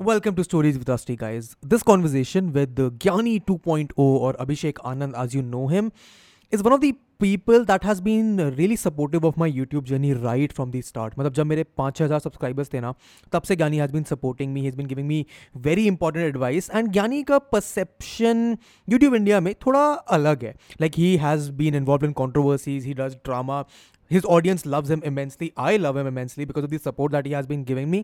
Welcome to Stories with Rusty, guys. This conversation with the Gyani 2.0 or Abhishek Anand, as you know him, is one of the people that has been really supportive of my YouTube journey right from the start. मतलब जब मेरे पाँच छः हज़ार subscribers थे ना तब से Gyani has been supporting me has been giving me very important advice and Gyani का परसेप्शन यूट्यूब इंडिया में थोड़ा अलग है like he has been involve in controversies he does drama his audience loves him immensely i love him immensely because of the support that he has been giving me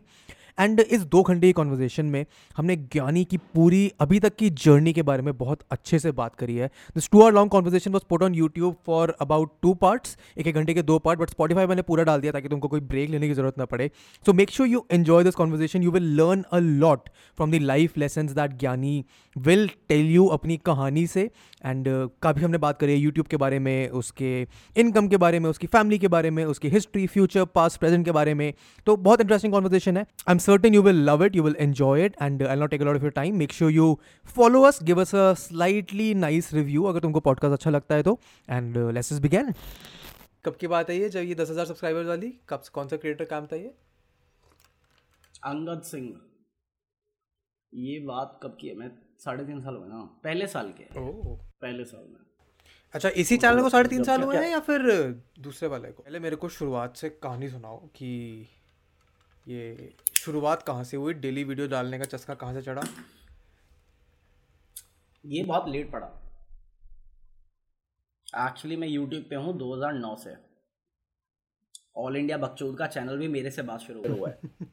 And इस दो घंटे की conversation में हमने ज्ञानी की पूरी अभी तक की जर्नी के बारे में बहुत अच्छे से बात करी है। This two hour long conversation was put on YouTube for about two parts एक एक घंटे के दो पार्ट बट स्पॉटीफाई मैंने पूरा डाल दिया ताकि तुमको कोई ब्रेक लेने की ज़रूरत ना पड़े। So make sure you enjoy this conversation you will learn a lot from the life lesson that Gyani will tell you अपनी कहानी से। एंड uh, काफ़ी हमने बात करी है यूट्यूब के बारे में उसके इनकम के बारे में उसकी फैमिली के बारे में उसकी हिस्ट्री फ्यूचर पास्ट प्रेजेंट के बारे में। तो बहुत इंटरेस्टिंग कॉन्वर्जेशन है। I am certain you will love it you will enjoy it and I'll not take a lot of your time. Make sure you follow us, give us a slightly nice review अगर तुमको podcast अच्छा लगता है तो। And let's just begin कब की बात है ये? जब ये दस हज़ार सब्सक्राइबर्स वाली कब कौन सा क्रिएटर काम था ये? अंगद सिंह। ये बात कब की है? मैं साढ़े तीन साल हुए ना। पहले साल के ओह। पहले साल में। अच्छा इसी चैनल को साढ़े तीन साल हुए हैं या फिर दूसरे वाले को? पहले मेरे को शुरुआत से कहानी सुनाओ कि ये शुरुआत कहाँ से हुई? डेली वीडियो डालने का चस्का कहाँ से चढ़ा? ये बहुत लेट पड़ा एक्चुअली मैं यूट्यूब पे हूँ 2009 से। ऑल इंडिया बकचोद का चैनल भी मेरे से बात शुरू हुआ है।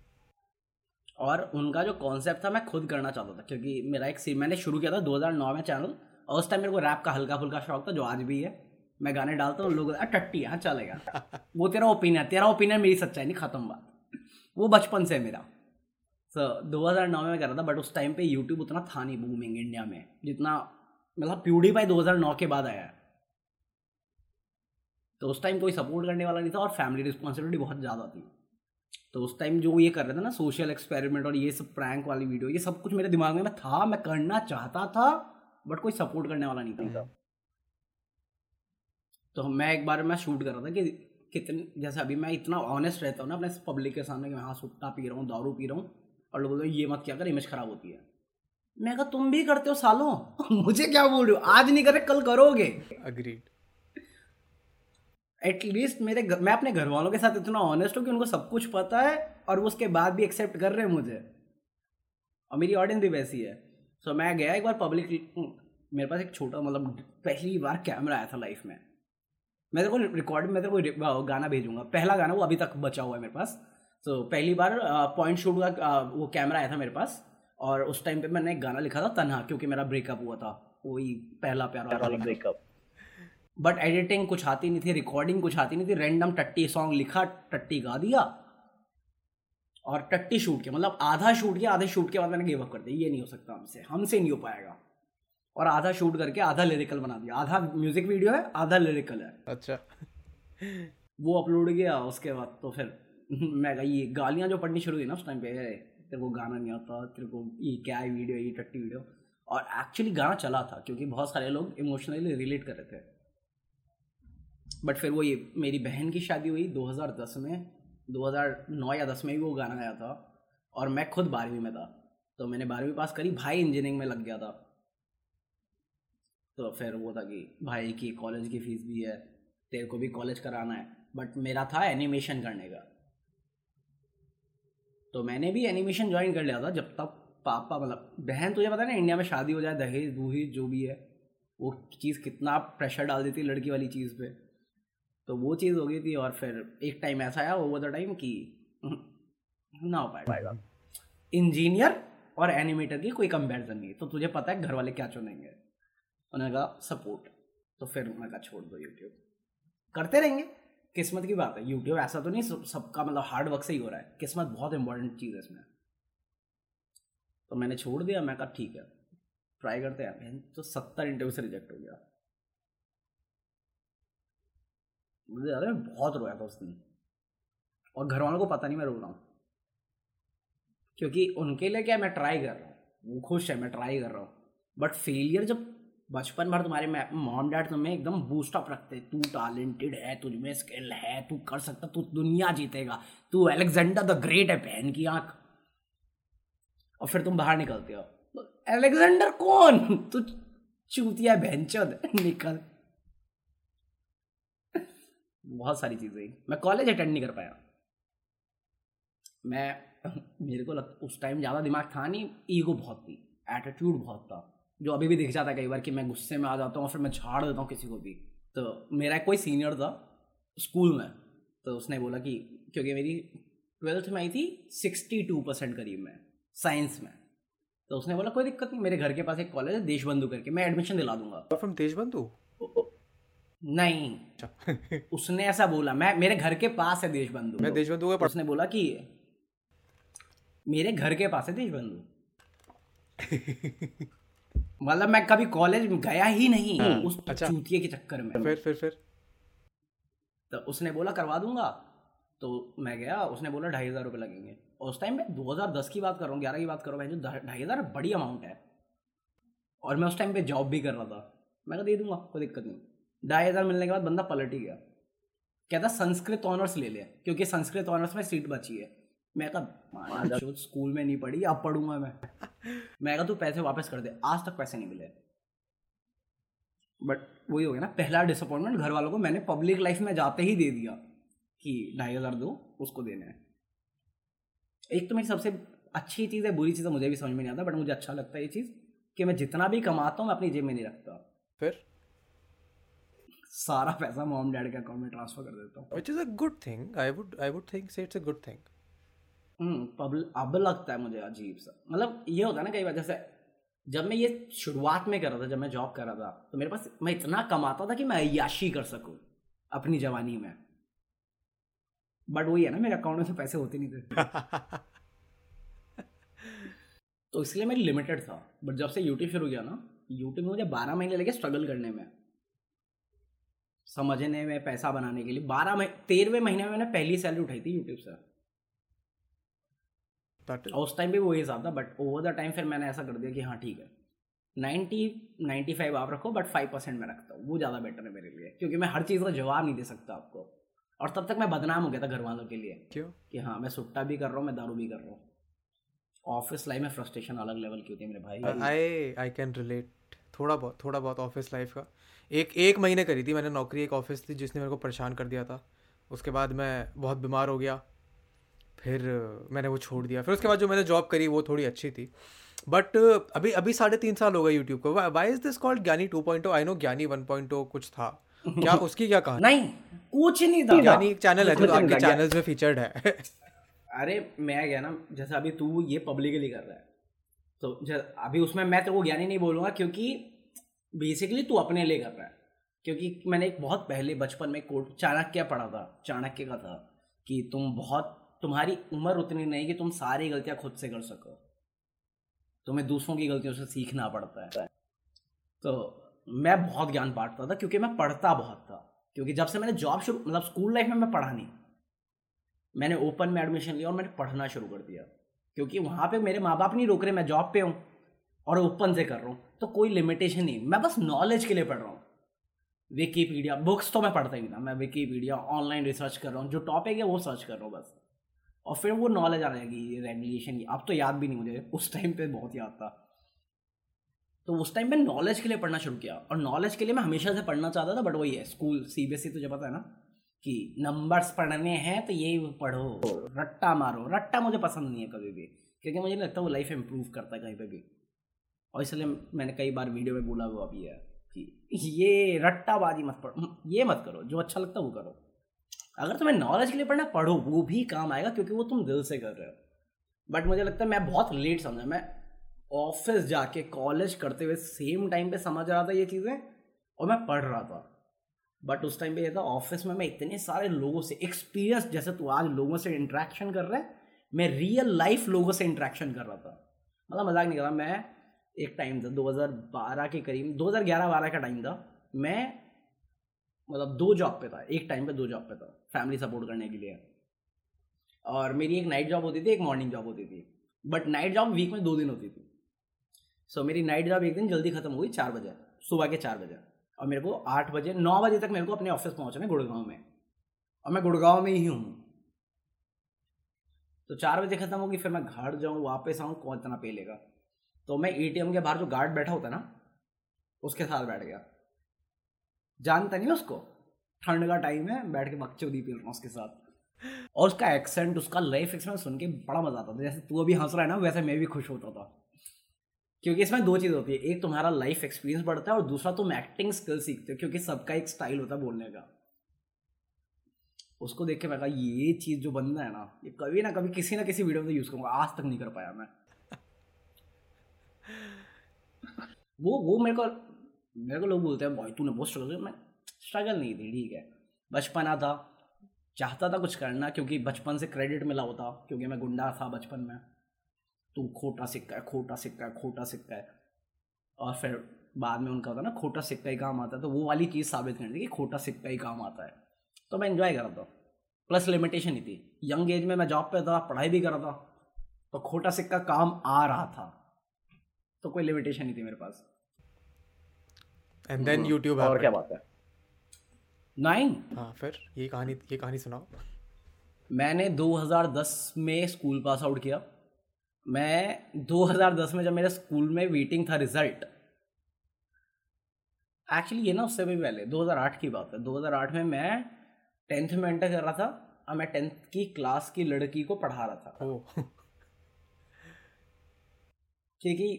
और उनका जो कॉन्सेप्ट था मैं खुद करना चाहता था क्योंकि मेरा एक सीन मैंने शुरू किया था 2009 में चैनल और उस टाइम मेरे को रैप का हल्का फुल्का शौक था जो आज भी है। मैं गाने डालता हूँ लोग टट्टी हाँ चलेगा। वो तेरा ओपिनियन तेरा ओपिनियन मेरी सच्चाई नहीं खत्म बात। वो बचपन से मेरा। सो दो हज़ार नौ में कर रहा था बट उस टाइम पे यूट्यूब उतना था नहीं बूमिंग इंडिया में जितना मतलब प्यूडी पाई दो हज़ार नौ के बाद आया है। तो उस टाइम कोई सपोर्ट करने वाला नहीं था और फैमिली रिस्पॉन्सिबिलिटी बहुत ज़्यादा थी। तो उस टाइम जो ये कर रहे थे ना सोशल एक्सपेरिमेंट और ये सब प्रैंक वाली वीडियो ये सब कुछ मेरे दिमाग में मैं था मैं करना चाहता था बट कोई सपोर्ट करने वाला नहीं था। तो मैं एक बार मैं शूट कर रहा था कि कितने जैसे अभी मैं इतना ऑनेस्ट रहता हूँ ना अपने पब्लिक के सामने कि मैं हाँ सुट्टा पी रहा हूँ दारू पी रहा हूँ और लोग बोलते ये मत क्या कर इमेज खराब होती है। मैं कहा तुम भी करते हो सालों? मुझे क्या बोल रहे हो? आज नहीं करे कल करोगे। अग्रीड एटलीस्ट मेरे घर, मैं अपने घर वालों के साथ इतना ऑनेस्ट हूँ कि उनको सब कुछ पता है और वो उसके बाद भी एक्सेप्ट कर रहे हैं मुझे। और मेरी ऑडियंस भी वैसी है। सो so, मैं गया एक बार पब्लिक मेरे पास एक छोटा मतलब पहली बार कैमरा आया था लाइफ में। मैं तेरे को रिकॉर्ड मैं तेरे को गाना भेजूँगा। पहला गाना वो अभी तक बचा हुआ है मेरे पास। तो पहली बार पॉइंट शूट का वो कैमरा आया था मेरे पास। और उस टाइम पे मैंने एक गाना लिखा था तनहा क्योंकि मेरा ब्रेकअप हुआ था। वही पहला प्यार वाला ब्रेकअप बट एडिटिंग कुछ आती नहीं थी रिकॉर्डिंग कुछ आती नहीं थी। रैंडम टट्टी सॉन्ग लिखा टट्टी गा दिया। और टट्टी शूट किया मतलब आधा शूट किया आधे शूट के बाद मैंने गिव अप कर दिया। ये नहीं हो सकता हमसे। हमसे नहीं हो पाएगा। और आधा शूट करके आधा लिरिकल बना दिया। आधा म्यूज़िक वीडियो है आधा लिरिकल है। अच्छा। वो अपलोड किया उसके बाद तो फिर मैं ये गालियाँ जो पढ़नी शुरू हुई ना उस टाइम पे तेरे को गाना नहीं आता तेरे को ये क्या है वीडियो ये टट्टी वीडियो और एक्चुअली गाना चला था क्योंकि बहुत सारे लोग इमोशनली रिलेट कर रहे थे। बट फिर वो ये मेरी बहन की शादी हुई 2010 में 2009 या 10 में भी वो गाना आया था। और मैं खुद बारहवीं में था। तो मैंने बारहवीं पास करी भाई इंजीनियरिंग में लग गया था। तो फिर वो था कि भाई की कॉलेज की फ़ीस भी है तेरे को भी कॉलेज कराना है। बट मेरा था एनिमेशन करने का। तो मैंने भी एनिमेशन ज्वाइन कर लिया था जब तक पापा मतलब बहन तुझे पता है ना इंडिया में शादी हो जाए दहेज दूहेज जो भी है वो चीज़ कितना प्रेशर डाल देती है लड़की वाली चीज़ पे। तो वो चीज़ हो गई थी और फिर एक टाइम ऐसा आया ओवर द टाइम कि ना हो पाएगा। इंजीनियर और एनिमेटर की कोई कंपैरिजन नहीं। तो तुझे पता है घर वाले क्या चुनेंगे। उन्होंने कहा, सपोर्ट। तो फिर उन्होंने कहा, छोड़ दो यूट्यूब करते रहेंगे। किस्मत की बात है यूट्यूब ऐसा तो नहीं सबका मतलब हार्ड वर्क से ही हो रहा है। किस्मत बहुत इंपॉर्टेंट चीज़ है इसमें। तो मैंने छोड़ दिया, मैं कहा, ठीक है ट्राई करते हैं। तो सत्तर इंटरव्यू से रिजेक्ट हो गया। मुझे याद है बहुत रोया था उस दिन। और घर वालों को पता नहीं मैं रो रहा हूँ। क्योंकि उनके लिए क्या मैं ट्राई कर रहा हूँ। वो खुश है, मैं ट्राई कर रहा हूँ। बट फेलियर जब बचपन भर तुम्हारे मॉम डैड तुम्हें एकदम बूस्टअप रखते तू टैलेंटेड है तुझ में स्किल है, तू कर सकता, तू दुनिया जीतेगा। तू अलेक्जेंडर द ग्रेट है, बहन की आँख। और फिर तुम बाहर निकलते हो। अलेक्जेंडर कौन? तू चूतिया भैंचोद निकल। बहुत सारी चीज़ें मैं कॉलेज अटेंड नहीं कर पाया। मैं, मेरे को लग, उस टाइम ज़्यादा दिमाग था नहीं ईगो बहुत थी एटीट्यूड बहुत था। जो अभी भी दिख जाता है कई बार कि मैं गुस्से में आ जाता हूँ और फिर मैं झाड़ देता हूँ किसी को भी। तो मेरा कोई सीनियर था स्कूल में तो उसने बोला कि क्योंकि मेरी ट्वेल्थ में आई थी सिक्सटी टू परसेंट करीब में साइंस में। तो उसने बोला कोई दिक्कत नहीं मेरे घर के पास एक कॉलेज है देशबंधु करके मैं एडमिशन दिला दूँगा। फ्रॉम देशबंधु? नहीं। अच्छा। उसने ऐसा बोला मैं मेरे घर के पास है देशबंधु। मैं देशबंधु का उसने बोला कि मेरे घर के पास है देशबंधु। मतलब मैं कभी कॉलेज गया ही नहीं उस अच्छा। चूतिए के चक्कर में। फिर फिर फिर? तो उसने बोला करवा दूँगा। तो मैं गया उसने बोला ढाई हज़ार रुपये लगेंगे। और उस टाइम में 2010 की बात कर रहा हूँ ग्यारह की बात कर रहा हूँ जो ढाई हज़ार बड़ी अमाउंट है। और मैं उस टाइम पे जॉब भी कर रहा था। मैं कहा दे दूँगा कोई दिक्कत नहीं। ढाई हज़ार मिलने के बाद बंदा पलट ही गया। कहता संस्कृत ऑनर्स ले ले। क्योंकि संस्कृत ऑनर्स में सीट बची है। मैं कहा "जो। स्कूल में नहीं पढ़ी अब पढ़ूँगा मैं। मैं कहा तू पैसे वापस कर दे आज तक पैसे नहीं मिले। बट वही हो गया ना पहला डिसअपॉइंटमेंट घर वालों को मैंने पब्लिक लाइफ में जाते ही दे दिया कि ढाई हज़ार दो उसको देने हैं। एक तो मेरी सबसे अच्छी चीज़ है बुरी चीज़ है मुझे भी समझ में नहीं आता बट मुझे अच्छा लगता है ये चीज़ कि मैं जितना भी कमाता हूँ मैं अपनी जेब में नहीं रखता। फिर? सारा पैसा मॉम डैड के अकाउंट में ट्रांसफ़र कर देता हूँ। Which is a good thing i would i would think say it's a good thing हम्म, अब लगता है मुझे अजीब सा। मतलब ये होता है ना कई बार जैसे जब मैं ये शुरुआत में कर रहा था जब मैं जॉब कर रहा था तो मेरे पास मैं इतना कमाता था कि मैं अयाशी कर सकूँ अपनी जवानी में। बट वही है ना मेरे अकाउंट में तो पैसे होते नहीं थे। तो इसलिए मैं लिमिटेड था। बट जब से यूट्यूब शुरू किया ना यूट्यूब में मुझे बारह महीने लगे स्ट्रगल करने में। समझने में पैसा बनाने के लिए। बारह महीने तेरहवें महीने में मैंने पहली सैलरी उठाई थी यूट्यूब से। उस टाइम भी वही हिसाब था बट ओवर द टाइम फिर मैंने ऐसा कर दिया कि हाँ ठीक है। नाइन्टी नाइन्टी फाइव आप रखो बट फाइव परसेंट मैं रखता हूँ। वो ज़्यादा बेटर है मेरे लिए क्योंकि मैं हर चीज़ का जवाब नहीं दे सकता आपको। और तब तक मैं बदनाम हो गया था घर वालों के लिए क्यों? कि हाँ मैं सुट्टा भी कर रहा हूँ मैं दारू भी कर रहा हूँ। ऑफ़िस लाइफ में फ्रस्ट्रेशन अलग लेवल की होती है मेरे भाई। आई आई कैन रिलेट थोड़ा बहुत थोड़ा बहुत ऑफ़िस लाइफ का। एक एक महीने करी थी मैंने नौकरी एक ऑफ़िस थी जिसने मेरे को परेशान कर दिया था। उसके बाद मैं बहुत बीमार हो गया। फिर मैंने वो छोड़ दिया। फिर उसके बाद जो मैंने जॉब करी वो थोड़ी अच्छी थी। बट अभी अभी साढ़े तीन साल हो गए यूट्यूब को। Why is this called Gyani two point I know Gyani one point कुछ था। क्या उसकी क्या कहानी? नहीं कुछ नहीं था। ज्ञानी एक चैनल है जो आपके। चैनल्स में फीचर्ड है। अरे मैं गया ना जैसे अभी तू ये पब्लिकली कर रहा है। तो अभी उसमें मैं तेरे को ज्ञानी नहीं बोलूँगा क्योंकि बेसिकली तू अपने लिए कर रहा है। क्योंकि मैंने एक बहुत पहले बचपन में कोट चाणक्य पढ़ा था। चाणक्य का था कि तुम बहुत तुम्हारी उम्र उतनी नहीं कि तुम सारी गलतियाँ खुद से कर सको। तुम्हें दूसरों की गलतियों से सीखना पड़ता है। तो मैं बहुत ज्ञान बांटता था, क्योंकि मैं पढ़ता बहुत था। क्योंकि जब से मैंने जॉब शुरू मतलब स्कूल लाइफ में मैं पढ़ा नहीं, मैंने ओपन में एडमिशन लिया और मैंने पढ़ना शुरू कर दिया। क्योंकि वहाँ पे मेरे माँ बाप नहीं रोक रहे, मैं जॉब पे हूँ और ओपन से कर रहा हूँ तो कोई लिमिटेशन नहीं। मैं बस नॉलेज के लिए पढ़ रहा हूँ। विकीपीडिया बुक्स तो मैं पढ़ता ही ना मैं विकीपीडिया ऑनलाइन रिसर्च कर रहा हूँ, जो टॉपिक है वो सर्च कर रहा हूँ बस। और फिर वो नॉलेज आ जाएगी रेगुलेशन की अब तो याद भी नहीं मुझे, उस टाइम पे बहुत याद था। तो उस टाइम पे नॉलेज के लिए पढ़ना शुरू किया। और नॉलेज के लिए मैं हमेशा से पढ़ना चाहता था बट वही है स्कूल सीबीएसई तुझे पता है ना, कि नंबर्स पढ़ने हैं तो ये पढ़ो, रट्टा मारो। रट्टा मुझे पसंद नहीं है कभी भी, क्योंकि मुझे लगता वो लाइफ इम्प्रूव करता है कहीं पर भी। और इसलिए मैंने कई बार वीडियो में बोला हुआ भी है, कि ये रट्टाबाजी मत पढ़ो, ये मत करो, जो अच्छा लगता है वो करो। अगर तुम्हें नॉलेज के लिए पढ़ना, पढ़ो, वो भी काम आएगा क्योंकि वो तुम दिल से कर रहे हो। बट मुझे लगता है मैं बहुत लेट समझा। मैं ऑफ़िस जाके कॉलेज करते हुए सेम टाइम पे समझ रहा था ये चीज़ें और मैं पढ़ रहा था। बट उस टाइम पे ये था ऑफ़िस में मैं इतने सारे लोगों से एक्सपीरियंस जैसे तू आज लोगों से इंटरेक्शन कर रहा मैं रियल लाइफ लोगों से इंट्रैक्शन कर रहा था। मतलब मज़ाक नहीं कर रहा, मैं एक टाइम था 2012 के करीब 2011-12 का टाइम था। मैं मतलब दो जॉब पे था, एक टाइम पे दो जॉब पे था। फैमिली सपोर्ट करने के लिए। और मेरी एक नाइट जॉब होती थी एक मॉर्निंग जॉब होती थी। बट नाइट जॉब वीक में दो दिन होती थी। सो so, मेरी नाइट जॉब एक दिन जल्दी खत्म हुई चार बजे सुबह के चार बजे। और मेरे को आठ बजे नौ बजे तक मेरे को अपने ऑफ़िस पहुँचना है गुड़गांव में। और मैं गुड़गांव में ही हूँ। तो चार बजे खत्म होगी फिर मैं घर जाऊँ वापस आऊँ कौन इतना पे लेगा? तो मैं एटीएम के बाहर जो गार्ड बैठा होता ना उसके साथ बैठ गया। जानता नहीं उसको। ठंड का टाइम है, बैठ के बच्चे दी पी रहा हूँ उसके साथ। और उसका एक्सेंट उसका लाइफ एक्सपीरियंस सुन के बड़ा मज़ा आता था। जैसे तू अभी हंस रहा है ना, वैसे मैं भी खुश होता था। क्योंकि इसमें दो चीज़ होती है। एक, तुम्हारा लाइफ एक्सपीरियंस बढ़ता है और दूसरा, तुम एक्टिंग स्किल सीखते हो, क्योंकि सबका एक स्टाइल होता है बोलने का। उसको देख के मैं ये चीज़ जो बंदा है ना, ये कभी ना कभी किसी ना किसी वीडियो में यूज़ करूँगा। आज तक नहीं कर पाया मैं। वो वो मेरे को मेरे को लोग बोलते हैं, भाई, तूने बहुत स्ट्रगल मैं स्ट्रगल नहीं थी ठीक है। बचपना था चाहता था कुछ करना क्योंकि बचपन से क्रेडिट मिला होता क्योंकि मैं गुंडा था बचपन में। तू खोटा सिक्का है खोटा सिक्का है खोटा सिक्का है। और फिर बाद में उनका होता ना खोटा सिक्का ही काम आता है तो वो वाली चीज़ साबित करनी थी कि खोटा सिक्का ही काम आता है। तो मैं इन्जॉय कर रहा था। प्लस लिमिटेशन ही थी। यंग एज में मैं जॉब पे था पढ़ाई भी कर रहा था तो खोटा सिक्का काम आ रहा था। तो कोई लिमिटेशन नहीं थी मेरे पास। एंड देन यूट्यूब और क्या बात है? नाइन हाँ फिर ये कहानी ये कहानी सुनाओ। मैंने 2010 में स्कूल पास आउट किया। मैं 2010 में जब मेरे स्कूल में वेटिंग था रिज़ल्ट एक्चुअली ये ना उससे भी पहले 2008 की बात है। 2008 में मैं टेंथ में एंटर कर रहा था और मैं टेंथ की क्लास की लड़की को पढ़ा रहा था। क्योंकि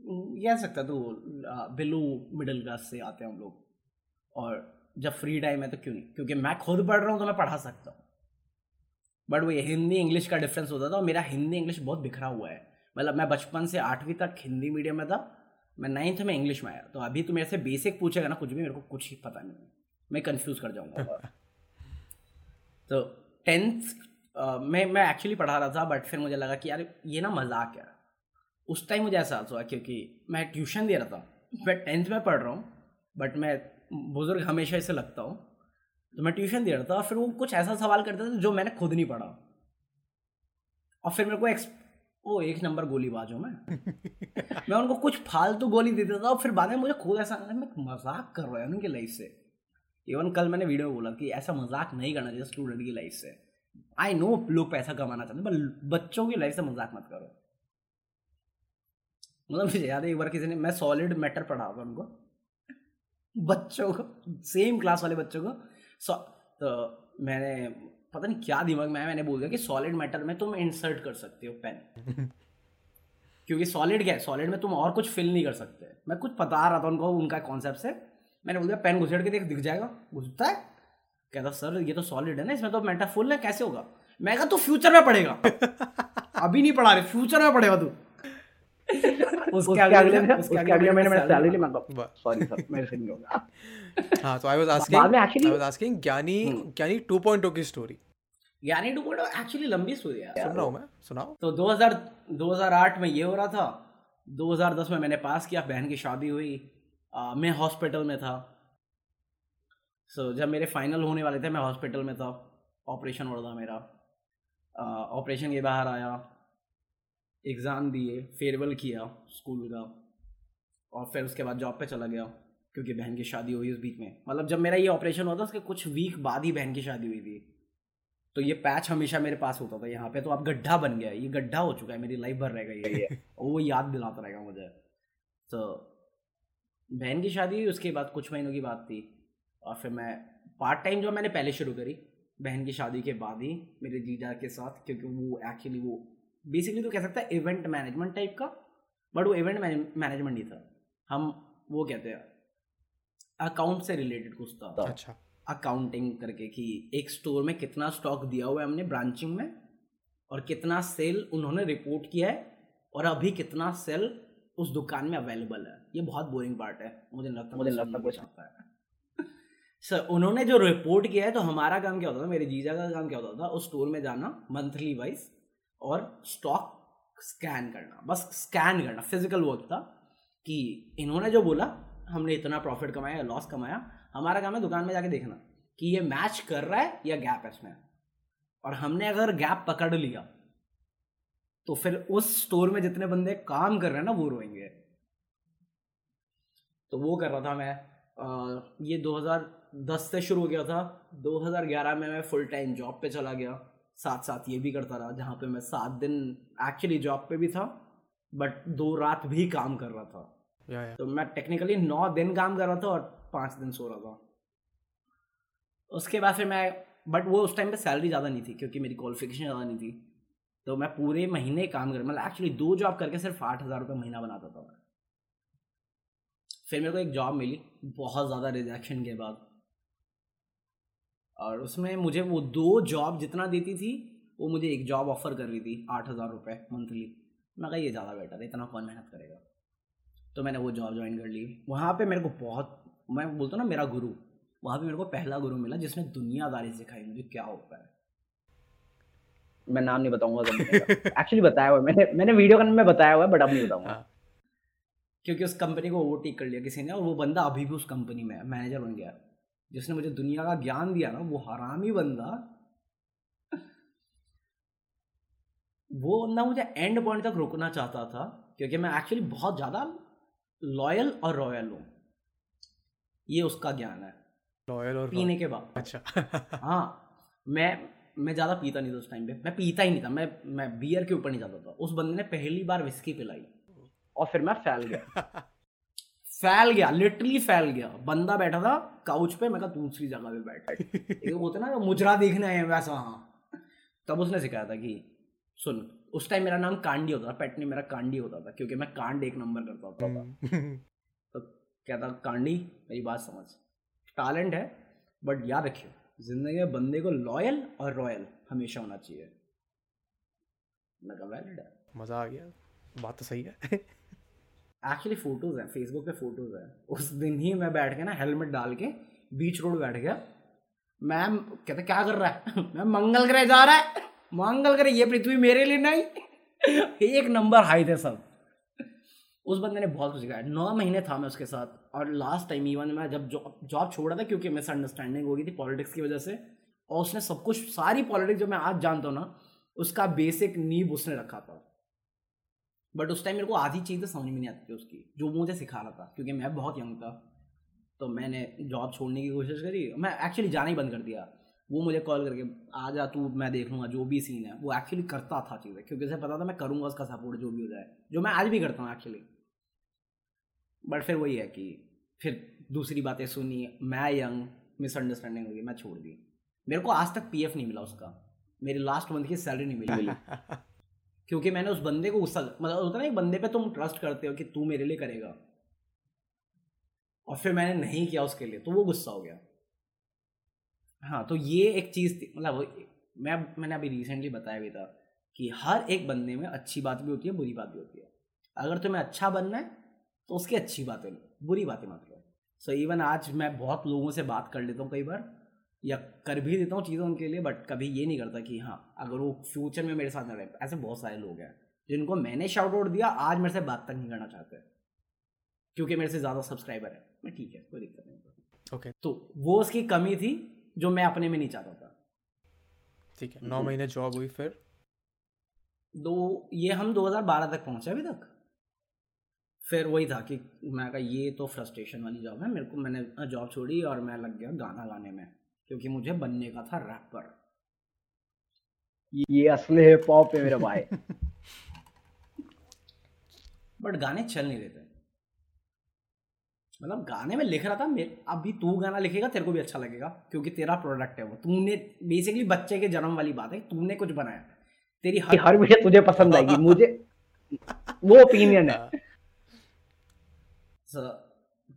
कह सकता तो बिलो मिडिल क्लास से आते हैं हम लोग। और जब फ्री टाइम है तो क्यों नहीं? क्योंकि मैं खुद पढ़ रहा हूँ तो मैं पढ़ा सकता हूँ। बट वो हिंदी इंग्लिश का डिफरेंस होता था और मेरा हिंदी इंग्लिश बहुत बिखरा हुआ है। मतलब मैं बचपन से आठवीं तक हिंदी मीडियम में था। मैं नाइन्थ में इंग्लिश में आया। तो अभी तो मेरे से बेसिक पूछेगा ना कुछ भी मेरे को कुछ ही पता नहीं। मैं कंफ्यूज कर जाऊँगा। तो टेंथ मैं मैं एक्चुअली पढ़ा रहा था बट फिर मुझे लगा कि यार ये ना मज़ाक है। उस टाइम मुझे एहसास हुआ क्योंकि मैं ट्यूशन दे रहा था। मैं टेंथ में पढ़ रहा हूँ बट मैं बुज़ुर्ग हमेशा इसे लगता हूँ तो मैं ट्यूशन दे रहा था और फिर वो कुछ ऐसा सवाल करते थे जो मैंने खुद नहीं पढ़ा। और फिर मेरे को एक्स ओ एक नंबर गोली बाजो मैं। मैं उनको कुछ फालतू गोली देता था और फिर बाद में मुझे खुद ऐसा मैं मज़ाक कर रहा है उनकी लाइफ से। इवन कल मैंने वीडियो में बोला कि ऐसा मज़ाक नहीं करना चाहिए स्टूडेंट की लाइफ से। आई नो लोग पैसा कमाना चाहते हैं बच्चों की लाइफ से मज़ाक मत करो। मतलब मुझे याद है एक बार किसी ने मैं सॉलिड मैटर पढ़ा था उनको। बच्चों को सेम क्लास वाले बच्चों को। सो तो मैंने पता नहीं क्या दिमाग में मैंने बोल दिया कि सॉलिड मैटर में तुम इंसर्ट कर सकते हो पेन क्योंकि सॉलिड क्या है? सॉलिड में तुम और कुछ फिल नहीं कर सकते। मैं कुछ बता रहा था उनको उनका कॉन्सेप्ट से। मैंने बोल दिया पेन घुसेड़ के देख दिख जाएगा। घुसता है। कहता सर ये तो सॉलिड है ना इसमें तो मैटर फुल है कैसे होगा? मैं कहा तू फ्यूचर में पढ़ेगा। अभी नहीं पढ़ा रहे फ्यूचर में पढ़ेगा तू। उसके अगले उसके अगले महीने मैंने सैलरी ली सॉरी सर मेरे से नहीं होगा हाँ तो आई वाज आस्किंग में आई वाज आस्किंग ज्ञानी हम्म। ज्ञानी 2.0 की स्टोरी ज्ञानी 2.0 एक्चुअली लंबी स्टोरी है। सुन रहा हूँ मैं सुनाओ तो 2000 2008 में ये हो रहा था 2010 में मैंने पास किया बहन की शादी हुई आ, मैं हॉस्पिटल में था। सो so, जब मेरे फाइनल होने वाले थे मैं हॉस्पिटल में था। ऑपरेशन हो रहा था मेरा। ऑपरेशन के बाहर आया। एग्ज़ाम दिए फेयरवेल किया स्कूल का और फिर उसके बाद जॉब पे चला गया क्योंकि बहन की शादी हुई उस बीच में। मतलब जब मेरा ये ऑपरेशन हुआ था उसके कुछ वीक बाद ही बहन की शादी हुई थी। तो ये पैच हमेशा मेरे पास होता था। यहाँ पे तो अब गड्ढा बन गया ये गड्ढा हो चुका है मेरी लाइफ भर रहेगा ये और वो याद दिलाता रहेगा मुझे। तो बहन की शादी हुई उसके बाद कुछ महीनों की बात थी और फिर मैं पार्ट टाइम जो मैंने पहले शुरू करी बहन की शादी के बाद ही मेरे जीजा के साथ क्योंकि वो एक्चुअली वो बेसिकली तो कह सकता है इवेंट मैनेजमेंट टाइप का बट वो इवेंट मैनेजमेंट ही था। हम वो कहते हैं अकाउंट से रिलेटेड कुछ था। अच्छा। अकाउंटिंग करके कि एक स्टोर में कितना स्टॉक दिया हुआ है हमने ब्रांचिंग में और कितना सेल उन्होंने रिपोर्ट किया है और अभी कितना सेल उस दुकान में अवेलेबल है। ये बहुत बोरिंग पार्ट है। मुझे लगता मुझे लगता कुछ। आता है। सर उन्होंने जो रिपोर्ट किया है तो हमारा काम क्या होता था? मेरे जीजा का काम क्या होता था? उस स्टोर में जाना मंथली वाइज और स्टॉक स्कैन करना बस स्कैन करना फ़िज़िकल वर्क था कि इन्होंने जो बोला हमने इतना प्रॉफिट कमाया लॉस कमाया हमारा काम है दुकान में जाके देखना कि ये मैच कर रहा है या गैप है इसमें और हमने अगर गैप पकड़ लिया तो फिर उस स्टोर में जितने बंदे काम कर रहे हैं ना वो रोएँगे। तो वो कर रहा था मैं आ, ये 2010 से शुरू हो गया था 2011 में मैं फुल टाइम जॉब पे चला गया। साथ साथ ये भी करता रहा जहाँ पे मैं सात दिन एक्चुअली जॉब पे भी था बट दो रात भी काम कर रहा था। या या। तो मैं टेक्निकली नौ दिन काम कर रहा था और पाँच दिन सो रहा था। उसके बाद फिर मैं बट वो उस टाइम पे सैलरी ज़्यादा नहीं थी क्योंकि मेरी क्वालिफिकेशन ज़्यादा नहीं थी। तो मैं पूरे महीने काम कर मतलब एक्चुअली दो जॉब करके सिर्फ़ आठ हज़ार रुपये महीना बनाता था मैं। फिर मेरे को एक जॉब मिली बहुत ज़्यादा रिजेक्शन के बाद। और उसमें मुझे वो दो जॉब जितना देती थी वो मुझे एक जॉब ऑफ़र कर रही थी आठ हज़ार रुपये मंथली मैं कहा ये ज़्यादा बेटर है इतना कौन मेहनत करेगा? तो मैंने वो जॉब ज्वाइन कर ली। वहाँ पे मेरे को बहुत मैं बोलता हूँ ना मेरा गुरु वहाँ पे मेरे को पहला गुरु मिला जिसने दुनियादारी सिखाई। मुझे क्या होता है? मैं नाम नहीं बताऊँगा एक्चुअली बताया हुआ है, मैंने मैंने वीडियो में बताया हुआ है बट अब नहीं बताऊँगा। हाँ। क्योंकि उस कंपनी को ओवरटेक कर लिया किसी ने और वो बंदा अभी भी उस कंपनी में है मैनेजर बन गया। जिसने मुझे दुनिया का ज्ञान दिया ना वो हरामी बंदा वो बंदा मुझे एंड पॉइंट तक रुकना चाहता था क्योंकि मैं एक्चुअली बहुत ज़्यादा लॉयल और रॉयल हूँ। ये उसका ज्ञान है। लॉयल और पीने के बाद। अच्छा। हाँ मैं मैं ज़्यादा पीता नहीं था उस टाइम पे। मैं पीता ही नहीं था। मैं मैं बियर के ऊपर नहीं जाता था। उस बंदे ने पहली बार विस्की पिलाई। और फिर मैं फैल गया। फैल गया लिटरली फैल गया। बंदा बैठा था काउच पे मैं कहा दूसरी जगह पे बैठा। एक होता ना मुजरा देखने आए हैं वैसा हाँ। तब उसने सिखाया था कि सुन उस टाइम मेरा नाम कांडी होता था पेट ने मेरा कांडी होता था क्योंकि मैं कांड एक नंबर करता होता था। हम्म। तो क्या था कांडी मेरी बात समझ। टैलेंट है बट याद रखियो ज़िंदगी में बंदे को लॉयल और रॉयल हमेशा होना चाहिए। मैं कहा वैलिड है। मज़ा आ गया। बात तो सही है। एक्चुअली फ़ोटोज़ हैं फेसबुक पे फ़ोटोज़ हैं। उस दिन ही मैं बैठ के ना हेलमेट डाल के बीच रोड बैठ गया। मैम कहते, क्या कर रहा है? मैम, मंगल ग्रह जा रहा है। मंगल ग्रह, ये पृथ्वी मेरे लिए नहीं। एक नंबर हाई थे सब। उस बंदे ने बहुत कुछ सिखाया। नौ महीने था मैं उसके साथ। और लास्ट टाइम इवन मैं जब जॉब जॉब छोड़ा था, क्योंकि मिसअंडरस्टैंडिंग हो गई थी पॉलिटिक्स की वजह से। और उसने सब कुछ, सारी पॉलिटिक्स जो मैं आज जानता हूँ ना, उसका बेसिक नींव उसने रखा था। बट उस टाइम मेरे को आधी चीज़ें समझ में नहीं आती थी उसकी, जो मुझे सिखा रहा था, क्योंकि मैं बहुत यंग था। तो मैंने जॉब छोड़ने की कोशिश करी, मैं एक्चुअली जाना ही बंद कर दिया। वो मुझे कॉल करके आ जा तू, मैं देख लूँगा, जो भी सीन है। वो एक्चुअली करता था चीज़ें, क्योंकि उसे पता था मैं करूँगा उसका सपोर्ट जो भी हो जाए, जो मैं आज भी करता हूँ एक्चुअली बट फिर वही है कि, फिर दूसरी बातें सुनी, मैं यंग मिसअंडरस्टैंडिंग हो गई, मैं छोड़ दी। मेरे को आज तक पीएफ नहीं मिला उसका। मेरी लास्ट मंथ की सैलरी नहीं मिली। क्योंकि मैंने उस बंदे को गुस्सा मतलब होता ना, एक बंदे पे तुम ट्रस्ट करते हो कि तू मेरे लिए करेगा। और फिर मैंने नहीं किया उसके लिए तो वो गुस्सा हो गया। हाँ तो ये एक चीज़ थी मतलब मैं, मैंने अभी रिसेंटली बताया भी था कि हर एक बंदे में अच्छी बात भी होती है, बुरी बात भी होती है। अगर तुम्हें अच्छा बनना है तो उसकी अच्छी बातें लो बुरी बातें मत लो सो इवन आज मैं बहुत लोगों से बात कर लेता हूँ कई बार या कर भी देता हूँ चीज़ें उनके लिए बट कभी ये नहीं करता कि हाँ अगर वो फ्यूचर में मेरे साथ ना रहे। ऐसे बहुत सारे लोग हैं जिनको मैंने शाउट आउट दिया आज मेरे से बात तक नहीं करना चाहते। क्योंकि मेरे से ज़्यादा सब्सक्राइबर है। मैं ठीक है कोई दिक्कत नहीं ओके तो वो उसकी कमी थी जो मैं अपने में नहीं चाहता था। ठीक है नौ महीने जॉब हुई फिर? दो ये हम 2012 तक पहुँचे अभी तक। फिर वही था कि मैं कहा ये तो फ्रस्ट्रेशन वाली जॉब है मेरे को मैंने जॉब छोड़ी और मैं लग गया गाना गाने में। क्योंकि मुझे बनने का था रैपर। ये असली हिप हॉप है मेरे भाई। बट गाने चल नहीं रहे मतलब गाने में लिख रहा था मेरे अभी तू गाना लिखेगा तेरे को भी अच्छा लगेगा क्योंकि तेरा प्रोडक्ट है वो। तूने बेसिकली बच्चे के जन्म वाली बात है तूने कुछ बनाया। तेरी हर हर वीडियो तुझे पसंद आएगी मुझे वो ओपिनियन है।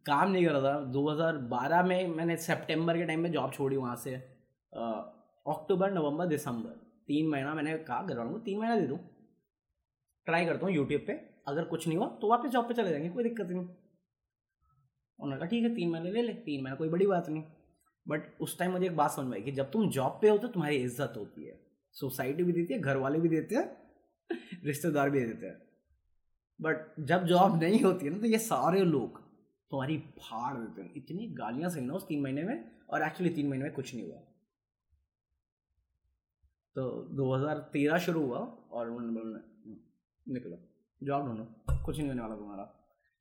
काम नहीं कर रहा था। 2012 में मैंने सितंबर के टाइम में जॉब छोड़ी वहाँ से। अक्टूबर, नवंबर, दिसंबर। तीन महीना मैंने कहा, घर वालों को तीन महीना दे दूँ। ट्राई करता हूँ यूट्यूब पे। अगर कुछ नहीं हुआ तो वापस जॉब पे चले जाएँगे, कोई दिक्कत नहीं। उन्होंने कहा, ठीक है, तीन महीने ले ले, तीन महीना कोई बड़ी बात नहीं। बट उस टाइम मुझे एक बात समझ में आई कि जब तुम जॉब पे हो तो तुम्हारी इज़्ज़त होती है। सोसाइटी भी देती है, घर वाले भी देते हैं, रिश्तेदार भी देते हैं। बट जब जॉब नहीं होती है ना तो ये सारे लोग तुम्हारी फाड़ देते हैं इतनी गालियाँ सही ना उस तीन महीने में और एक्चुअली तीन महीने में कुछ नहीं हुआ। तो 2013 शुरू हुआ और उन्होंने बोला "हम्म, निकलो जॉब ढूंढो कुछ नहीं होने वाला तुम्हारा।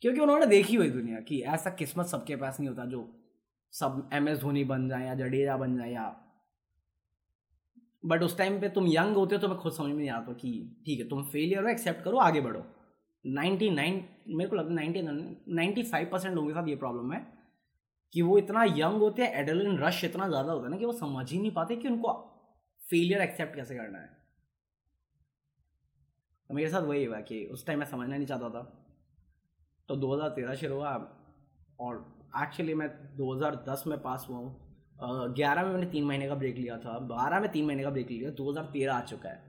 क्योंकि उन्होंने देखी हुई दुनिया कि ऐसा किस्मत सबके पास नहीं होता जो सब एम एस धोनी बन जाए या जडेजा बन जाए या बट उस टाइम पे तुम यंग होते हो तो मैं खुद समझ में नहीं आता कि ठीक है तुम फेलियर हो एक्सेप्ट करो आगे बढ़ो। 99 मेरे को लगता है नाइन्टी नाइन्टी फाइव परसेंट लोगों के साथ ये प्रॉब्लम है कि वो इतना यंग होते हैं एडलिन रश इतना ज़्यादा होता है ना कि वो समझ ही नहीं पाते कि उनको फेलियर एक्सेप्ट कैसे करना है। तो मेरे साथ वही हुआ कि उस टाइम मैं समझना नहीं चाहता था। तो 2013 शुरू हुआ और एक्चुअली मैं 2010 में पास हुआ हूँ। ग्यारह में मैंने तीन महीने का ब्रेक लिया था, बारह में तीन महीने का ब्रेक लिया 2013 आ चुका है।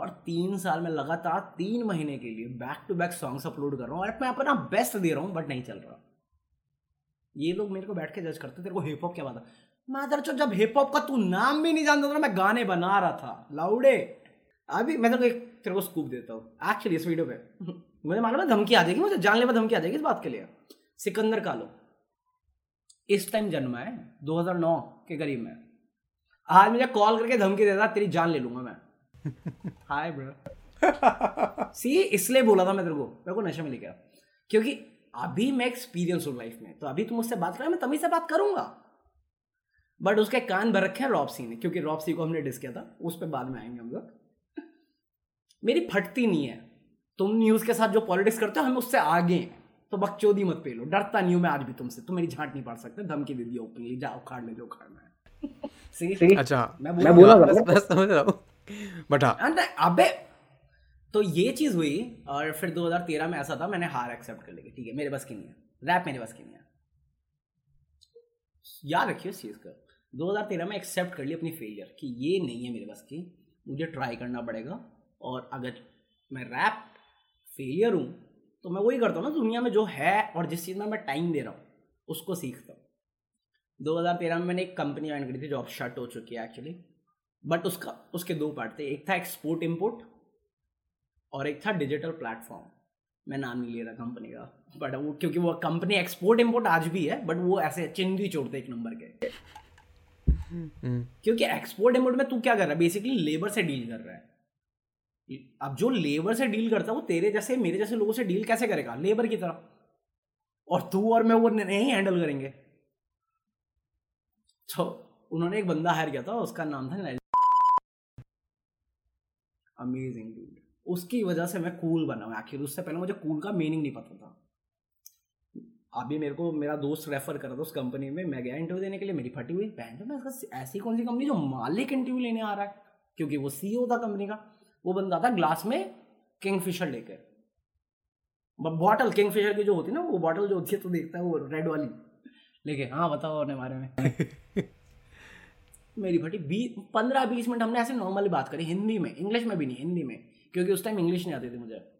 और तीन साल में लगातार तीन महीने के लिए back to back songs upload कर रहा हूँ और मैं अपना बेस्ट दे रहा हूँ बट नहीं चल रहा। ये लोग मेरे को बैठ के जज करते, तेरे को हिप हॉप क्या बात मादर चो, जब हिप हॉप का तू नाम भी नहीं जानता था, मैं गाने बना रहा था। लाउडे। अभी मैं तो एक, तेरे को स्कूप देता हूँ। एक्चुअली इस वीडियो पे। मुझे मालूम है धमकी आ जाएगी, मुझे जानने में धमकी आ जाएगी इस बात के लिए। सिकंदर कालो। इस टाइम जन्मा है 2009 के करीब में। आज मुझे कॉल करके धमकी देता, तेरी जान ले लूँगा मैं। हाय ब्रो सी इसलिए बोला था मैं तेरे को। मेरे को नशे में लेके क्योंकि अभी मैं एक्सपीरियंस हूँ लाइफ में तो अभी तुम मुझसे बात कर मैं तभी से बात करूँगा। बट उसके कान भर रखे हैं रॉपसी ने क्योंकि रॉपसी को हमने डिस किया था उस पर बाद में आएँगे हम लोग। मेरी फटती नहीं है। तुम न्यूज़ के साथ जो पॉलिटिक्स करते हो हम उससे आगे हैं। तो बकचोदी मत पे लो डरता नहीं हूँ मैं आज भी तुमसे। तुम मेरी झांट नहीं पाड़ सकते। धमकी दे दिया ओपनली जाओ खाड़ ले जो खाड़ना है। अच्छा। मैं मैं बोला बस बस समझ रहा हूँ। बट हाँ। अबे तो ये चीज़ हुई, और फिर 2013 में ऐसा था, मैंने हार एक्सेप्ट कर ली ठीक है, मेरे बस की नहीं है। रैप मेरे बस की नहीं है। याद रखिए इस चीज़ का। 2013 में एक्सेप्ट कर ली अपनी फेलियर कि ये नहीं है मेरे बस की, मुझे ट्राई करना पड़ेगा, और अगर मैं रैप फेलियर हूँ तो मैं वही करता हूँ ना, दुनिया में जो है, और जिस चीज़ में मैं टाइम दे रहा हूँ, उसको सीखता हूँ। 2013 में मैंने एक कंपनी ज्वाइन करी थी जो अब शट हो चुकी है एक्चुअली बट उसका उसके दो पार्ट थे। एक था एक्सपोर्ट इम्पोर्ट और एक था डिजिटल प्लेटफॉर्म मैं नाम नहीं ले रहा कंपनी का बट वो क्योंकि वो कंपनी एक्सपोर्ट इम्पोर्ट आज भी है बट वो ऐसे चिंदी छोड़ते एक नंबर के। क्योंकि एक्सपोर्ट इम्पोर्ट में तू क्या कर रहा है? बेसिकली लेबर से डील कर रहा है। अब जो लेबर से डील करता है वो तेरे जैसे मेरे जैसे लोगों से डील कैसे करेगा? लेबर की तरह। और तू और मैं वो नहीं हैंडल करेंगे। तो उन्होंने एक बंदा हायर किया था उसका नाम था अमेजिंग डूड उसकी वजह से मैं कूल बना हूँ एक्चुअली उससे पहले मुझे कूल का मीनिंग नहीं पता था। अभी मेरे को, मेरा दोस्त रेफर करा था उस कंपनी में, मैं गया इंटरव्यू देने के लिए, मेरी फटी हुई बहन तो मैं ऐसी कौन सी कंपनी जो मालिक इंटरव्यू लेने आ रहा है? क्योंकि वो सीईओ था कंपनी का। वो बंदा था ग्लास में किंगफिशर लेकर। बॉटल किंगफिशर की जो होती है ना, वो बॉटल जो होती है तो देखता है वो रेड वाली। लेके हाँ बताओ अपने बारे में। मेरी फटी बीस पंद्रह बीस मिनट हमने ऐसे नॉर्मली बात करी हिंदी में इंग्लिश में भी नहीं हिंदी में क्योंकि उस टाइम इंग्लिश नहीं आती थी मुझे।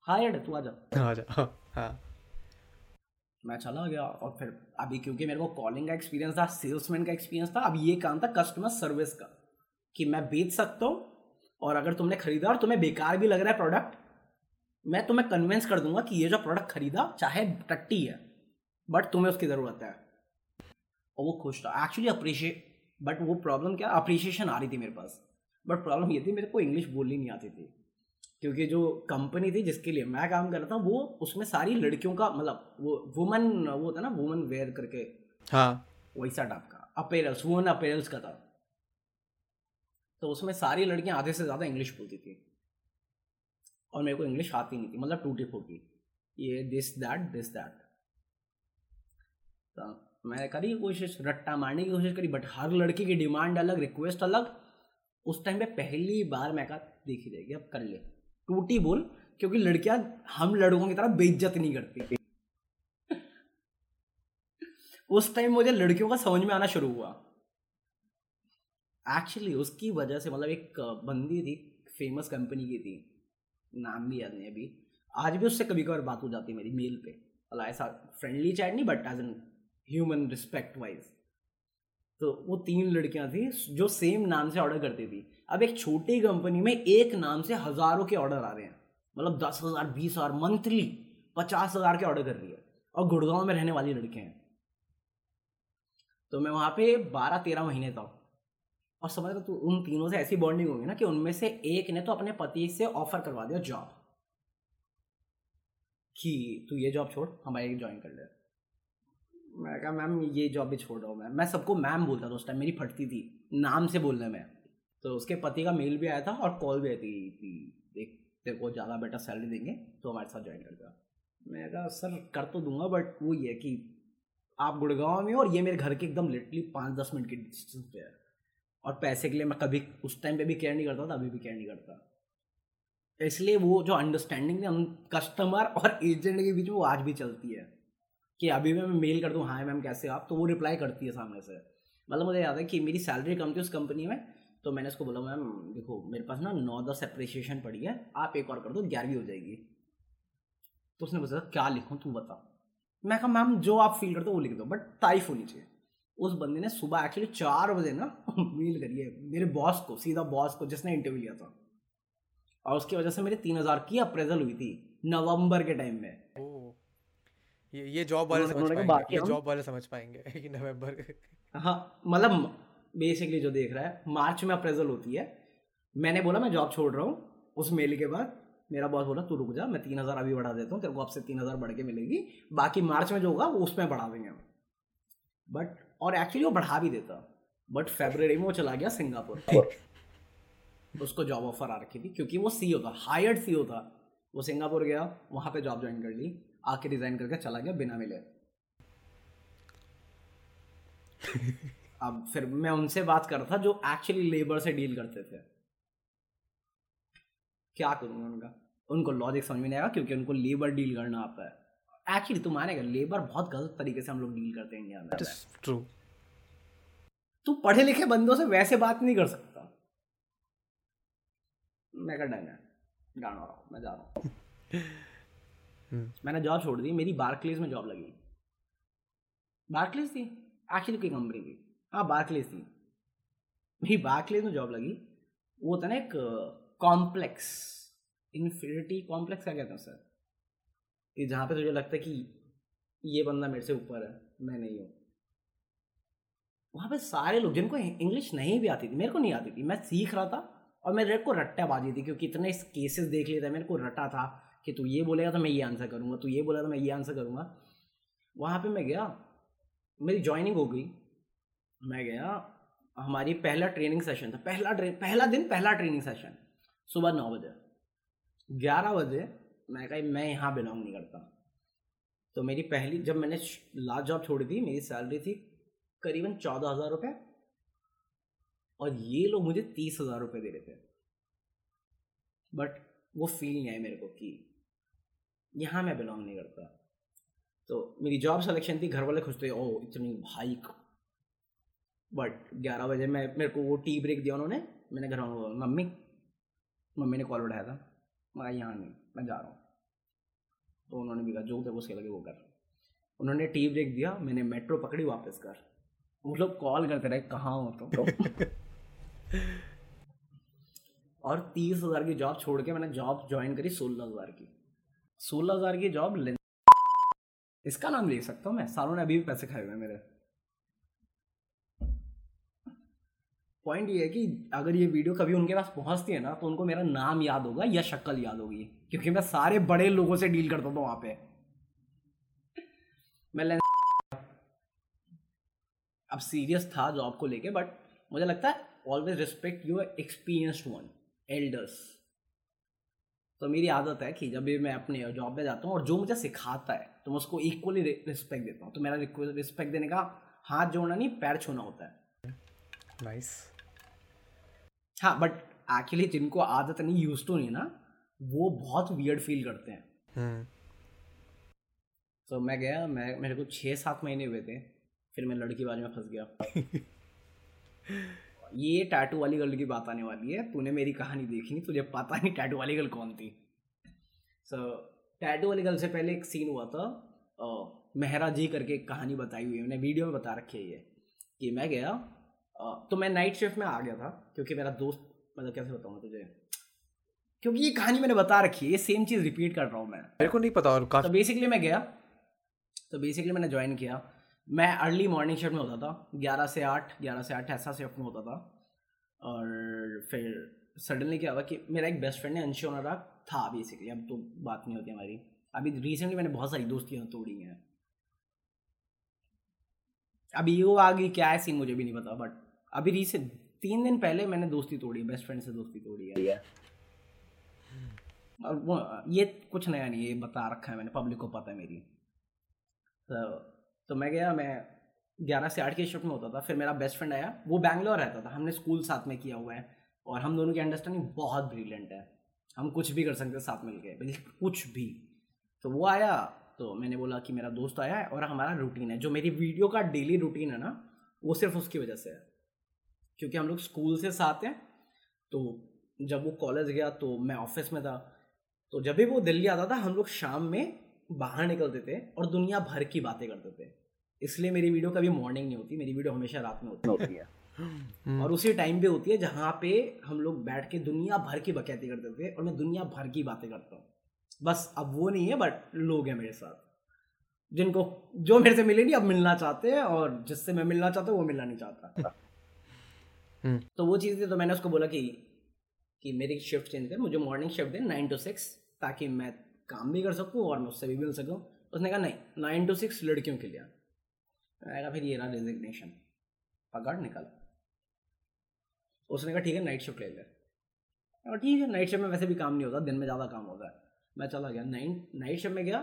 हाँ तू आ जा। आ जा हाँ, हाँ। मैं चला गया और फिर अभी क्योंकि मेरे को कॉलिंग का एक्सपीरियंस था सेल्समैन का एक्सपीरियंस था अब ये काम था कस्टमर सर्विस का कि मैं बेच सकता हूँ और अगर तुमने खरीदा और तुम्हें बेकार भी लग रहा है प्रोडक्ट मैं तुम्हें कन्विंस कर दूँगा कि ये जो प्रोडक्ट खरीदा चाहे टट्टी है बट तुम्हें उसकी ज़रूरत है। और वो खुश था। एक्चुअली अप्रिशिएट बट वो प्रॉब्लम क्या? अप्रिशिएशन आ रही थी मेरे पास। बट प्रॉब्लम ये थी मेरे को इंग्लिश बोलनी नहीं आती थी। क्योंकि जो कंपनी थी जिसके लिए मैं काम कर रहा था वो उसमें सारी लड़कियों का मतलब वो वुमन वो होता ना वुमन वेयर करके। हाँ। वैसा टाइप का। अपेरल्स वुमन अपेरल्स का था। तो उसमें सारी लड़कियाँ आधे से ज़्यादा इंग्लिश बोलती थी। और मेरे को इंग्लिश आती नहीं थी मतलब टूटी फूटी ये दिस दैट दिस दैट मैंने करी कोशिश, रट्टा मारने की कोशिश करी बट हर लड़की की डिमांड अलग रिक्वेस्ट अलग। उस टाइम पे पहली बार मैं कहा देखी जाएगी अब कर ले। टूटी बोल, क्योंकि लड़कियाँ हम लड़कों की तरह बेइज्जत नहीं करती। उस टाइम मुझे लड़कियों का समझ में आना शुरू हुआ। एक्चुअली उसकी वजह से मतलब एक बंदी थी फ़ेमस कंपनी की थी। नाम भी याद नहीं अभी। आज भी उससे कभी कभार बात हो जाती है मेरी मेल पे। मतलब ऐसा फ्रेंडली चैट नहीं but as an human respect wise तो वो तीन लड़कियाँ थी जो सेम नाम से ऑर्डर करती थी। अब एक छोटी कंपनी में एक नाम से हज़ारों के ऑर्डर आ रहे हैं। मतलब दस हज़ार, बीस हज़ार मंथली पचास हज़ार के ऑर्डर कर रही है। और गुड़गांव में रहने वाली लड़के हैं। तो मैं वहाँ पे बारह, तेरह महीने था। और समझ रहा तो उन तीनों से ऐसी बॉन्डिंग होगी ना कि उनमें से एक ने तो अपने पति से ऑफ़र करवा दिया जॉब कि तू ये जॉब छोड़ हमारे ज्वाइन कर ले। मैं कहा, मैम, ये जॉब भी छोड़ रहा हूँ मैं। मैं सबको मैम बोलता था उस टाइम मेरी फटती थी, नाम से बोलने में। तो उसके पति का मेल भी आया था और कॉल भी आई थी कि देख, तेरे को ज़्यादा बेटर सैलरी देंगे तो हमारे साथ ज्वाइन कर जा। मैं कहा, सर, कर तो दूँगा बट वो ये कि आप गुड़गांव में और ये मेरे घर के एकदम लिटरली पाँच दस मिनट के डिस्टेंस पे है। और पैसे के लिए मैं कभी, उस टाइम पे भी केयर नहीं करता था, अभी भी केयर नहीं करता। इसलिए वो जो अंडरस्टैंडिंग है कस्टमर और एजेंट के बीच वो आज भी चलती है। कि अभी भी मैं मेल कर दूँ हाँ मैम, कैसे आप? तो वो रिप्लाई करती है सामने से। मतलब मुझे याद है कि मेरी सैलरी कम थी उस कंपनी में तो मैंने उसको बोला, मैम, देखो, मेरे पास ना नौ दस अप्रिसिएशन पड़ी है, आप एक और कर दो, ग्यारहवीं हो जाएगी। तो उसने पूछा, क्या लिखूँ, तू बता। मैं कहा, मैम, जो आप फील करते हो वो लिख दो बट तारीफ़ होनी चाहिए। उस बंदे ने सुबह एक्चुअली चार बजे ना मेल करिए मेरे बॉस को, सीधा बॉस को, जिसने इंटरव्यू लिया था। और उसकी वजह से मेरे तीन हज़ार की अप्रेजल हुई थी, नवंबर के टाइम में। ये ये जॉब वाले समझ पाएँगे ये जॉब वाले समझ पाएँगे कि नवंबर हाँ मतलब बेसिकली जो देख रहा है मार्च में अप्रेजल होती है। मैंने बोला मैं जॉब छोड़ रहा हूँ। उस मेल के बाद मेरा बॉस बोला तू रुक जा मैं तीन हज़ार अभी बढ़ा देता हूँ तेरे को आपसे तीन हज़ार बढ़ के मिलेगी। बाकी मार्च में जो होगा वो उसमें बढ़ा देंगे हम। बट और एक्चुअली वो बढ़ा भी देता। बट फेबररी में वो चला गया सिंगापुर। उसको जॉब ऑफ़र आ रखी थी क्योंकि वो सी था हायर्ड सी था। वो सिंगापुर गया वहाँ पे जॉब ज्वाइन कर ली। आके रिजाइन करके चला गया बिना मिले। अब फिर मैं उनसे बात कर रहा था जो एक्चुअली लेबर से डील करते थे। क्या करूँगा उनका? उनको लॉजिक समझ में नहीं आएगा क्योंकि उनको लेबर डील करना आता है। एक्चुअली तुम मानेगा लेबर बहुत गलत तरीके से हम लोग डील करते हैं इंडिया में। ट्रू तू पढ़े लिखे बंदों से वैसे बात नहीं कर सकता। मैं कर डन है हूँ मैं जा रहा हूँ। मैंने जॉब छोड़ दी, मेरी बार्कलेज में जॉब लगी। बार्कलेज थी? एक्चुअली कोई कंपनी थी? हाँ बार्कलेज थी। मेरी बार्कलेज में जॉब लगी। वो है ना एक कॉम्प्लेक्स इन्फिनिटी कॉम्प्लेक्स क्या कहते हैं सर ये जहाँ पे तुझे लगता है कि ये बंदा मेरे से ऊपर है, मैं नहीं हूँ। वहाँ पे सारे लोग, जिनको इंग्लिश नहीं भी आती थी, मेरे को नहीं आती थी। मैं सीख रहा था और मेरे को रट्टा बाजी थी, क्योंकि इतने केसेस देख लिए थे, मेरे को रटा था। कि तू ये बोलेगा तो मैं ये आंसर करूँगा, तू ये बोला तो मैं ये आंसर करूँगा। वहाँ पे मैं गया, मेरी ज्वाइनिंग हो गई। मैं गया, हमारी पहला ट्रेनिंग सेशन था, पहला ट्रे पहला दिन पहला ट्रेनिंग सेशन सुबह नौ बजे। ग्यारह बजे मैं कहा, मैं यहाँ बिलोंग नहीं करता। तो मेरी पहली, जब मैंने लास्ट जॉब छोड़ी थी, मेरी सैलरी थी करीबन चौदह हज़ार रुपये और ये लोग मुझे तीस हज़ार रुपये दे रहे थे। बट वो फील नहीं आई मेरे को कि यहाँ मैं बिलोंग नहीं करता। तो मेरी जॉब सिलेक्शन थी घर वाले खुश थे ओ इतनी भाई बट ग्यारह बजे मैं मेरे को वो टी ब्रेक दिया उन्होंने मैंने घर वालों को मम्मी मम्मी ने कॉल उठाया था मैं यहाँ नहीं मैं जा रहा हूँ। तो उन्होंने भी कहा जो तेरे उसके लगे वो कर। उन्होंने टी ब्रेक दिया मैंने मेट्रो पकड़ी वापस कर। वो लोग कॉल करते रहे कहाँ हो तुम? और तीस हज़ार की जॉब छोड़ के मैंने जॉब ज्वाइन करी सोलह हज़ार की। सोलह हज़ार की जॉब ले इसका नाम ले सकता हूँ मैं? सालों ने अभी भी पैसे खाए हुए हैं मेरे। पॉइंट ये है कि अगर ये वीडियो कभी उनके पास पहुँचती है ना तो उनको मेरा नाम याद होगा या शक्ल याद होगी, क्योंकि मैं सारे बड़े लोगों से डील करता था वहाँ पे। मैं लें- अब सीरियस था जॉब को लेके बट मुझे लगता है always respect your experienced one elders तो मेरी आदत है कि जब भी मैं अपने जॉब पे जाता हूँ और जो मुझे सिखाता है तो मैं उसको इक्वली रिस्पेक्ट देता हूँ। तो मेरा रिस्पेक्ट देने का हाथ जोड़ना नहीं पैर छूना होता है। Nice nice. हाँ बट एक्चुअली जिनको आदत नहीं यूज़ टू नहीं ना वो बहुत वियर्ड फील करते हैं। हम्म। तो मैं गया मैं मेरे को छः सात महीने हुए थे फिर मैं लड़की बाज में फंस गया। ये टैटू वाली गर्ल की बात आने वाली है। तूने मेरी कहानी देखी नहीं तुझे पता नहीं टैटू वाली गर्ल कौन थी। सो so, टैटू वाली गर्ल से पहले एक सीन हुआ था। अ, मेहरा जी करके एक कहानी बताई हुई है। मैंने वीडियो में बता रखी है ये कि मैं गया अ, तो मैं नाइट शिफ्ट में आ गया था क्योंकि मेरा दोस्त मतलब कैसे बताऊँ तुझे? क्योंकि ये कहानी मैंने बता रखी है ये सेम चीज़ रिपीट कर रहा हूँ मैं। मेरे को नहीं पता और तो बेसिकली मैं गया तो बेसिकली मैंने ज्वाइन किया। मैं अर्ली मॉर्निंग शिफ्ट में होता था, ग्यारह से आठ, ग्यारह से आठ ऐसा शिफ्ट में होता था। और फिर सडनली क्या हुआ कि मेरा एक बेस्ट फ्रेंड है, अंशु अनुराग था बेसिकली अब तो बात नहीं होती हमारी। अभी रिसेंटली मैंने बहुत सारी दोस्तियाँ तोड़ी हैं। अभी वो आ गई, क्या है सीन मुझे भी नहीं पता बट अभी रिसेंट तीन दिन पहले मैंने दोस्ती तोड़ी बेस्ट फ्रेंड से दोस्ती तोड़ी है। है और वो, ये कुछ नया नहीं है, ये बता रखा है मैंने पब्लिक को पता है मेरी। तो तो मैं गया, मैं ग्यारह से आठ के शिफ्ट में होता था, फिर मेरा बेस्ट फ्रेंड आया, वो बैंगलोर रहता था, हमने स्कूल साथ में किया हुआ है, और हम दोनों की अंडरस्टैंडिंग बहुत ब्रिलियंट है, हम कुछ भी कर सकते साथ मिलके, बिल्कुल कुछ भी। तो वो आया तो मैंने बोला कि मेरा दोस्त आया है और हमारा रूटीन है, जो मेरी वीडियो का डेली रूटीन है ना, वो सिर्फ़ उसकी वजह से है। क्योंकि हम लोग स्कूल से साथ हैं तो जब वो कॉलेज गया तो मैं ऑफ़िस में था तो जब भी वो दिल्ली आता था, हम लोग शाम में बाहर निकलते थे और दुनिया भर की बातें करते थे। इसलिए मेरी वीडियो कभी मॉर्निंग नहीं होती मेरी वीडियो हमेशा रात में होती है। है। और उसी टाइम पे होती है जहाँ पे हम लोग बैठ के दुनिया भर की बकैती करते थे और मैं दुनिया भर की बातें करता हूँ। बस अब वो नहीं है बट लोग हैं मेरे साथ। जिनको जो मेरे से मिले नहीं अब मिलना चाहते हैं और जिससे मैं मिलना चाहता हूँ वो मिलना नहीं चाहता। हम्म। तो वो चीज़ थी तो मैंने उसको बोला कि कि मेरी शिफ्ट चेंज कर मुझे मॉर्निंग शिफ्ट दे नाइन टू सिक्स ताकि मैं काम भी कर सकूँ और मैं उससे भी मिल सकूँ। उसने कहा नहीं नाइन टू सिक्स लड़कियों के लिए। मैंने कहा फिर ये रहा रेजिग्नेशन पकड़ निकल। उसने कहा ठीक है नाइट शिफ्ट ले ले। कहा, ठीक है नाइट शिफ्ट में वैसे भी काम नहीं होता दिन में ज़्यादा काम होता है। मैं चला गया नाइट नाइट शिफ्ट में गया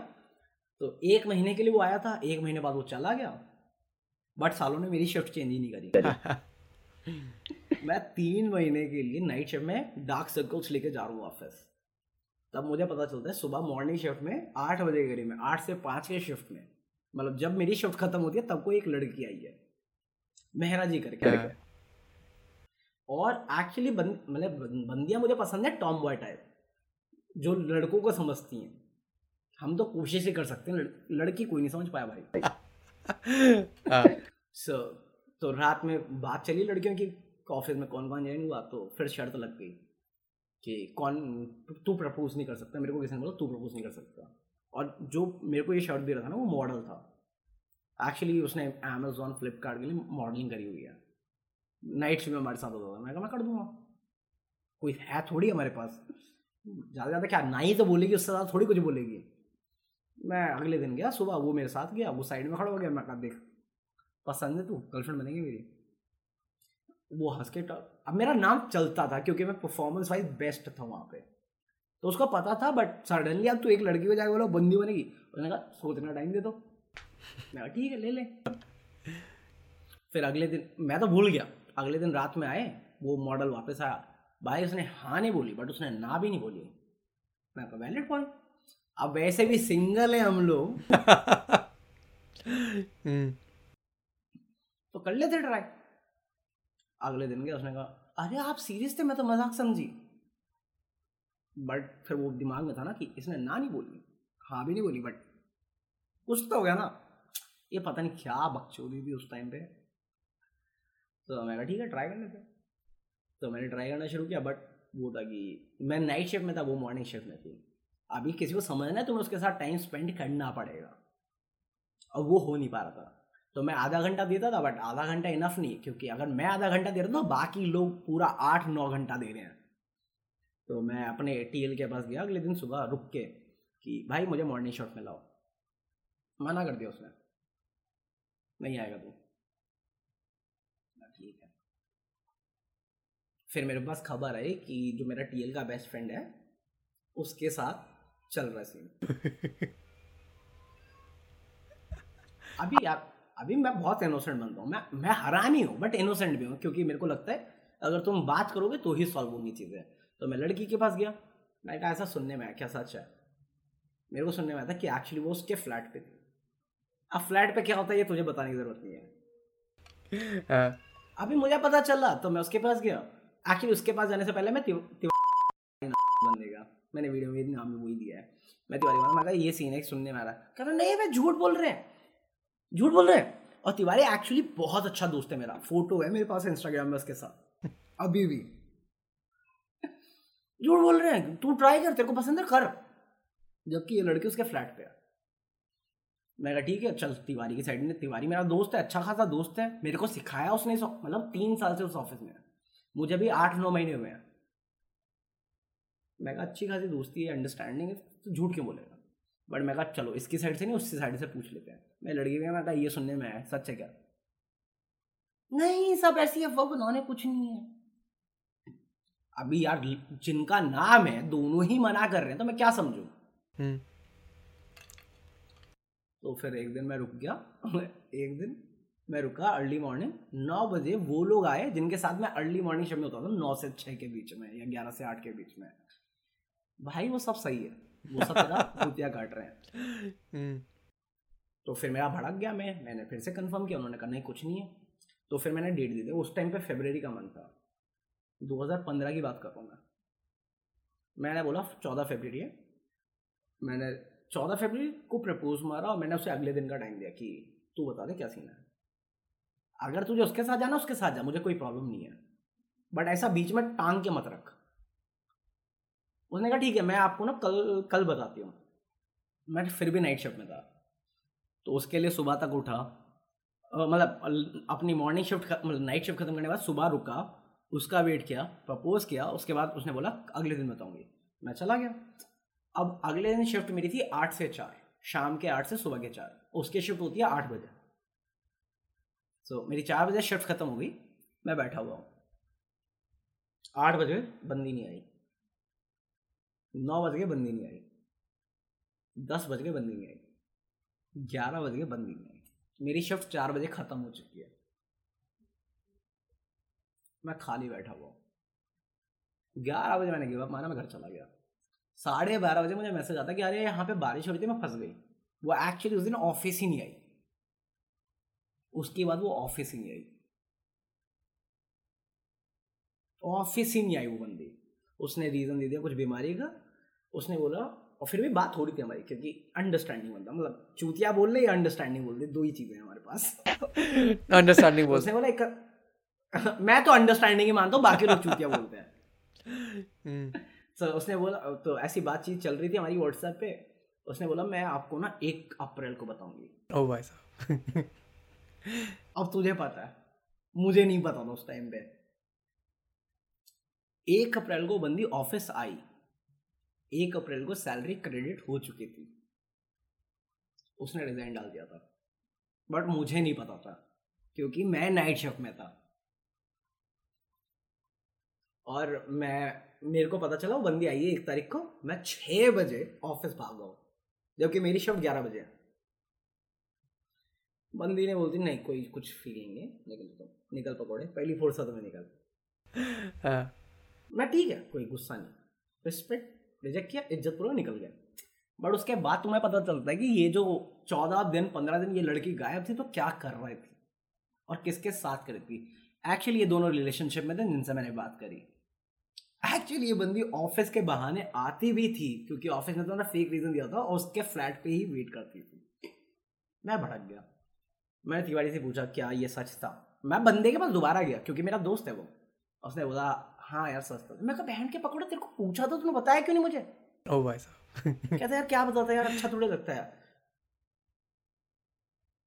तो एक महीने के लिए वो आया था एक महीने बाद वो चला गया। बट सालों ने मेरी शिफ्ट चेंज ही नहीं करी। मैं तीन महीने के लिए नाइट शिफ्ट में डार्क सर्कल्स लेके जा रहा हूँ ऑफ़िस तब मुझे पता चलता है सुबह मॉर्निंग शिफ्ट में आठ बजे के करीब में आठ से पाँच के शिफ्ट में मतलब जब मेरी शिफ्ट खत्म होती है तब कोई एक लड़की आई है मेहरा जी करके। हाँ। और एक्चुअली बन, मतलब बंदियाँ मुझे पसंद है टॉम बॉय टाइप जो लड़कों को समझती हैं। हम तो कोशिश ही कर सकते हैं लड़- लड़की कोई नहीं समझ पाया भाई। हाँ, सो तो रात में बात चली लड़कियों की ऑफ़िस में कौन कौन ज्वाइन हुआ तो फिर शर्त लग गई। कि कौन तू प्रपोज नहीं कर सकता, मेरे को किसी ने बोला तू प्रपोज नहीं कर सकता। और जो मेरे को ये शर्ट दे रहा था ना, वो मॉडल था। एक्चुअली उसने अमेजोन फ्लिपकार्ट के लिए मॉडलिंग करी हुई है। नाइट नाइट्स में हमारे साथ होता था। मैं कहा, मैं कर दूँगा। कोई है थोड़ी हमारे पास। ज़्यादा ज़्यादा क्या, ना ही तो बोलेगी, उससे ज़्यादा थोड़ी कुछ बोलेगी। मैं अगले दिन गया, सुबह वो मेरे साथ गया, वो साइड में खड़ा हो गया। मैं कहा, देख, पसंद है तू गर्लफ्रेंड बनेगी मेरी। वो हंस के अब मेरा नाम चलता था क्योंकि मैं परफॉर्मेंस वाइज बेस्ट था वहाँ पे। तो उसको पता था बट सडनली अब तू एक लड़की को जाके बोला बंदी बनेगी? उसने कहा सोचना टाइम दे दो। मैं कहा ठीक है ले ले। फिर अगले दिन मैं तो भूल गया। अगले दिन रात में आए वो मॉडल वापस आया। भाई उसने हाँ नहीं बोली बट उसने ना भी नहीं बोली। मैं कहा वैलिड पॉइंट अब वैसे भी सिंगल है हम लोग। हम्म, तो कर लेते ट्राई अगले दिन गया, उसने कहा, अरे, आप सीरियस थे? मैं तो मज़ाक समझी. बट फिर वो दिमाग में था ना कि इसने ना नहीं बोली हाँ भी नहीं बोली बट कुछ तो हो गया ना। ये पता नहीं क्या बकचोदी थी उस टाइम पे। तो मैं कहा, ठीक है ट्राई कर लेते तो मैंने ट्राई करना शुरू किया बट वो था कि मैं नाइट शिफ्ट में था, वो मॉर्निंग शिफ्ट में थी। अभी किसी को समझना है तो उसके साथ टाइम स्पेंड करना पड़ेगा। और वो हो नहीं पा रहा था। तो मैं आधा घंटा देता था बट आधा घंटा इनफ नहीं क्योंकि अगर मैं आधा घंटा दे रहा था बाकी लोग पूरा आठ नौ घंटा दे रहे हैं। तो मैं अपने टी के पास गया अगले दिन सुबह रुक के कि भाई मुझे मॉर्निंग शॉट में लाओ मना कर दिया उसने। नहीं आएगा तू। ठीक है। फिर मेरे पास खबर आई कि जो मेरा टीएल का बेस्ट फ्रेंड है उसके साथ चल रहा सीन अभी यार अभी मैं बहुत इनोसेंट बनता हूँ। मैं मैं हरामी हूँ बट इनोसेंट भी हूँ क्योंकि मेरे को लगता है अगर तुम बात करोगे तो ही सॉल्व होंगी चीज़ें। तो मैं लड़की के पास गया। मैं कहा ऐसा सुनने में आया क्या सच है? मेरे को सुनने में आया था कि एक्चुअली वो उसके फ्लैट पे थी। अब फ्लैट पे क्या होता है ये तुझे बताने की ज़रूरत नहीं है। हाँ, अभी मुझे पता चला तो मैं उसके पास गया। एक्चुअली उसके पास जाने से पहले मैं नाम बनेगा मैंने वीडियो में नाम भी वही दिया है। मैं तिवारी बना मैं कहा ये सीन है सुनने में आ रहा कह रहा नहीं मैं झूठ बोल रहे हैं। झूठ बोल रहे हैं? और तिवारी एक्चुअली बहुत अच्छा दोस्त है मेरा। फ़ोटो है मेरे पास इंस्टाग्राम में उसके साथ। अभी भी। झूठ बोल रहे हैं। तू ट्राई कर, तेरे को पसंद है? कर। जबकि ये लड़की उसके फ्लैट पे है। मैं कहा, ठीक है, चल, तिवारी की साइड में। तिवारी मेरा दोस्त है अच्छा खासा दोस्त है। मेरे को सिखाया उसने मतलब तीन साल से उस ऑफ़िस में। मुझे अभी आठ, नौ महीने हुए हैं। मैं कहा, अच्छी खासी दोस्ती है अंडरस्टैंडिंग है। तो झूठ क्यों बोलेगा? बट मैं कहा चलो इसकी साइड से नहीं उसकी साइड से पूछ लेते हैं. मैं लड़की गया मैं कहा ये सुनने में आया सच है क्या? नहीं सब ऐसी अफवाह उन्होंने कुछ नहीं है। अभी यार जिनका नाम है दोनों ही मना कर रहे हैं तो मैं क्या समझू? हम्म। तो फिर एक दिन मैं रुक गया एक दिन मैं रुका अर्ली मॉर्निंग नौ बजे वो लोग आए जिनके साथ मैं अर्ली मॉर्निंग शो में होता था नौ से छः के बीच में या ग्यारह से आठ के बीच में। भाई वो सब सही है। वो सब तेरा भूतिया काट रहे हैं। हम्म। तो फिर मेरा भड़क गया मैं मैंने फिर से कंफर्म किया उन्होंने कहा नहीं कुछ नहीं है। तो फिर मैंने डेट दी थी। उस टाइम पे फेबररी का मंथ था। 2015 की बात कर रहा हूँ मैं। मैंने बोला चौदह फेबररी है। मैंने चौदह फेबररी को प्रपोज मारा और मैंने उसे अगले दिन का टाइम दिया कि तू बता दे क्या सीन है? अगर तुझे उसके साथ जाना उसके साथ जा। मुझे कोई प्रॉब्लम नहीं है। बट ऐसा बीच में टांग के मत रख। उसने कहा, ठीक है, मैं आपको ना कल कल बताती हूँ। मैं फिर भी नाइट शिफ्ट में था। तो उसके लिए सुबह तक उठा। मतलब अपनी मॉर्निंग शिफ्ट मतलब नाइट शिफ्ट खत्म करने के बाद सुबह रुका, उसका वेट किया प्रपोज किया, उसके बाद उसने बोला, अगले दिन बताऊँगी। मैं चला गया। अब अगले दिन शिफ्ट मेरी थी आठ से चार, शाम के आठ से सुबह के चार, उसकी शिफ्ट होती है आठ बजे। सो मेरी चार बजे शिफ्ट खत्म हो गई, मैं बैठा हुआ हूँ। आठ बजे बंदी नहीं आई। नौ बज के बंदी नहीं आई। दस बज के बंदी नहीं आई। ग्यारह बज के बंदी नहीं आई। मेरी शिफ्ट चार बजे खत्म हो चुकी है। मैं खाली बैठा हुआ ग्यारह बजे मैंने गिव अप मारा, मैं घर चला गया। साढ़े बारह बजे मुझे मैसेज आता कि अरे यहाँ पे बारिश हो रही थी, मैं फंस गई। वो एक्चुअली उस दिन ऑफ़िस ही नहीं आई। उसके बाद वो ऑफ़िस ही नहीं आई। ऑफ़िस ही नहीं आई वो बंदी। उसने रीजन दे दिया कुछ बीमारी का उसने बोला और फिर भी बात हो रही थी हमारी क्योंकि अंडरस्टैंडिंग बनता मतलब चूतिया बोल रहे या अंडरस्टैंडिंग बोल रहे दो ही चीज़ें हमारे पास। अंडरस्टैंडिंग बोल उसने बोला एक मैं तो अंडरस्टैंडिंग ही मानता हूँ बाकी लोग चूतिया बोलते हैं। हम्म। सो उसने बोला तो ऐसी बातचीत चल रही थी हमारी व्हाट्सएप पे उसने बोला मैं आपको ना एक अप्रैल को बताऊँगी। ओ भाई साहब। अब तुझे पता है मुझे नहीं पता था उस टाइम पे। एक अप्रैल को बंदी ऑफ़िस आई। एक अप्रैल को सैलरी क्रेडिट हो चुकी थी। उसने रिजाइन डाल दिया था। बट मुझे नहीं पता था क्योंकि मैं नाइट शिफ्ट में था। और मैं मेरे को पता चला वो बंदी आई है एक तारीख को। मैं छः बजे ऑफ़िस भाग हूँ जबकि मेरी शिफ्ट ग्यारह बजे है। बंदी ने बोलती नहीं कोई कुछ फीलिंग है निकल तो निकल पकौड़े पहली फुर्सत में निकल। हाँ। मैं ठीक है कोई गुस्सा नहीं रिस्पेक्ट रिजेक्ट किया, इज़्ज़त पूर्वक निकल गया। बट उसके बाद तुम्हें पता चलता है कि ये जो चौदह दिन, पंद्रह दिन ये लड़की गायब थी तो क्या कर रही थी? और किसके साथ कर थी? एक्चुअली ये दोनों रिलेशनशिप में थे जिनसे मैंने बात करी। एक्चुअली ये बंदी ऑफ़िस के बहाने आती भी थी, क्योंकि ऑफ़िस ने तो ना फेक रीजन दिया था और उसके फ्लैट पे ही वेट करती थी। मैं भड़क गया। मैंने तिवारी से पूछा, क्या ये सच था? मैं बंदे के पास दोबारा गया, क्योंकि मेरा दोस्त है वो। उसने बोला हाँ यार सच था मैं कहा बहन के पकौड़े तेरे को पूछा तो तूने बताया क्यों नहीं मुझे? ओ भाई साहब। कहता यार क्या बताता यार अच्छा थोड़े लगता है यार।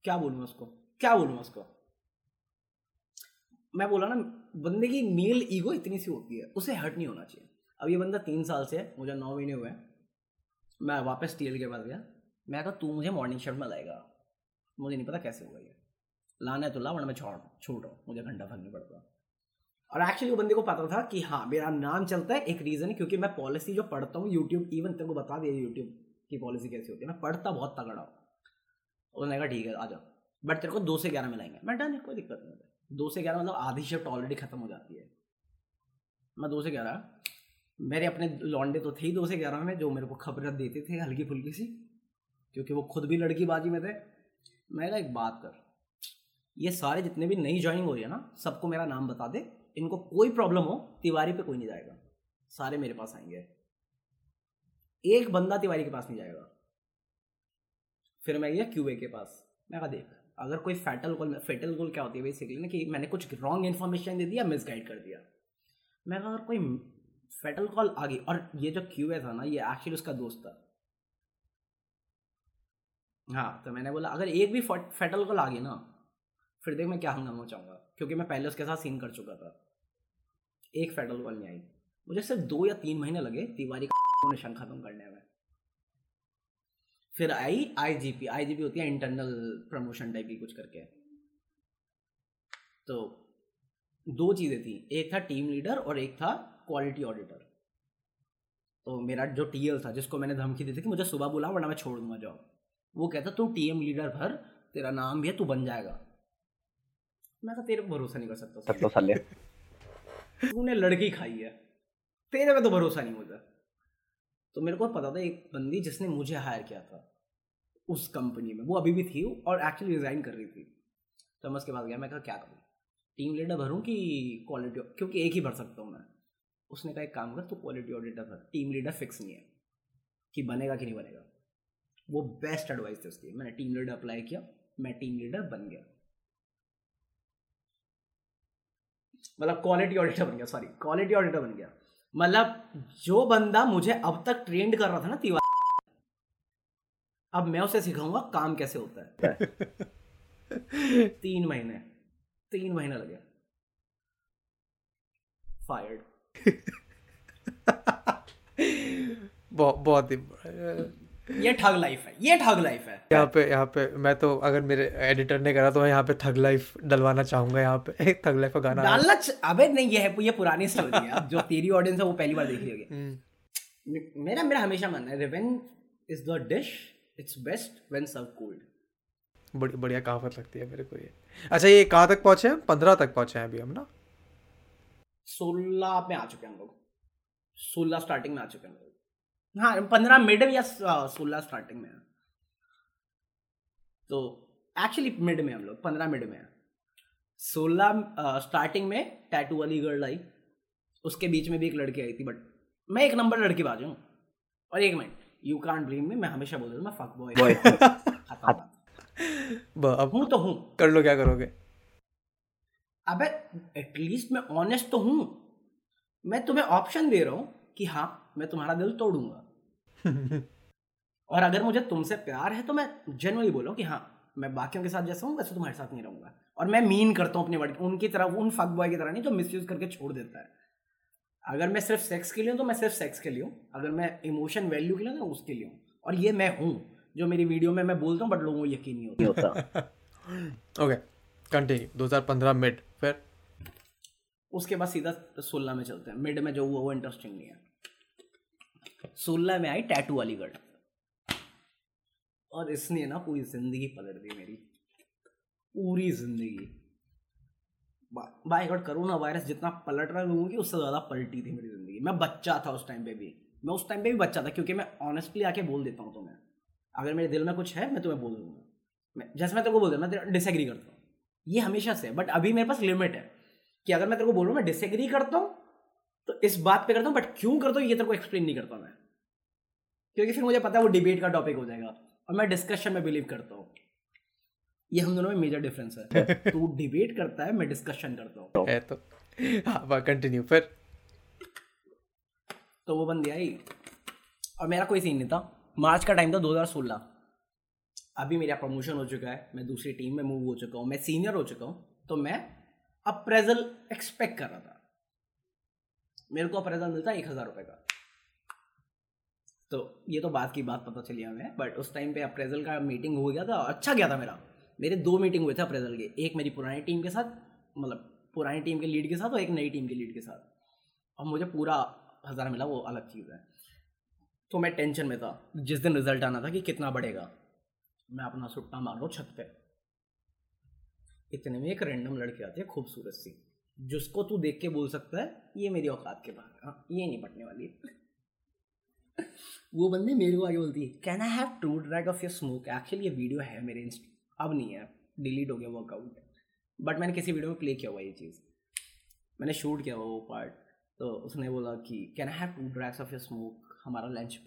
क्या बोलूँ उसको? क्या बोलूँ उसको? मैं बोला ना बंदे की मेल ईगो इतनी सी होती है उसे हर्ट नहीं होना चाहिए। अब ये बंदा तीन साल से मुझे नौ महीने हुए मैं वापस टीएल के पास गया। मैं कहा तू मुझे मॉर्निंग शिफ्ट में लाएगा। मुझे नहीं पता कैसे होगा ये। लाना है तो ला वरना मैं छोड़ छूट रहा हूँ। मुझे घंटा नहीं पड़ता। और एक्चुअली वो बंदे को पता था कि हाँ मेरा नाम चलता है एक रीज़न है क्योंकि मैं पॉलिसी जो पढ़ता हूँ यूट्यूब इवन तेरे को बता दिया यूट्यूब की पॉलिसी कैसी होती है। मैं पढ़ता बहुत तगड़ा हूँ। उसने कहा, ठीक है आ जाओ बट तेरे को दो से ग्यारह में लाएँगे मैं डन है कोई दिक्कत नहीं होती। दो से ग्यारह मतलब आधी शिफ्ट ऑलरेडी खत्म हो जाती है। मैं दो से ग्यारह। मेरे अपने लॉन्डे तो थे ही दो से ग्यारह में, जो मेरे को खबरें देते थे हल्की फुल्की सी, क्योंकि वो खुद भी लड़की बाजी में थे। मैं कहा, एक बात कर, ये सारे जितने भी नई ज्वाइनिंग हो रही है ना, सबको मेरा नाम बता दे इनको कोई प्रॉब्लम हो, तिवारी पे कोई नहीं जाएगा। सारे मेरे पास आएँगे। एक बंदा तिवारी के पास नहीं जाएगा। फिर मैं गया क्यूए के पास। मैं कहा, देख, अगर कोई फैटल कॉल फेटल गोल क्या होती है बेसिकली ना कि मैंने कुछ रॉन्ग इन्फॉर्मेशन दे दिया मिसगाइड कर दिया। मैं कहा अगर कोई फेटल कॉल आ गई? और ये जो क्यूए था ना, ये एक्चुअली उसका दोस्त था। हाँ तो मैंने बोला, अगर एक भी फेटल कॉल आ गई ना, फिर देख मैं क्या हंगामा चाहूँगा क्योंकि मैं पहले उसके साथ सीन कर चुका था। एक फेडरल कॉल नहीं आई। मुझे सिर्फ़ दो या तीन महीने लगे तिवारी का निशान खत्म करने में। फिर आई आईजीपी आईजीपी होती है इंटरनल प्रमोशन टाइप की कुछ करके। तो दो चीज़ें थी। एक था टीम लीडर और एक था क्वालिटी ऑडिटर तो मेरा जो टीएल था जिसको मैंने धमकी दी थी कि मुझे सुबह बुला वरना मैं छोड़ दूँगा जॉब वो कहता तू टीएम लीडर भर तेरा नाम भी है तू बन जाएगा। मैं तेरे पे भरोसा नहीं कर सकता तो साले। तूने लड़की खाई है। तेरे पे तो भरोसा नहीं मुझे तो मेरे को पता था, एक बंदी जिसने मुझे हायर किया था, उस कंपनी में, वो अभी भी थी और एक्चुअली रिजाइन कर रही थी। तो मैं उसके पास गया, मैं कहा, क्या करूँ? टीम लीडर भरूँ कि क्वालिटी क्योंकि एक ही भर सकता हूँ मैं। उसने कहा, एक काम कर, तू क्वालिटी ऑडिटर भर। टीम लीडर फिक्स नहीं है, कि बनेगा कि नहीं बनेगा? वो बेस्ट एडवाइस थी उसकी। मैंने टीम लीडर अप्लाई किया, मैं टीम लीडर बन गया। मतलब क्वालिटी ऑडिटर बन गया सॉरी क्वालिटी ऑडिटर बन गया। मतलब जो बंदा मुझे अब तक ट्रेंड कर रहा था ना तिवारी। अब मैं उसे सिखाऊँगा काम कैसे होता है। तीन महीने तीन महीने लगे। फायर्ड बहुत ही ये ठग लाइफ है ये ठग लाइफ है। यहाँ पे यहाँ पे मैं तो अगर मेरे एडिटर ने करा तो मैं यहाँ पे थग लाइफ डलवाना चाहूँगा यहाँ पे। थग लाइफ का गाना। डालना च- अबे नहीं ये है ये पुरानी स्टोरी है जो तेरी ऑडियंस है वो पहली बार देख रही होगी। हम्म, मेरा मेरा हमेशा मानना है revenge is the dish it's best when serve cold बड़ी बढ़िया कहावत लगती है मेरे को ये। अच्छा ये कहाँ तक पहुँचे हैं? पंद्रह तक पहुँचे हैं अभी हम ना? सोलह में आ चुके हैं हम लोग। सोलह स्टार्टिंग में आ चुके हैं हम लोग। हाँ पंद्रह मिड या सोलह स्टार्टिंग में। तो एक्चुअली मिड में हम लोग पंद्रह मिड में। है सोलह स्टार्टिंग में टैटू वाली गर्ल आई। उसके बीच में भी एक लड़की आई थी बट मैं एक नंबर लड़की बाजू हूँ। और एक minute you can't blame me मैं हमेशा बोल मैं फक बॉय Boy. ब- अब हूँ तो हूँ। कर लो क्या करोगे? अबे एटलीस्ट मैं ऑनेस्ट तो हूँ। मैं तुम्हें ऑप्शन दे रहा हूँ कि हाँ मैं तुम्हारा दिल तोड़ूँगा। और अगर मुझे तुमसे प्यार है तो मैं जनरली बोलूँ कि हाँ मैं बाकियों के साथ जैसा हूँ वैसे तुम्हारे साथ नहीं रहूँगा। और मैं मीन करता हूँ अपने वर्ड उनकी तरह उन फक बॉय की तरह नहीं जो मिसयूज करके छोड़ देता है। अगर मैं सिर्फ़ सेक्स के लिए हूँ तो मैं सिर्फ़ सेक्स के लिए हूँ। अगर मैं इमोशन वैल्यू के लिए हूँ तो उसके लिए हूँ। और ये मैं हूँ जो मेरी वीडियो में मैं बोलता हूँ बट लोगों को यकीन नहीं होता। ओके कंटिन्यू 2015 मिड फिर? उसके बाद सीधा सोलह में चलते हैं। मिड में जो हुआ वो इंटरेस्टिंग नहीं है। सोलह में आई टैटू वाली गर्ल और इसने ना पूरी ज़िंदगी पलट दी मेरी। पूरी ज़िंदगी। बाय गॉड कोरोना वायरस जितना पलट रहा लोगों की, उससे ज़्यादा पलटी थी मेरी ज़िंदगी। मैं बच्चा था उस टाइम पे भी। मैं उस टाइम पे भी बच्चा था, क्योंकि मैं ऑनेस्टली आके बोल देता हूँ तुम्हें। अगर मेरे दिल में कुछ है, मैं तुम्हें बोल दूँगा। मैं, जैसे मैं तेरे को बोल दूँ, मैं डिसएग्री करता हूँ। ये हमेशा से बट अभी मेरे पास लिमिट है कि अगर मैं तेरे को बोलूँ, मैं डिसएग्री करता हूँ तो इस बात पे करता हूँ बट क्यों करता हूँ ये तेरे को एक्सप्लेन नहीं करता मैं। क्योंकि फिर मुझे पता है वो डिबेट का टॉपिक हो जाएगा और मैं डिस्कशन में बिलीव करता हूँ। ये हम दोनों में मेजर डिफरेंस है। तू डिबेट करता है मैं डिस्कशन करता हूँ। तो हाँ कंटिन्यू फिर। तो वो बंदी आई और मेरा कोई सीन नहीं था। मार्च का टाइम था 2016 अभी मेरा प्रमोशन हो चुका है मैं दूसरी टीम में मूव हो चुका हूँ मैं सीनियर हो चुका हूँ तो मैं अप्रेजल एक्सपेक्ट कर रहा था। मेरे को अप्रेजल मिलता है एक हज़ार रुपये का। तो ये तो बात की बात पता चली हमें बट उस टाइम पे अप्रेजल का मीटिंग हो गया था अच्छा गया था मेरा। मेरे दो मीटिंग हुए थे अप्रेजल के, एक मेरी पुरानी टीम के साथ मतलब पुरानी टीम के लीड के साथ और एक नई टीम के लीड के साथ। और मुझे पूरा हज़ार मिला, वो अलग चीज़ है। तो मैं टेंशन में था, जिस दिन रिज़ल्ट आना था कि कितना बढ़ेगा, मैं अपना सुट्टा मार हूँ छत पे। इतने में एक रैंडम लड़की आती है, खूबसूरत सी। जिसको तू देख के बोल सकता है ये मेरी औकात के बाहर हाँ, ये नहीं पटने वाली वो बंदे मेरे को आगे बोलती है can I have two drag off your smoke actually ये वीडियो है मेरे इंस्ट अब नहीं है डिलीट हो गया वो अकाउंट बट मैंने किसी वीडियो में प्ले किया हुआ ये चीज़। मैंने शूट किया हुआ वो पार्ट तो उसने बोला कि can I have two drags off your smoke हमारा लंच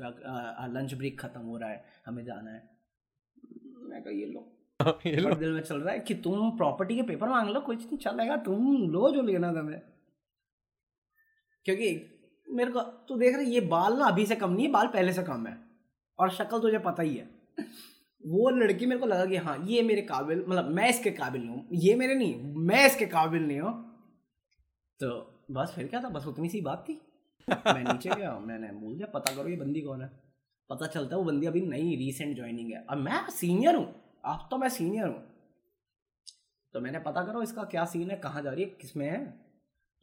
लंच ब्रेक ख़त्म हो रहा है हमें जाना है। मैं कहा ये लो। दिल में चल रहा है कि तुम प्रॉपर्टी के पेपर मांग लो कुछ नहीं चलेगा तुम लो जो लेना तुम्हें। क्योंकि मेरे को, तू देख रहा है, ये बाल ना अभी से कम नहीं है, बाल पहले से कम है। और शक्ल तुझे पता ही है। वो लड़की मेरे को लगा कि हाँ ये मेरे काबिल मतलब मैं इसके काबिल नहीं हूँ, ये मेरे नहीं, मैं इसके काबिल नहीं हूँ। तो बस फिर क्या था? बस उतनी सी बात थी। मैं नीचे गया, मैंने बोल दिया, पता करो ये बंदी कौन है? पता चलता है वो बंदी अभी नई रिसेंट ज्वाइनिंग है। अब मैं सीनियर हूँ। अब तो मैं सीनियर हूँ। तो मैंने पता करो इसका क्या सीन है, कहाँ जा रही है, किसमें है?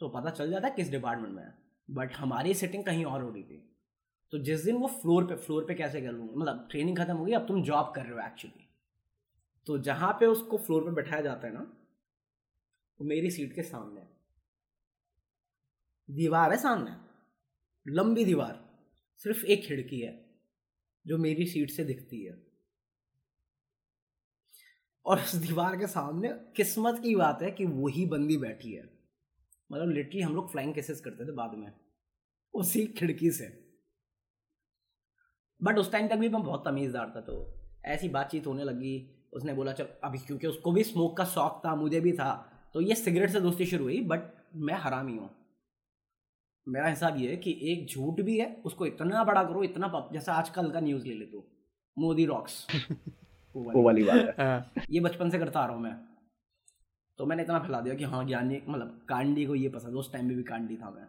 तो पता चल जाता है किस डिपार्टमेंट में है। बट हमारी सेटिंग कहीं और हो रही थी। तो जिस दिन वो फ्लोर पे फ्लोर पे कैसे कर लूँगा मतलब ट्रेनिंग खत्म हो गई, अब तुम जॉब कर रहे हो एक्चुअली तो जहाँ पे उसको फ्लोर पे बैठाया जाता है ना, वो मेरी सीट के सामने दीवार है सामने। लंबी दीवार। सिर्फ़ एक खिड़की है, जो मेरी सीट से दिखती है। और उस दीवार के सामने किस्मत की बात है कि वही बंदी बैठी है। मतलब लिटरली हम लोग फ्लाइंग केसेस करते थे बाद में, उसी खिड़की से। बट उस टाइम तक भी मैं बहुत तमीज़दार था तो ऐसी बातचीत होने लगी। उसने बोला, चल, अभी क्योंकि उसको भी स्मोक का शौक था, मुझे भी था तो ये सिगरेट से दोस्ती शुरू हुई बट मैं हरामी हूँ। मेरा हिसाब ये है कि एक झूठ भी है, उसको इतना बड़ा करो, इतना जैसा आजकल का न्यूज़ ले ले तू, मोदी रॉक्स वो वाली बात है। हाँ, ये बचपन से करता आ रहा हूँ मैं। तो मैंने इतना फैला दिया कि हाँ ज्ञानी मतलब कांडी को ये पसंद उस टाइम में भी कांडी था मैं।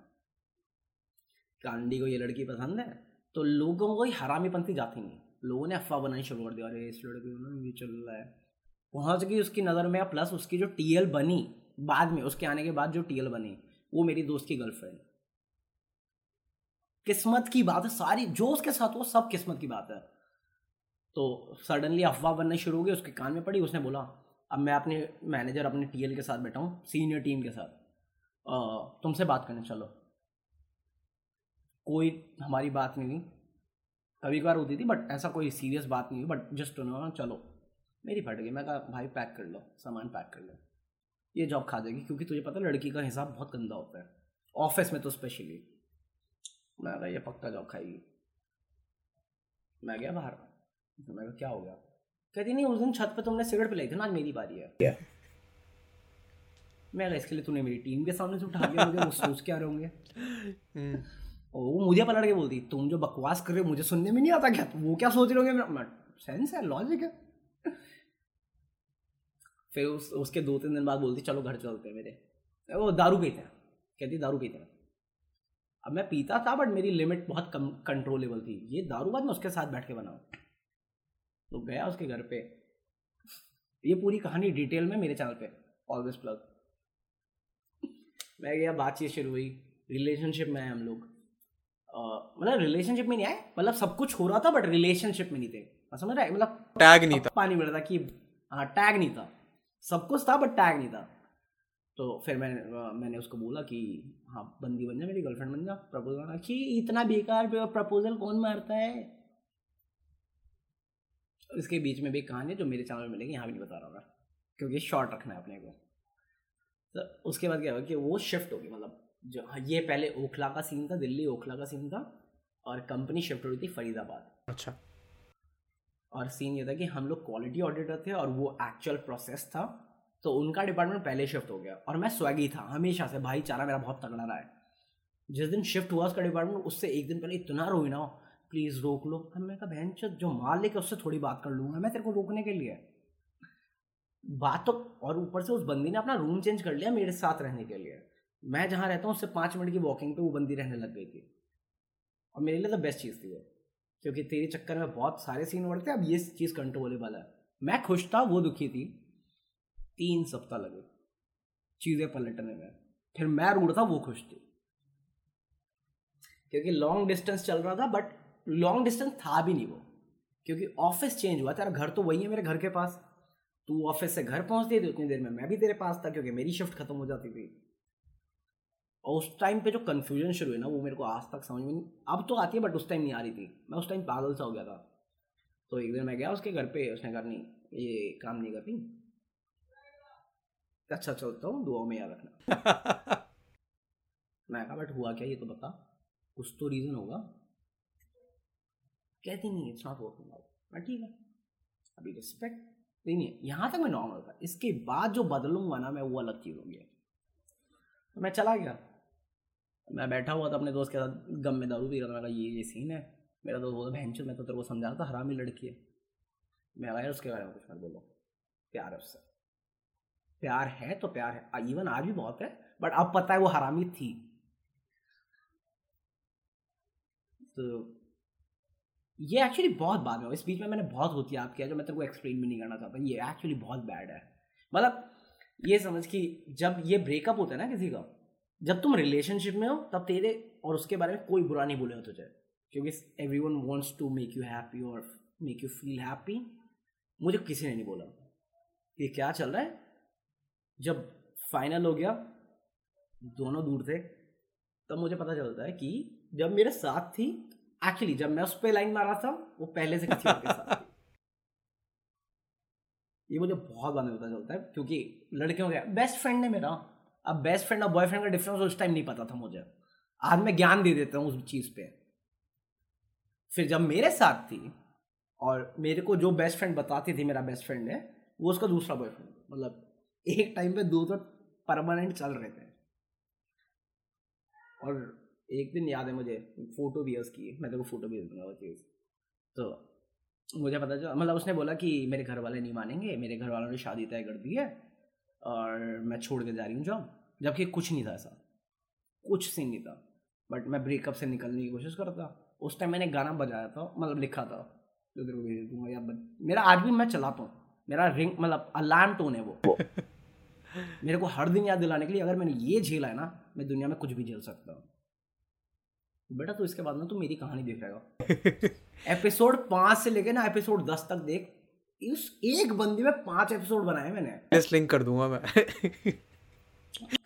कांडी को ये लड़की पसंद है तो लोगों को ही हरामीपंथी जाती नहीं। लोगों ने अफवाह बनानी शुरू कर दिया अरे इस लड़के को ना ये चल रहा है। पहुँच गई उसकी नज़र में प्लस उसकी जो टीएल बनी बाद में उसके आने के बाद जो टीएल बनी वो मेरी दोस्त की गर्लफ्रेंड किस्मत की बात है सारी जो उसके साथ वो सब किस्मत की बात है। तो सडनली अफवाह बनना शुरू हो गई, उसके कान में पड़ी, उसने बोला, अब मैं अपने मैनेजर अपने टीएल के साथ बैठा हूँ सीनियर टीम के साथ। तुमसे बात करने, चलो। कोई हमारी बात नहीं हुई। कभी कभार होती थी बट ऐसा कोई सीरियस बात नहीं हुई बट जस्ट नो चलो, मेरी फट गई। मैं कहा, भाई पैक कर लो, सामान पैक कर लो। ये जॉब खा जाएगी, क्योंकि तुझे पता लड़की का हिसाब बहुत गंदा होता है। ऑफ़िस में तो स्पेशली मैं कहा, ये पक्का जॉब खाएगी। मैं गया बाहर। तो मैं क्या हो गया? कहती नहीं उस दिन छत पे तुमने सिगरेट पिलाई थी ना आज मेरी बारी है। क्या? मैं इसके लिए तूने मेरी टीम के सामने से उठा दिया मुझे सोच क्या रहे होंगे? हम्म, वो मुझे पलट के बोलती तुम जो बकवास कर रहे हो मुझे सुनने में नहीं आता क्या? वो क्या सोच रहे होंगे सेंस है लॉजिक है। फिर उस उसके दो तीन दिन बाद बोलती चलो घर चलते हैं मेरे। वो दारू पीते हैं। कहती दारू पीते हैं। अब मैं पीता था बट मेरी लिमिट बहुत कम कंट्रोलेबल थी। ये दारू बाद मैं उसके साथ बैठ के बनाऊँ। तो गया उसके घर पे। ये पूरी कहानी डिटेल में मेरे चैनल पे ऑलवेज प्लग मैं गया बातचीत शुरू हुई रिलेशनशिप में आए हम लोग। मतलब रिलेशनशिप में नहीं आए मतलब सब कुछ हो रहा था बट रिलेशनशिप में नहीं थे। समझ रहा है? मतलब टैग नहीं था। पानी मिल रहा था कि हाँ टैग नहीं था। सब कुछ था बट टैग नहीं था। तो फिर मैंने अ, मैंने उसको बोला कि हाँ बंदी बन जा मेरी गर्लफ्रेंड बन जा प्रपोजल कि इतना बेकार प्रपोजल कौन मारता है? इसके बीच में भी कहानी है जो मेरे चैनल में मिलेगी यहाँ भी नहीं बता रहा मैं क्योंकि शॉर्ट रखना है अपने को। तो उसके बाद क्या होगा कि वो शिफ्ट होगी मतलब जो हाँ, ये पहले ओखला का सीन था दिल्ली ओखला का सीन था और कंपनी शिफ्ट हो रही थी फरीदाबाद। अच्छा। और सीन ये था कि हम लोग क्वालिटी ऑडिटर थे और वो एक्चुअल प्रोसेस था तो उनका डिपार्टमेंट पहले शिफ्ट हो गया। और मैं स्वैगी था हमेशा से भाईचारा मेरा बहुत तगड़ा रहा है। जिस दिन शिफ्ट हुआ उसका डिपार्टमेंट उससे एक दिन पहले इतना रोई ना प्लीज़ रोक लो। अब मैंने कहा बहन चो, जो माल लेके उससे थोड़ी बात कर लूँगा मैं तेरे को रोकने के लिए। बात तो और ऊपर से उस बंदी ने अपना रूम चेंज कर लिया मेरे साथ रहने के लिए। मैं जहाँ रहता हूँ उससे पाँच मिनट की वॉकिंग पे वो बंदी रहने लग गई थी। और मेरे लिए तो बेस्ट चीज़ थी वो क्योंकि तेरे चक्कर में बहुत सारे सीन बढ़ते अब ये चीज़ कंट्रोलेबल है। मैं खुश था वो दुखी थी। तीन सप्ताह लगे चीज़ें पलटने में। फिर मैं रूढ़ था वो खुश थी। क्योंकि लॉन्ग डिस्टेंस चल रहा था बट लॉन्ग डिस्टेंस था भी नहीं वो। क्योंकि ऑफ़िस चेंज हुआ तेरा घर तो वही है मेरे घर के पास। तू ऑफ़िस से घर पहुँचती थी उतनी देर में मैं भी तेरे पास था क्योंकि मेरी शिफ्ट खत्म हो जाती थी। और उस टाइम पे जो कन्फ्यूज़न शुरू हुई ना वो मेरे को आज तक समझ में नहीं अब तो आती है बट उस टाइम नहीं आ रही थी। मैं उस टाइम पागल सा हो गया था। तो एक दिन मैं गया उसके घर पे उसने कहा नहीं ये काम नहीं करती। अच्छा चलता हूँ दुआ में याद रखना। मैं कहा बट हुआ क्या ये तो बता। कुछ तो रीज़न होगा। कहती नहीं इट्स नॉट वर्किंग आउट मैं ठीक है? अभी रिस्पेक्ट नहीं नहीं यहाँ तक मैं नॉर्मल था। इसके बाद जो बदलूँगा ना, मैं वो अलग चीज़ होगी। तो मैं चला गया। मैं बैठा हुआ था अपने दोस्त के साथ, गम में दारू पी रहा था। मैं कहा, ये ये सीन है। मेरा दोस्त बोला बहन मैं तो तेरे को समझा था, हरामी लड़की है। मैं यार उसके बारे में कुछ मत बोलो। प्यार है उससे। प्यार है तो प्यार है। इवन आज भी बहुत है बट अब पता है वो हरामी थी। तो ये एक्चुअली बहुत बाद में। इस बीच में मैंने बहुत होती याद किया जो मैं तेरे को एक्सप्लेन भी नहीं करना चाहता। ये एक्चुअली बहुत बैड है। मतलब ये समझ कि जब ये ब्रेकअप होता है ना किसी का, जब तुम रिलेशनशिप में हो, तब तेरे और उसके बारे में कोई बुरा नहीं बोलेगा तुझे। क्योंकि everyone wants to make you happy और मेक यू फील हैप्पी मुझे किसी ने नहीं बोला। ये क्या चल रहा है? जब फाइनल हो गया, दोनों दूर थे, तब मुझे पता चलता है कि जब मेरे साथ थी एक्चुअली जब मैं उस पर लाइन मारा था, वो पहले से किसी और के साथ ये मुझे बहुत बाद में चलता है, क्योंकि लड़कियों का बेस्ट फ्रेंड है मेरा। अब बेस्ट फ्रेंड और बॉयफ्रेंड का डिफरेंस उस टाइम नहीं पता था मुझे। आज मैं ज्ञान दे देता हूँ उस चीज़ पे। फिर जब मेरे साथ थी, और मेरे को जो बेस्ट फ्रेंड बताती थी मेरा बेस्ट फ्रेंड है वो उसका दूसरा बॉयफ्रेंड मतलब एक टाइम पे दो तो परमानेंट चल रहे थे। और एक दिन याद है मुझे फ़ोटो भी है उसकी मैं तेरे को फ़ोटो भी दूँगा वो चीज़। तो मुझे पता चला मतलब उसने बोला कि मेरे घर वाले नहीं मानेंगे मेरे घर वालों ने शादी तय कर दी है और मैं छोड़ के जा रही हूँ जॉब जबकि कुछ नहीं था ऐसा। कुछ सीन नहीं था। बट मैं ब्रेकअप से निकलने की कोशिश करता। उस टाइम मैंने गाना बजाया था मतलब लिखा था जो तेरे को भेज दूँगा या मेरा आज भी मैं चलाता हूँ। मेरा रिंग मतलब अलार्म टोन है वो। मेरे को हर दिन याद दिलाने के लिए अगर मैंने ये झेला है ना मैं दुनिया में कुछ भी झेल सकता हूँ। बेटा तो इसके बाद ना तू मेरी कहानी देखेगा एपिसोड पाँच से लेके ना एपिसोड दस तक देख। इस एक बंदी में पाँच एपिसोड बनाए मैंने। लिंक कर दूँगा मैं।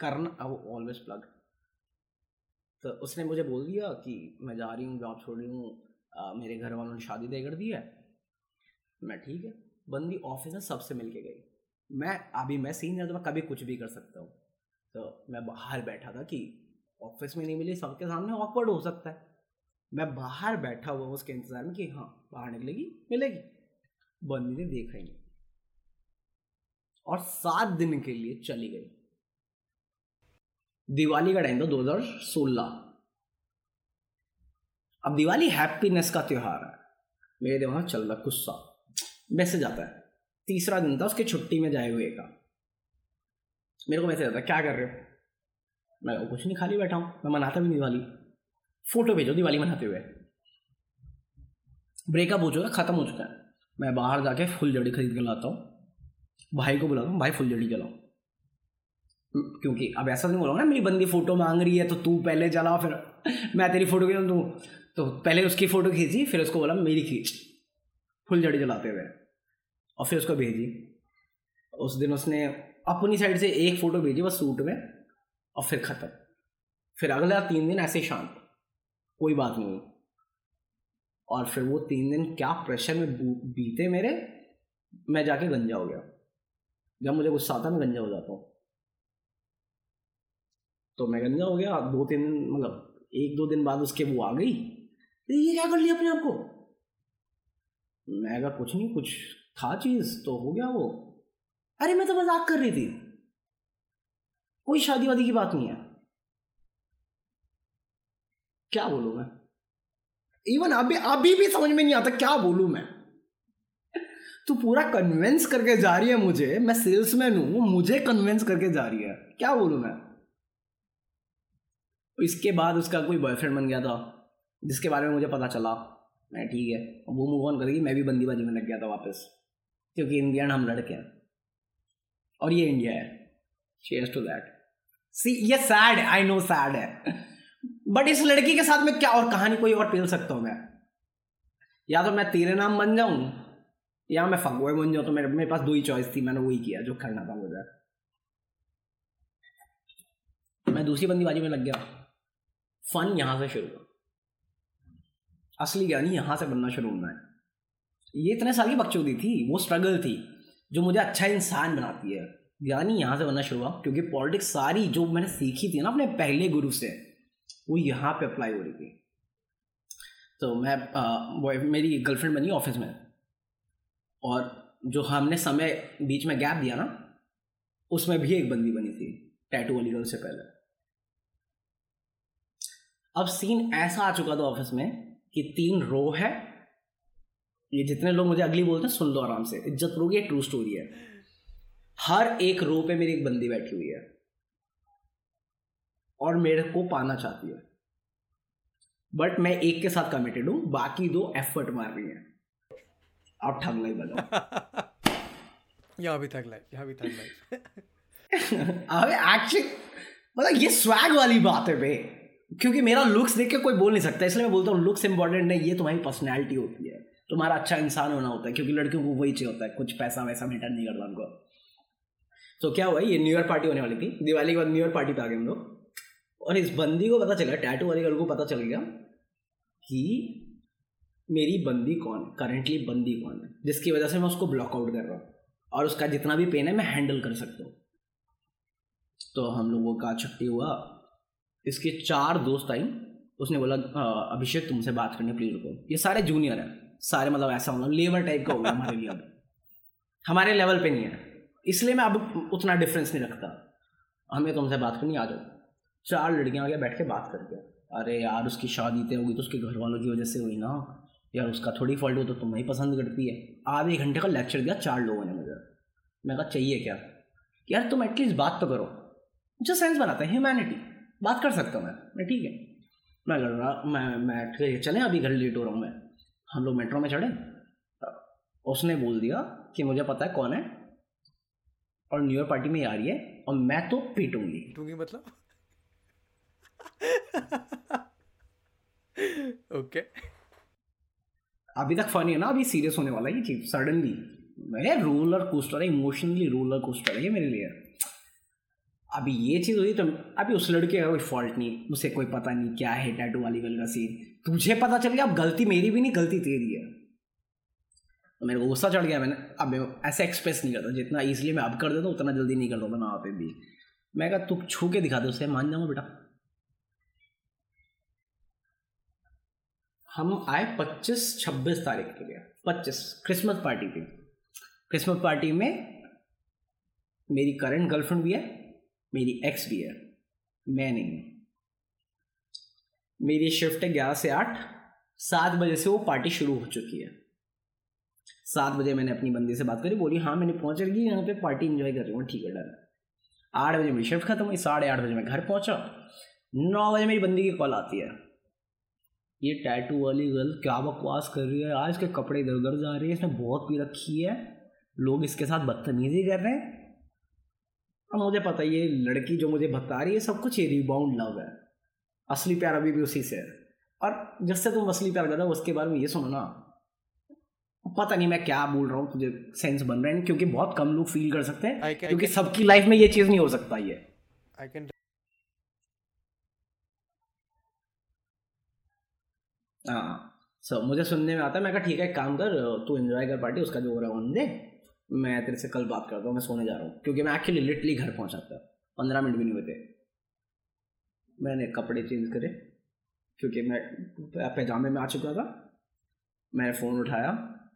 करना अब ऑलवेज प्लग तो उसने मुझे बोल दिया कि मैं जा रही हूँ जॉब छोड़ रही हूँ। मेरे घर वालों ने शादी तय कर दी है। मैं ठीक है। बंदी ऑफ़िस में सबसे मिल के गई। मैं अभी मैं सीनियर तो मैं कभी कुछ भी कर सकता हूँ। तो मैं बाहर बैठा था कि ऑफ़िस में नहीं मिली, सबके सामने ऑकवर्ड हो सकता है। मैं बाहर बैठा हुआ उसके इंतज़ार में कि हाँ बाहर निकलेगी, मिलेगी। बंदी ने देखा ही नहीं। और सात दिन के लिए चली गई। दिवाली का टाइम था 2016 अब दिवाली हैप्पीनेस का त्योहार है। मेरे दिमाग चल रहा गुस्सा। मैसेज आता है। तीसरा दिन था, उसके छुट्टी में जाए हुए का। मेरे को मैसेज आता है, क्या कर रहे हो? मैं कुछ नहीं, खाली बैठा हूँ, मैं मनाता भी नहीं दिवाली। फ़ोटो भेजो, दिवाली मनाते हुए। ब्रेकअप हो चुका है ख़त्म हो चुका है। मैं बाहर जाके फुल जड़ी खरीद के लाता हूँ। भाई को बुलाता हूँ, भाई फुल जड़ी जलाओ क्योंकि अब ऐसा नहीं बोला ना, मेरी बंदी फ़ोटो मांग रही है तो तू पहले जलाओ फिर मैं तेरी फ़ोटो खींच तू तो पहले उसकी फ़ोटो खींची, फिर उसको बोला, मेरी खींच। फुल जड़ी जलाते हुए। और फिर उसको भेजी। उस दिन उसने अपनी साइड से एक फ़ोटो भेजी, बस सूट में। और फिर ख़त्म। फिर अगला तीन दिन ऐसे शांत कोई बात नहीं। और फिर वो तीन दिन क्या प्रेशर में बीते मेरे? मैं जाके गंजा हो गया। जब मुझे गुस्सा आता मैं गंजा हो जाता हूँ। तो मैं गंजा हो गया। दो तीन मतलब एक दो दिन बाद उसके वो आ गई। तो ये क्या कर लिया अपने आप को? मैं अगर कुछ नहीं, कुछ था चीज़ तो हो गया वो। अरे, मैं तो मज़ाक कर रही थी। कोई शादी वादी की बात नहीं है। क्या बोलू मैं? इवन अभी अभी भी समझ में नहीं आता क्या बोलू मैं। तू पूरा कन्विंस करके जा रही है मुझे, मैं सेल्समैन हूँ, मुझे कन्विंस करके जा रही है। क्या बोलू मैं? इसके बाद उसका कोई बॉयफ्रेंड बन गया था, जिसके बारे में मुझे पता चला। मैं ठीक है वो मूव ऑन करेगी, मैं भी बंदीबाजी में लग गया था वापस, क्योंकि इंडियन हम लड़के हैं। और ये इंडिया है। शेयर्स टू दैट सी ये सैड आई नो सैड है. बट इस लड़की के साथ में क्या और कहानी कोई और पेल सकता हूँ मैं? या तो मैं तेरे नाम बन जाऊँ, या मैं फगोए बन जाऊँ तो मेरे मेरे पास दो ही चॉइस थी, मैंने वही किया, जो करना था मुझे मैं दूसरी बंदीबाजी में लग गया। फन यहाँ से शुरू असली ज्ञानी यहाँ से बनना शुरू होना है। ये इतने साल की बकचोदी थी, वो स्ट्रगल थी, जो मुझे अच्छा इंसान बनाती है। ज्ञानी यहाँ से बनना शुरू हुआ, क्योंकि पॉलिटिक्स सारी जो मैंने सीखी थी ना अपने पहले गुरु से, वो यहाँ पे अप्लाई हो रही थी। तो मैं मेरी गर्लफ्रेंड बनी ऑफ़िस में, और जो हमने समय बीच में गैप दिया ना, उसमें भी एक बंदी बनी थी टैटू वाली गर्ल से पहले। अब सीन ऐसा आ चुका था ऑफ़िस में कि तीन रो है, ये जितने लोग मुझे अगली बोलते हैं, सुन लो आराम से, इज़्ज़त रोगी ट्रू स्टोरी है। हर एक रो पे मेरी एक बंदी बैठी हुई है। और मेरे को पाना चाहती है। बट मैं एक के साथ कमिटेड हूँ बाकी दो एफर्ट मार रही हैं। आप ठग लाई बजाओ यहाँ भी थक लाई यहाँ भी थक लाई। अबे एक्चुअली मतलब ये स्वैग वाली बात है बे। क्योंकि मेरा लुक्स देख के कोई बोल नहीं सकता इसलिए मैं बोलता हूँ लुक्स इंपॉर्टेंट नहीं ये तुम्हारी पर्सनैलिटी होती है। तुम्हारा अच्छा इंसान होना होता है क्योंकि लड़कियों को वही चाहिए होता है कुछ पैसा वैसा मैटर नहीं करता उनको। तो क्या हुआ, ये न्यू ईयर पार्टी होने वाली थी। दिवाली के बाद न्यू ईयर पार्टी पे आ गए हम लोग। और इस बंदी को पता चला टैटू वाली गर्ल को पता चल गया कि मेरी बंदी कौन है करंटली बंदी कौन है, जिसकी वजह से मैं उसको ब्लॉक आउट कर रहा हूँ। और उसका जितना भी पेन है, मैं हैंडल कर सकता हूँ। तो हम लोगों का छुट्टी हुआ। इसके चार दोस्त आई उसने बोला अभिषेक, तुमसे बात करनी प्लीज़ रुको। ये सारे जूनियर हैं। सारे मतलब ऐसा होना लेबर टाइप का होगा हमारे लिए अब। हमारे लेवल पे नहीं है। इसलिए मैं अब उतना डिफरेंस नहीं रखता। हमें तुमसे बात करनी, आ जाओ। चार लड़कियाँ आगे बैठ के बात करके, अरे यार, उसकी शादी तय होगी तो उसके घर वालों की वजह से हुई ना। यार, उसका थोड़ी फॉल्ट हो तो तुम्हें ही पसंद करती है। आधे घंटे का लेक्चर दिया चार लोगों ने मुझे। मैं कहा, चाहिए क्या? यार, तुम एटलीस्ट बात तो करो। जो सेंस बनाता है ह्यूमैनिटी बात कर सकता हूँ मैं मैं ठीक है। मैं लड़ रहा, मैं मैं ठीक है चले, अभी घर लेट हो रहा हूँ मैं। हम लोग मेट्रो में चढ़े। उसने बोल दिया कि मुझे पता है कौन है? और न्यू ईयर पार्टी में आ रही है और मैं तो पीटूँगी। टूँगी मतलब? ओके। अभी तक फनी है ना अभी सीरियस होने वाला है ये चीज़ सडनली मैं रोलर कोस्टर है इमोशनली रोलर कोस्टर है ये मेरे लिए। अभी ये चीज़ हुई तो अभी उस लड़के का कोई फॉल्ट नहीं उसे कोई पता नहीं क्या है टैटू वाली गर्ल का सीन तुझे पता चल गया अब गलती मेरी भी नहीं गलती तेरी है। तो मेरे को गुस्सा चढ़ गया, मैंने अब मैं ऐसे एक्सप्रेस नहीं करता, जितना ईजिली मैं अब कर देता हूँ, उतना जल्दी नहीं करता था मैं वहाँ पे भी मैं कहा, तू छू के दिखा दे, उसे मान जाऊँगा बेटा। हम आए पच्चीस छब्बीस तारीख के लिए, पच्चीस क्रिसमस पार्टी थी क्रिसमस पार्टी में मेरी करंट गर्लफ्रेंड भी है, मेरी एक्स भी है, मैं नहीं मेरी शिफ्ट है ग्यारह से आठ, सात बजे से वो पार्टी शुरू हो चुकी है। सात बजे मैंने अपनी बंदी से बात करी, बोली हाँ मैंने पहुँच रही यहाँ पे पार्टी एंजॉय कर रही हूँ, ठीक है डर आठ बजे मेरी शिफ्ट खत्म हुई, साढ़े आठ बजे मैं घर पहुँचा। नौ बजे मेरी बंदी की कॉल आती है। ये टैटू वाली गर्ल क्या बकवास कर रही है आज के कपड़े इधर उधर जा रही है, इसने बहुत पी रखी है। लोग इसके साथ बदतमीजी कर रहे हैं। अब मुझे पता ये लड़की जो मुझे बता रही है, सब कुछ ये रिबाउंड लव है। असली प्यार अभी भी उसी से है। और जिससे तुम असली प्यार कर रहे हो, उसके बारे में ये सुनो ना। पता नहीं मैं क्या बोल रहा हूँ तुझे सेंस बन रहा है क्योंकि बहुत कम लोग फील कर सकते हैं can- क्योंकि सबकी लाइफ में ये चीज़ नहीं हो सकता ये। हाँ सो मुझे सुनने में आता है मैं कहा ठीक है एक काम कर तू एंजॉय कर पार्टी उसका जो हो रहा है दे मैं तेरे से कल बात करता हूँ मैं सोने जा रहा हूँ क्योंकि मैं एक्चुअली लिटली घर पहुँचा था पंद्रह मिनट भी नहीं हुए थे मैंने कपड़े चेंज करे क्योंकि मैं पैजामे में आ चुका था मैंने फ़ोन उठाया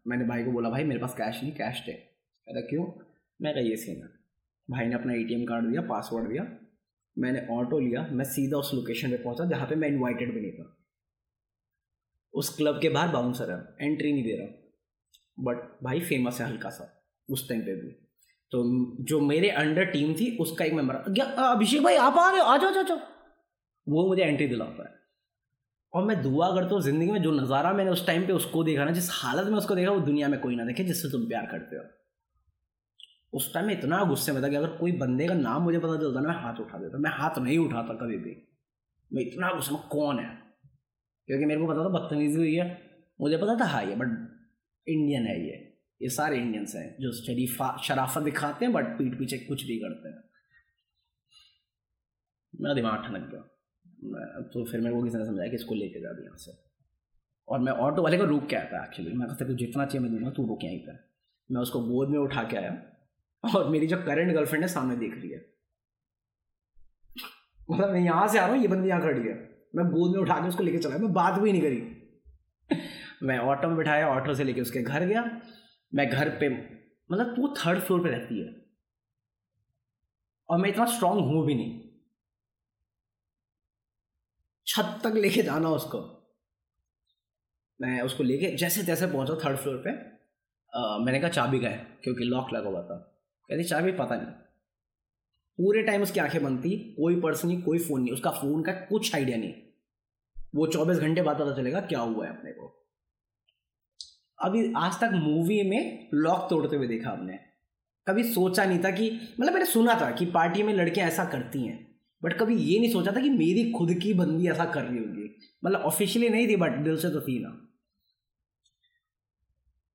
मैंने भाई को बोला भाई मेरे पास कैश नहीं कैश दे। कहता क्यों? मैं कहा ये सीन है। भाई ने अपना एटीएम कार्ड दिया पासवर्ड दिया मैंने ऑटो लिया मैं सीधा उस लोकेशन पे पहुँचा जहाँ पे मैं इनवाइटेड भी नहीं था। उस क्लब के बाहर बाउंसर है एंट्री नहीं दे रहा। बट भाई फ़ेमस है हल्का सा उस टाइम पे भी। तो जो मेरे अंडर टीम थी उसका एक मेंबर अभिषेक भाई आप आ आ जाओ आ जाओ, जाओ। वो मुझे एंट्री दिलाता है। और मैं दुआ करता हूँ ज़िंदगी में जो नज़ारा मैंने उस टाइम पे उसको देखा ना, जिस हालत में उसको देखा, वो दुनिया में कोई ना देखे, जिससे तुम प्यार करते हो। उस टाइम में इतना गुस्से में था कि अगर कोई बंदे का नाम मुझे पता चलता ना, मैं हाथ उठा देता। मैं हाथ नहीं उठाता कभी भी। मैं इतना गुस्से में कौन है? क्योंकि मेरे को पता था बदतमीजी हुई है। मुझे पता था हाई ये बट इंडियन है ये। ये सारे इंडियंस हैं जो शरीफा, शराफत दिखाते हैं बट पीठ पीछे कुछ भी करते हैं। मेरा दिमाग ठनक गया। तो फिर मेरे को किसी ने समझाया कि इसको लेके जा यहाँ से। और मैं ऑटो वाले को रोक के आया था एक्चुअली मैं कहता कि जितना चाहिए मैं दूँगा, तू रोक यहीं पर। मैं उसको गोद में उठा के आया। और मेरी जो करंट गर्लफ्रेंड है, सामने देख रही है। मतलब मैं यहाँ से आ रहा हूँ, ये बंदी यहाँ खड़ी है। मैं गोद में उठा के उसको लेके चला। मैं बात भी नहीं करी। मैं ऑटो में बिठाया ऑटो से लेके उसके घर गया। मैं घर पे मतलब वो थर्ड फ्लोर पे रहती है। और मैं इतना स्ट्रांग हूँ भी नहीं। छत तक लेके जाना उसको। मैं उसको लेके जैसे तैसे पहुँचा थर्ड फ्लोर पे आ, मैंने कहा चाबी का है क्योंकि लॉक लगा हुआ था। कहती चाबी पता नहीं। पूरे टाइम उसकी आँखें बंद थी कोई पर्स नहीं कोई फ़ोन नहीं उसका फ़ोन का कुछ आइडिया नहीं। वो चौबीस घंटे बाद पता चलेगा क्या हुआ है अपने को। अभी आज तक मूवी में लॉक तोड़ते हुए देखा हमने। कभी सोचा नहीं था कि मतलब मैंने सुना था कि पार्टी में लड़कियाँ ऐसा करती हैं। बट कभी ये नहीं सोचा था कि मेरी खुद की बंदी ऐसा कर रही होगी। मतलब ऑफिशियली नहीं थी बट दिल से तो थी ना।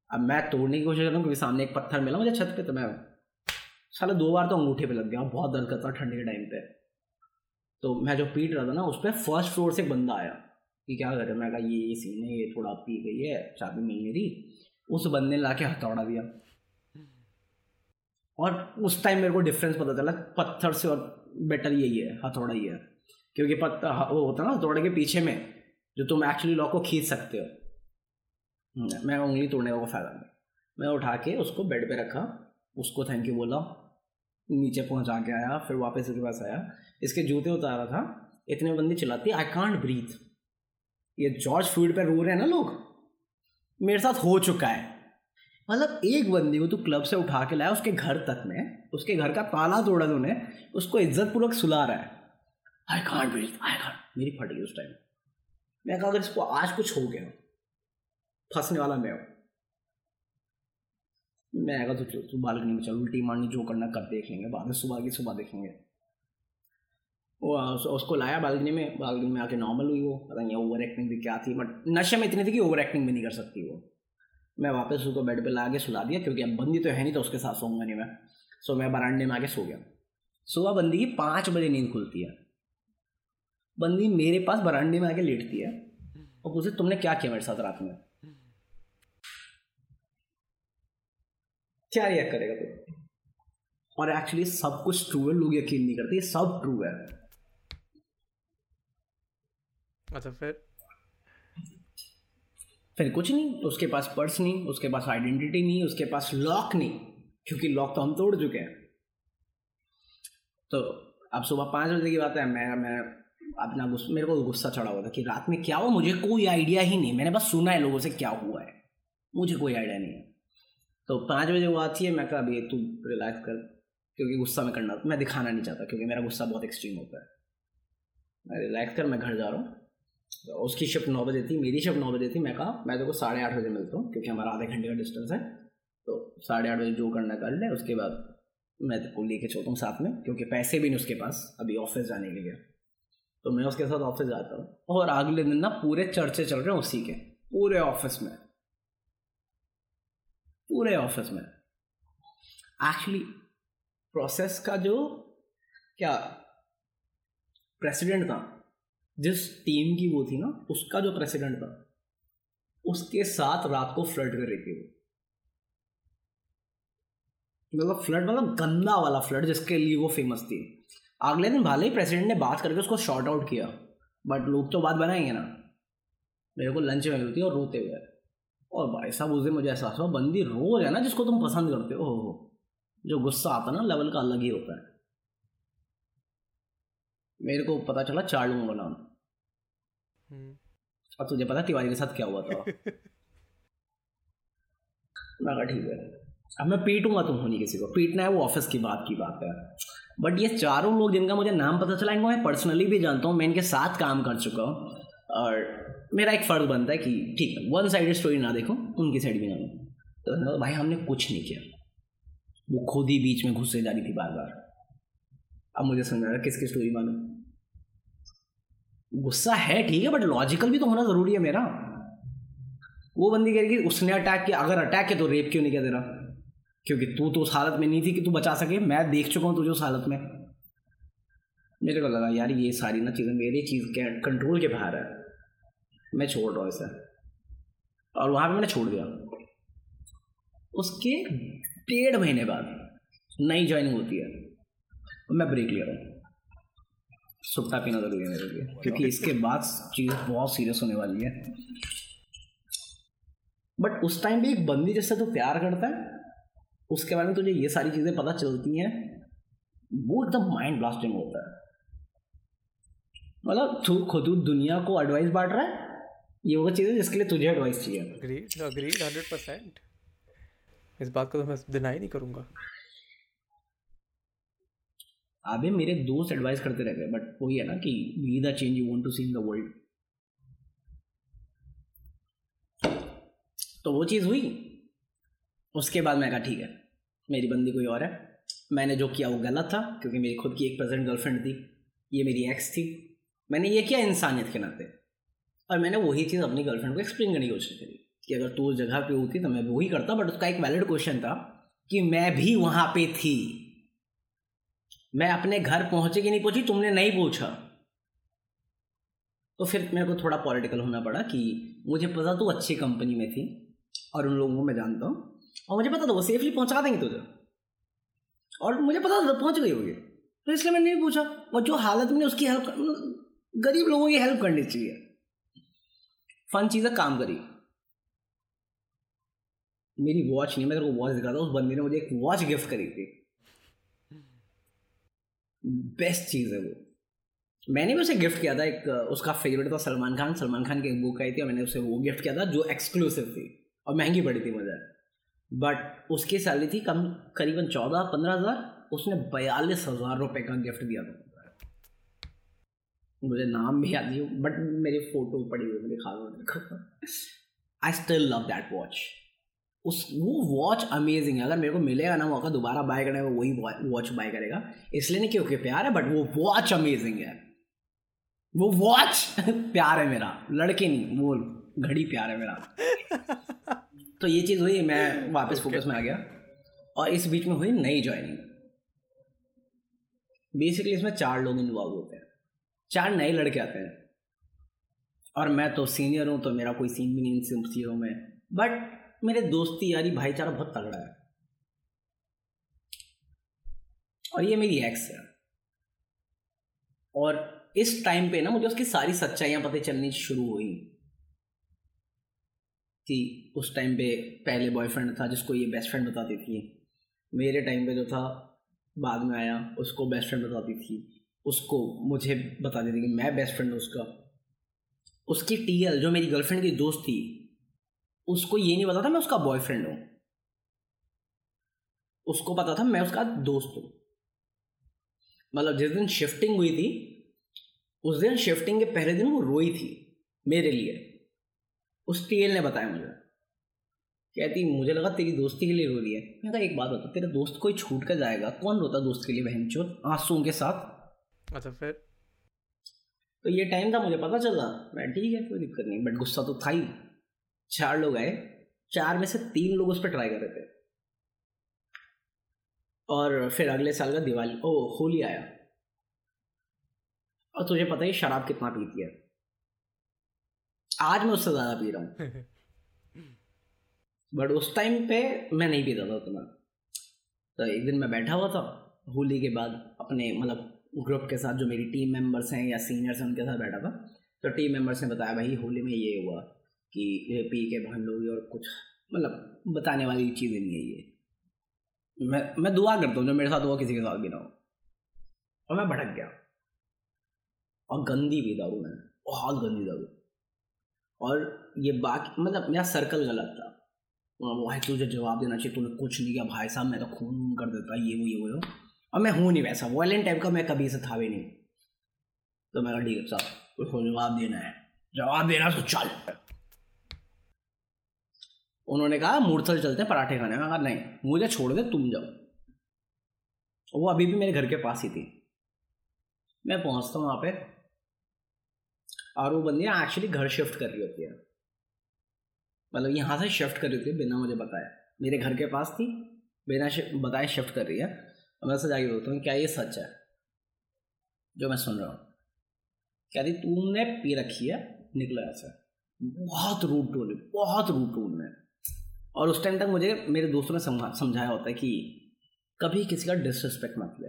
अब मैं तोड़ने की कोशिश कर रहा हूँ क्योंकि सामने एक पत्थर मिला मुझे छत पे तो मैं साला दो बार तो अंगूठे पे लग गया, बहुत दर्द करता ठंडे के टाइम पे। तो मैं जो पीट रहा था ना उस पर फ़र्स्ट फ्लोर से एक बंदा आया कि क्या करे मैं कहा, ये ये सीन है, ये थोड़ा पी गई है, चाबी मिल मेरी उस बंदे ने ला के हथौड़ा दिया। और उस टाइम मेरे को डिफरेंस पता चला, पत्थर से और बेटर यही है हथौड़ा ही है। क्योंकि पत्थर वो होता है ना हथौड़े के पीछे में जो तुम एक्चुअली लॉक को खींच सकते हो। हम्म, मैं उंगली तोड़ने का फ़ायदा नहीं। मैं उठा के उसको बेड पे रखा उसको थैंक यू बोला नीचे पहुँचा के आया फिर वापस उसके पास आया। इसके जूते उतारा था इतने बंदी चिल्लाती आई कांट ब्रीथ ये जॉर्ज फ़ील्ड पर रो रहे हैं ना लोग? मेरे साथ हो चुका है। मतलब एक बंदी को तू क्लब से उठा के लाया उसके घर तक में उसके घर का ताला तोड़ा तूने उसको इज़्ज़त पूर्वक सुला रहा है। I can't breathe I can't मेरी फट गई उस टाइम मैं कहा अगर इसको आज कुछ हो गया फंसने वाला मैं हूँ। मैं आएगा तो तू बालकनी में चल उल्टी मारनी जो करना कर देख लेंगे बाद में सुबह की सुबह देखेंगे। वो उस, उसको लाया बालकनी में बालकनी में आके नॉर्मल हुई वो। पता नहीं ओवर एक्टिंग भी क्या थी बट नशे में इतनी थी कि ओवर एक्टिंग भी नहीं कर सकती वो। मैं वापस उसको बेड पे ला के सुला दिया, क्योंकि अब बंदी तो है नहीं तो उसके साथ सोऊँगा नहीं मैं। सो मैं बरांडे में आके सो गया। सुबह बंदी की पाँच बजे नींद खुलती है। बंदी मेरे पास बरांडे में आके लेटती है, और पूछे तुमने क्या किया मेरे साथ रात में? क्या रिएक्ट करेगा तू? और एक्चुअली सब कुछ ट्रू है, लोग यकीन नहीं करते सब ट्रू है। अच्छा फिर? फिर कुछ नहीं, उसके पास पर्स नहीं, उसके पास आइडेंटिटी नहीं, उसके पास लॉक नहीं, क्योंकि लॉक तो हम तोड़ चुके हैं। तो अब सुबह पाँच बजे की बात है, मैं मैं अपना गुस्सा मेरे को गुस्सा चढ़ा हुआ था कि रात में क्या हुआ, मुझे कोई आइडिया ही नहीं, मैंने बस सुना है लोगों से क्या हुआ है। मुझे कोई आइडिया नहीं है। तो पाँच बजे वो आती है, मैं कहा, अभी तू रिलैक्स कर, क्योंकि गुस्सा में करना, मैं दिखाना नहीं चाहता, क्योंकि मेरा गुस्सा बहुत एक्सट्रीम होता है। मैं रिलैक्स कर, मैं घर जा रहा हूँ। उसकी शिफ्ट नौ बजे थी, मेरी शिफ्ट नौ बजे थी, मैं कहा, मैं देखो साढ़े आठ बजे मिलता हूँ, क्योंकि हमारा आधे घंटे का डिस्टेंस है। तो साढ़े आठ बजे जो करना कर ले, उसके बाद मैं तेको लेके चलता हूँ साथ में, क्योंकि पैसे भी नहीं उसके पास, अभी ऑफ़िस जाने के लिए। तो मैं उसके साथ ऑफ़िस जाता हूँ, और अगले दिन ना पूरे चर्चे चल रहे हैं उसी के, पूरे ऑफ़िस में। पूरे ऑफ़िस में। एक्चुअली प्रोसेस का जो क्या प्रेसिडेंट था जिस टीम की वो थी ना, उसका जो प्रेसिडेंट था, उसके साथ रात को फ्लड कर रही थी वो। मतलब फ्लड मतलब गंदा वाला फ्लड जिसके लिए वो फ़ेमस थी। अगले दिन भले ही प्रेसिडेंट ने बात करके उसको शॉर्ट आउट किया बट लोग तो बात बनाएँगे ना। मेरे को लंच में मिलती और रोते हुए। और भाई साहब, उस दिन मुझे एहसास हुआ, बंदी रोज है ना जिसको तुम पसंद करते हो। हो जो गुस्सा आता है ना लेवल का अलग ही होता है। मेरे को पता चला चार लोगों का नाम। हम्म। अब तुझे पता तिवारी के साथ क्या हुआ था। मैं कहा ठीक है। अब मैं पीटूँगा तुम होनी किसी को। पीटना है वो ऑफ़िस की बात की बात है। बट ये चारों लोग जिनका मुझे नाम पता चला इनको मैं पर्सनली भी जानता हूँ। मैं इनके साथ काम कर चुका हूँ। और मेरा एक फ़र्ज़ बनता है कि ठीक है वन साइड स्टोरी ना देखो उनकी साइड भी ना देखो। तो भाई हमने कुछ नहीं किया। वो खुद ही बीच में घुसे जा रही थी बार बार अब मुझे समझ रहा किसकी स्टोरी मानो गुस्सा है, ठीक है बट लॉजिकल भी तो होना ज़रूरी है मेरा। वो बंदी कह रही उसने अटैक किया, अगर अटैक किया तो रेप क्यों नहीं किया तेरा? क्योंकि तू तो उस हालत में नहीं थी कि तू बचा सके, मैं देख चुका हूँ तुझे उस हालत में। मेरे को लगा, यार, ये सारी ना चीज़ें मेरी चीज़ के कंट्रोल के बाहर है। मैं छोड़ रहा हूँ इसे। और वहाँ पे मैंने छोड़ दिया। उसके डेढ़ महीने बाद नई ज्वाइनिंग होती है। मैं ब्रेक ले रहा हूँ। सुट्टा पीना ज़रूरी है मेरे लिए क्योंकि इसके बाद चीज़ बहुत सीरियस होने वाली है। बट उस टाइम भी एक बंदी जिससे तू प्यार करता है उसके बारे में तुझे ये सारी चीज़ें पता चलती हैं वो एकदम माइंड ब्लास्टिंग होता है। मतलब तू खुद दुनिया को एडवाइस बांट रहा है ये वो चीज़ है जिसके लिए तुझे एडवाइस चाहिए। अग्रीड अग्रीड हंड्रेड परसेंट इस बात को तो मैं डिनाई नहीं करूँगा। अबे मेरे दोस्त एडवाइस करते रहते हैं बट वही है ना कि we the change you want to see in the world तो वो चीज़ हुई। उसके बाद मैं कहा, ठीक है, मेरी बंदी कोई और है। मैंने जो किया वो गलत था, क्योंकि मेरी खुद की एक प्रेजेंट गर्लफ्रेंड थी। ये मेरी एक्स थी। मैंने ये किया इंसानियत के नाते। और मैंने वही चीज़ अपनी गर्लफ्रेंड को एक्सप्लेन करने की कोशिश करी कि अगर तू उस जगह पे होती तो मैं वही करता बट उसका एक वैलिड क्वेश्चन था कि मैं भी वहाँ पे थी। मैं अपने घर पहुँचे कि नहीं पहुँची, तुमने नहीं पूछा। तो फिर मेरे को थोड़ा पॉलिटिकल होना पड़ा कि मुझे पता तू अच्छी कंपनी में थी, और उन लोगों को मैं जानता हूँ, और मुझे पता था वो सेफली पहुँचा देंगे तुझे। और मुझे पता था पहुँच गई होगी। तो इसलिए मैंने नहीं पूछा। और जो हालत में उसकी हेल्प गरीब लोगों की हेल्प करनी चाहिए। फन चीज़ें काम करी मेरी वॉच नहीं मैं तेरे को वॉच दिखाता उस बंदी ने मुझे एक वॉच गिफ्ट करी थी। बेस्ट चीज़ है वो। मैंने भी उसे गिफ्ट किया था, एक, उसका फेवरेट था सलमान खान। सलमान खान की एक बुक आई थी और मैंने उसे वो गिफ्ट किया था, जो एक्सक्लूसिव थी और महँगी पड़ी थी मुझे। बट उसकी सैलरी थी कम, करीबन चौदह पंद्रह हज़ार। उसने बयालीस हज़ार रुपये का गिफ्ट दिया था मुझे। नाम भी याद नहीं बट मेरी फ़ोटो पड़ी हुई मेरे खास I still love that watch उस वो वॉच अमेजिंग है। अगर मेरे को मिलेगा ना मौका दोबारा बाय करने में वही वॉच बाय करेगा। इसलिए नहीं क्योंकि प्यार है बट वो वॉच अमेजिंग है। वो वॉच प्यार है मेरा। लड़के नहीं वो घड़ी प्यार है मेरा। तो ये चीज़ हुई मैं वापस okay. फोकस में आ गया। और इस बीच में हुई नई ज्वाइनिंग बेसिकली इसमें चार लोग इन्वॉल्व होते हैं। चार नए लड़के आते हैं। और मैं तो सीनियर हूँ तो मेरा कोई सीन भी नहीं इन चीज़ों में। बट मेरे दोस्ती यारी भाईचारा बहुत तगड़ा है। और ये मेरी एक्स है। और इस टाइम पे ना मुझे उसकी सारी सच्चाइयाँ पता चलनी शुरू हुई। कि उस टाइम पे पहले बॉयफ्रेंड था, जिसको ये बेस्ट फ्रेंड बताती थी। मेरे टाइम पे जो था, बाद में आया, उसको बेस्ट फ्रेंड बताती थी। उसको मुझे बताती थी कि मैं बेस्ट फ्रेंड हूँ उसका। उसकी टीएल जो मेरी गर्लफ्रेंड की दोस्त थी उसको ये नहीं पता था मैं उसका बॉयफ्रेंड हूँ। उसको पता था मैं उसका दोस्त हूँ। मतलब जिस दिन शिफ्टिंग हुई थी उस दिन शिफ्टिंग के पहले दिन वो रोई थी मेरे लिए। उस टीएल ने बताया मुझे। कहती मुझे लगा तेरी दोस्ती के लिए रो रही है। मैं कहा एक बात बता तेरा दोस्त कोई छूट कर जाएगा? कौन रोता दोस्त के लिए बहन चोर? आँसू के साथ? अच्छा फिर? तो ये टाइम था मुझे पता चला। मैं ठीक है कोई दिक्कत नहीं बट गुस्सा तो था ही। चार लोग आए। चार में से तीन लोग उस पर ट्राई कर रहे थे। और फिर अगले साल का दिवाली ओ होली आया। और तुझे पता ही शराब कितना पीती है। आज मैं उससे ज़्यादा पी रहा हूँ। बट उस टाइम पे मैं नहीं पीता था उतना। तो एक दिन मैं बैठा हुआ था होली के बाद अपने मतलब ग्रुप के साथ जो मेरी टीम मेंबर्स हैं या सीनियर्स हैं उनके साथ बैठा था। तो टीम मेंबर्स ने बताया भाई होली में ये हुआ। कि पी के भंड होगी और कुछ मतलब बताने वाली चीज़ें नहीं है ये। मैं मैं दुआ करता हूँ, जो मेरे साथ हुआ, किसी के साथ भी ना हो। और मैं भटक गया। और गंदी भी दारू मैंने। बहुत गंदी दारू और ये बाकी मतलब मेरा सर्कल गलत था। भाई तुझे जवाब देना चाहिए, तूने कुछ नहीं किया, भाई साहब, मैं तो खून वून कर देता, ये वो ये वो और मैं हूँ नहीं वैसा। वायलेंट टाइप का मैं कभी से था भी नहीं। तो मैं ठीक है साहब उसको जवाब देना है। जवाब देना तो चल। उन्होंने कहा मूर्थल चलते हैं, पराठे खाने में कहा, नहीं, मुझे छोड़ दे, तुम जाओ। वो अभी भी मेरे घर के पास ही थी। मैं पहुँचता हूँ वहाँ पे। और वो बंदियाँ एक्चुअली घर शिफ्ट कर रही होती है। मतलब यहाँ से शिफ्ट कर रही होती है, बिना मुझे बताया मेरे घर के पास थी, बिना बताए शिफ्ट कर रही है। मैं उससे जाके बोलता हूँ, क्या ये सच है? जो मैं सुन रहा हूँ। क्या तुमने पी रखी है? निकला ऐसा। बहुत रूट टोन बहुत रूट टोन है और उस टाइम तक मुझे, मेरे दोस्तों ने समझाया होता है कि कभी किसी का डिसरिस्पेक्ट मत ले।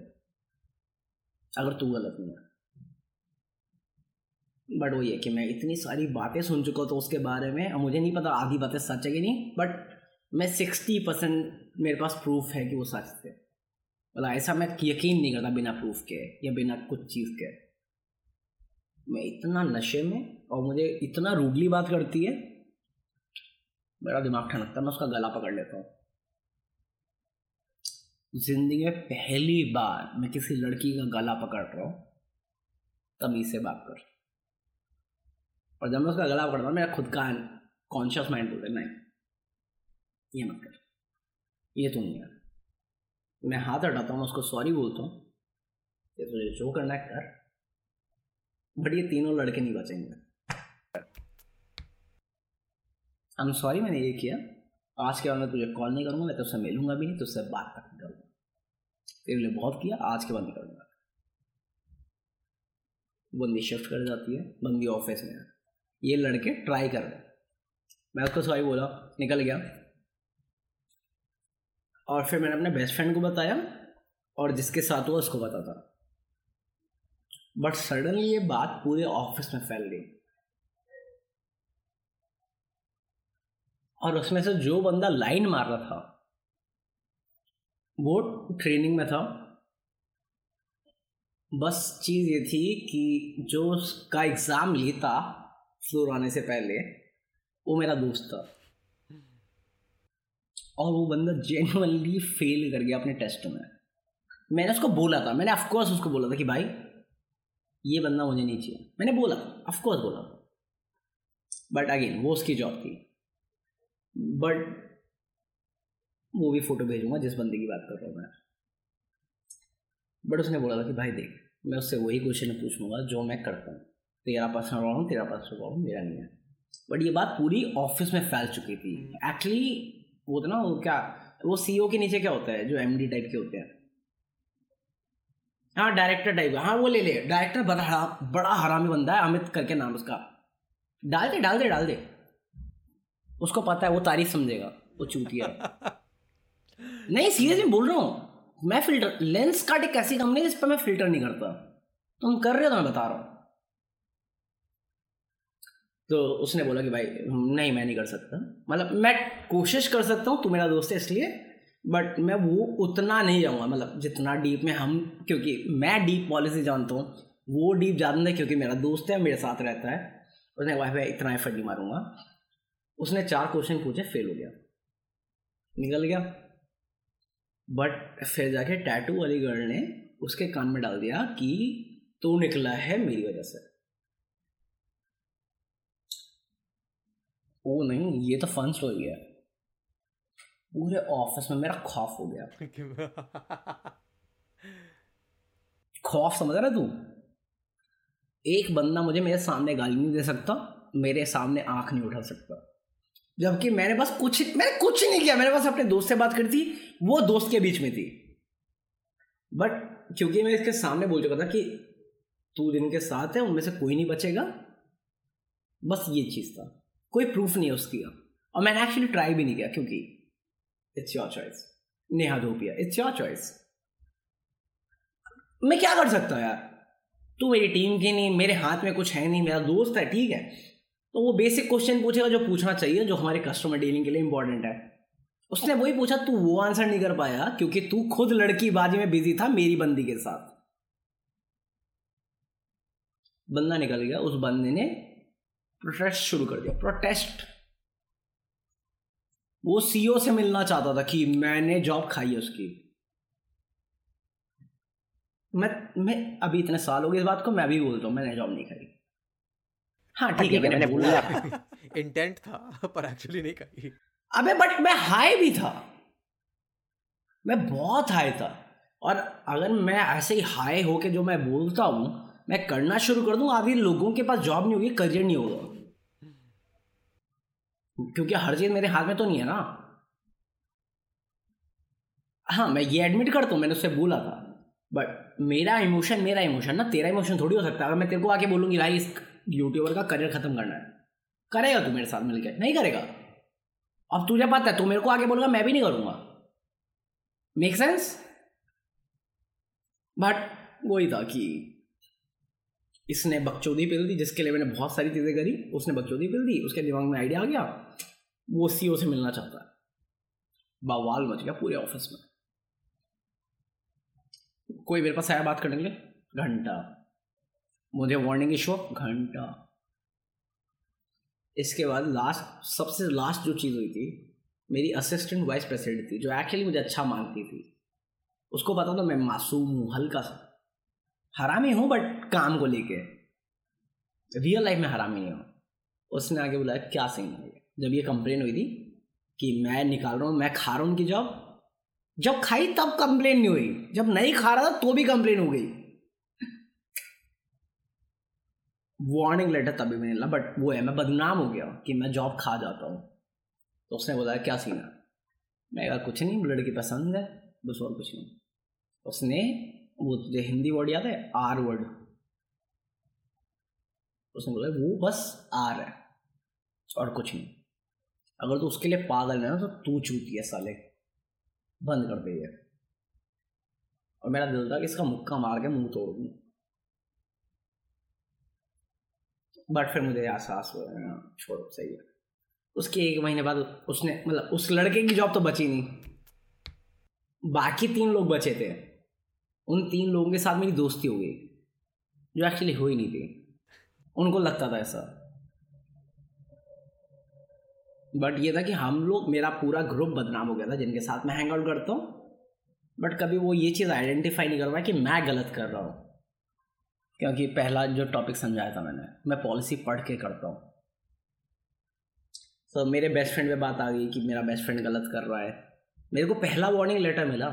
अगर तू गलत नहीं है। बट वो ये कि मैं इतनी सारी बातें सुन चुका तो उसके बारे में, और मुझे नहीं पता आधी बातें सच है कि नहीं बट मैं सिक्सटी परसेंट मेरे पास प्रूफ है कि वो सच थे। मतलब ऐसा मैं यकीन नहीं करता बिना प्रूफ के, या बिना कुछ चीज़ के। मैं इतना नशे में, और मुझे इतना रूडली बात करती है मेरा दिमाग ठनकता मैं उसका गला पकड़ लेता हूँ। ज़िंदगी में पहली बार मैं किसी लड़की का गला पकड़ रहा हूँ तमीज से बात कर। और जब मैं उसका गला पकड़ता हूँ, मेरा खुद का कॉन्शियस माइंड बोलते नहीं, ये मत कर। ये तो नहीं है मैं हाथ हटाता हूँ उसको सॉरी बोलता हूँ तुझे जो करना है, कर। बट ये तीनों लड़के नहीं बचेंगे। आई एम सॉरी मैंने ये किया। आज के बाद मैं तुझे कॉल नहीं करूँगा, मैं तुझसे मिलूँगा भी नहीं, तुझसे बात तक नहीं करूँगा तेरे लिए बहुत किया, आज के बाद नहीं करूँगा बंदी शिफ्ट कर जाती है, बंदी ऑफ़िस में ये लड़के ट्राई कर रहे मैं उसको सॉरी बोला, निकल गया। और फिर मैंने अपने बेस्ट फ्रेंड को बताया, और जिसके साथ हुआ उसको बताता। बट सडनली ये बात पूरे ऑफ़िस में फैल गई। और उसमें से जो बंदा लाइन मार रहा था, वो ट्रेनिंग में था। बस चीज़ ये थी कि जो उसका एग्ज़ाम लेता फ्लोर आने से पहले, वो मेरा दोस्त था। और वो बंदा जेनुअनली फेल कर गया अपने टेस्ट में। मैंने उसको बोला था, मैंने ऑफकोर्स उसको बोला था कि भाई, ये बंदा मुझे नहीं चाहिए। मैंने बोला ऑफकोर्स बोला। बट अगेन वो उसकी जॉब थी। बट वो भी फ़ोटो भेजूँगा जिस बंदे की बात कर रहा हूँ मैं। बट उसने बोला था कि भाई देख मैं उससे वही क्वेश्चन पूछूँगा जो मैं करता हूँ। तेरा पर्सनल प्रॉब्लम तेरा पर्सनल प्रॉब्लम मेरा नहीं है। बट ये बात पूरी ऑफ़िस में फैल चुकी थी। एक्चुअली वो था ना वो क्या वो सीईओ के नीचे क्या होता है जो एमडी टाइप के होते हैं? हाँ डायरेक्टर टाइप हाँ वो ले ले। डायरेक्टर बड़ा हरा, बड़ा हरामी बंदा है अमित करके नाम उसका। डाल दे डाल दे डाल दे। उसको पता है वो तारीफ़ समझेगा वो चूतिया नहीं सीरियसली बोल रहा हूँ मैं फ़िल्टर लेंस कार्ड एक ऐसी कंपनी जिस पर मैं फ़िल्टर नहीं करता। तुम कर रहे हो तो मैं बता रहा हूँ। तो उसने बोला कि भाई नहीं मैं नहीं कर सकता। मतलब मैं कोशिश कर सकता हूँ तू मेरा दोस्त है इसलिए बट मैं वो उतना नहीं जाऊँगा। मतलब जितना डीप में हम क्योंकि मैं डीप पॉलिसी जानता हूँ वो डीप जानता है क्योंकि मेरा दोस्त है मेरे साथ रहता है। उसने भाई भाई इतना एफर्ट नहीं मारूँगा। उसने चार क्वेश्चन पूछे फेल हो गया। निकल गया। बट फिर जाके टैटू वाली गर्ल ने उसके कान में डाल दिया कि तू निकला है मेरी वजह से। ओ नहीं ये तो फन स्टोरी है। पूरे ऑफ़िस में मेरा खौफ हो गया। खौफ समझ रहा तू? एक बंदा मुझे मेरे सामने गाली नहीं दे सकता मेरे सामने आँख नहीं उठा सकता। जबकि मैंने बस कुछ मैंने कुछ नहीं किया। मैंने बस अपने दोस्त से बात करी थी। वो दोस्त के बीच में थी। बट क्योंकि मैं इसके सामने बोल चुका था कि तू जिनके साथ है, उनमें से कोई नहीं बचेगा। बस ये चीज़ था। कोई प्रूफ नहीं है उसकी और मैंने एक्चुअली ट्राई भी नहीं किया क्योंकि it's your choice Neha Dhupia it's your choice मैं क्या कर सकता यार? तू मेरी टीम की नहीं, मेरे हाथ में कुछ है नहीं, मेरा दोस्त है, ठीक है। तो वो बेसिक क्वेश्चन पूछेगा जो पूछना चाहिए, जो हमारे कस्टमर डीलिंग के लिए इंपॉर्टेंट है। उसने वही पूछा, तू वो आंसर नहीं कर पाया क्योंकि तू खुद लड़की बाजी में बिज़ी था मेरी बंदी के साथ. बंदा निकल गया, उस बंदे ने प्रोटेस्ट शुरू कर दिया। प्रोटेस्ट वो सीईओ से मिलना चाहता था कि मैंने जॉब खाई है उसकी। मैं मैं, अभी इतने साल हो गए इस बात को, मैं भी बोलता हूँ, मैंने जॉब नहीं खाई। हाँ ठीक है मैंने बोला। इंटेंट था पर एक्चुअली नहीं खाई अबे बट मैं हाई भी था। मैं बहुत हाई था। और अगर मैं ऐसे ही हाई होके जो मैं बोलता हूँ मैं करना शुरू कर दूँ आधी लोगों के पास जॉब नहीं होगी करियर नहीं होगा। क्योंकि हर चीज़ मेरे हाथ में तो नहीं है ना। हाँ मैं ये एडमिट करता हूँ मैंने उससे बोला था। बट मेरा इमोशन मेरा इमोशन ना तेरा इमोशन थोड़ी हो सकता है। अगर मैं तेरे को आके बोलूँगी भाई यूट्यूबर का करियर खत्म करना है। करेगा तू मेरे साथ मिलकर नहीं करेगा। अब तुझे पता है, तू मेरे को आगे बोलेगा, मैं भी नहीं करूँगा। मेक सेंस बट वही था कि इसने बकचोदी पिल दी, जिसके लिए मैंने बहुत सारी चीज़ें करी, उसने बकचोदी पिल दी, उसके दिमाग में आइडिया आ गया। वो सीओ से मिलना चाहता है। बवाल मच गया पूरे ऑफ़िस में। कोई मेरे पास आया बात करने के लिए? घंटा। मुझे वार्निंग इशू घंटा। इसके बाद लास्ट सबसे लास्ट जो चीज़ हुई थी, मेरी असिस्टेंट वाइस प्रेसिडेंट थी, जो एक्चुअली मुझे अच्छा मानती थी। उसको पता था मैं मासूम हूँ, हल्का सा। हरामी हूँ बट काम को लेके। रियल लाइफ में हरामी नहीं हूँ। उसने आगे बुलाया क्या सीन है जब ये कंप्लेन हुई थी कि मैं निकाल रहा हूँ, मैं खा रहा हूँ उनकी जॉब जब खाई, तब कंप्लेन नहीं हुई। जब नहीं खा रहा था तो भी कंप्लेन हो गई। वार्निंग लेटर तभी भी मिला बट वो है, मैं बदनाम हो गया कि मैं जॉब खा जाता हूँ। तो उसने बोला, क्या सीन है? मैं कहा, कुछ नहीं, लड़की पसंद है, बस और कुछ नहीं। उसने, वो तुझे हिंदी वर्ड याद है आर वर्ड उसने बोला, वो बस आर है, और कुछ नहीं। अगर तू उसके लिए पागल है ना तो तू चूती है साले। बंद कर दे और मेरा दिल था कि इसका मुक्का मार के मुँह तोड़ दूँ। बट फिर मुझे एहसास हुआ हाँ, छोड़ो सही है। उसके एक महीने बाद उसने मतलब उस लड़के की जॉब तो बची नहीं। बाकी तीन लोग बचे थे। उन तीन लोगों के साथ मेरी दोस्ती हो गई जो एक्चुअली हुई नहीं थी। उनको लगता था ऐसा। बट ये था कि हम लोग मेरा पूरा ग्रुप बदनाम हो गया था जिनके साथ मैं हैंग आउट करता हूँ। बट कभी वो ये चीज़ आइडेंटिफाई नहीं कर पाया कि मैं गलत कर रहा हूँ। क्योंकि पहला जो टॉपिक समझाया था मैंने, मैं पॉलिसी पढ़ के करता हूँ। तो मेरे बेस्ट फ्रेंड पे बात आ गई कि मेरा बेस्ट फ्रेंड गलत कर रहा है। मेरे को पहला वार्निंग लेटर मिला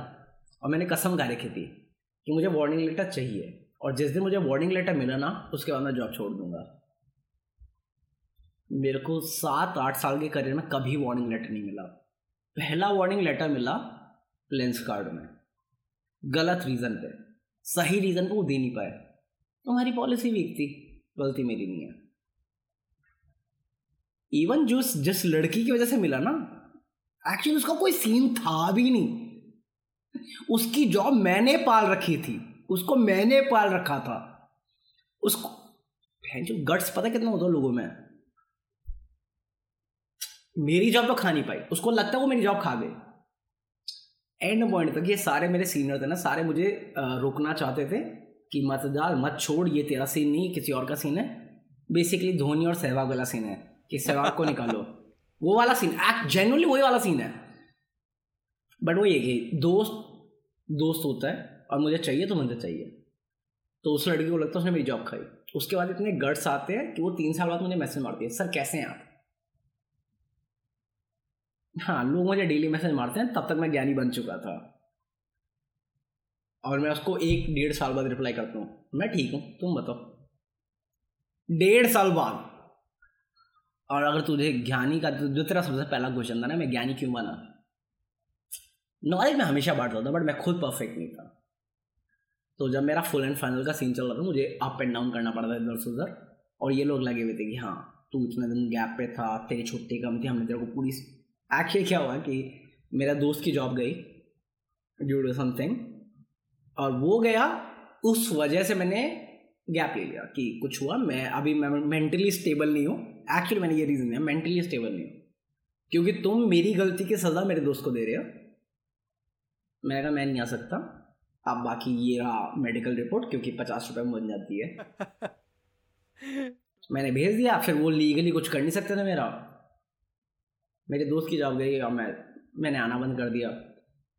और मैंने कसम खा रखी थी कि मुझे वार्निंग लेटर चाहिए। और जिस दिन मुझे वार्निंग लेटर मिला ना, उसके बाद मैं जॉब छोड़ दूँगा। मेरे को सात आठ साल के करियर में कभी वार्निंग लेटर नहीं मिला। पहला वार्निंग लेटर मिला लेंस कार्ड में। गलत रीज़न पे। सही रीज़न पे वो दे नहीं पाए। तुम्हारी पॉलिसी वीक थी। गलती मेरी नहीं है। इवन जो जिस लड़की की वजह से मिला ना एक्चुअली उसका कोई सीन था भी नहीं। उसकी जॉब मैंने पाल रखी थी। उसको मैंने पाल रखा था। उसको जो गट्स पता कितना होता लोगों में? मेरी जॉब तो खा नहीं पाई। उसको लगता है वो मेरी जॉब खा गई एंड पॉइंट तक ये सारे मेरे सीनियर थे ना, सारे मुझे रोकना चाहते थे। कि मत जा मत छोड़ ये तेरा सीन नहीं किसी और का सीन है। बेसिकली धोनी और सहवाग वाला सीन है कि सहवाग को निकालो। वो वाला सीन एक्ट जेनुअली वही वाला सीन है। बट वो ये कि दोस्त दोस्त होता है और मुझे चाहिए तो मुझे चाहिए। तो उस लड़की को लगता है उसने मेरी जॉब खाई। उसके बाद इतने गट्स आते हैं कि वो तीन साल बाद मुझे मैसेज मारती है सर कैसे हैं आप? हाँ लोग मुझे डेली मैसेज मारते हैं तब तक मैं ज्ञानी बन चुका था। और मैं उसको एक डेढ़ साल बाद रिप्लाई करता हूँ। मैं ठीक हूँ, तुम बताओ। डेढ़ साल बाद। और अगर तुझे ज्ञानी का, जो तेरा सबसे पहला क्वेश्चन था ना, मैं ज्ञानी क्यों बना? नॉलेज में हमेशा बांटता था बट मैं खुद परफेक्ट नहीं था। तो जब मेरा फुल एंड फाइनल का सीन चल रहा था, मुझे अप एंड डाउन करना पड़ा था इधर से उधर। और ये लोग लगे हुए थे कि हाँ तू इतने दिन गैप पे था, तेरी छुट्टी कम थी, हमने तेरे को पूरी एक्चुअली क्या हुआ कि मेरा दोस्त की जॉब गई ड्यू टू समथिंग और वो गया उस वजह से मैंने गैप ले लिया कि कुछ हुआ मैं अभी मैं मेंटली स्टेबल नहीं हूँ। एक्चुअली मैंने ये रीज़न है मेंटली स्टेबल नहीं हूँ। क्योंकि तुम मेरी गलती की सज़ा मेरे दोस्त को दे रहे हो। मैं कहा मैं नहीं आ सकता। अब बाकी ये रहा मेडिकल रिपोर्ट क्योंकि पचास रुपये में बन जाती है। मैंने भेज दिया फिर वो लीगली कुछ कर नहीं सकते थे मेरा। मेरे दोस्त की जॉब गई और मैं मैंने आना बंद कर दिया।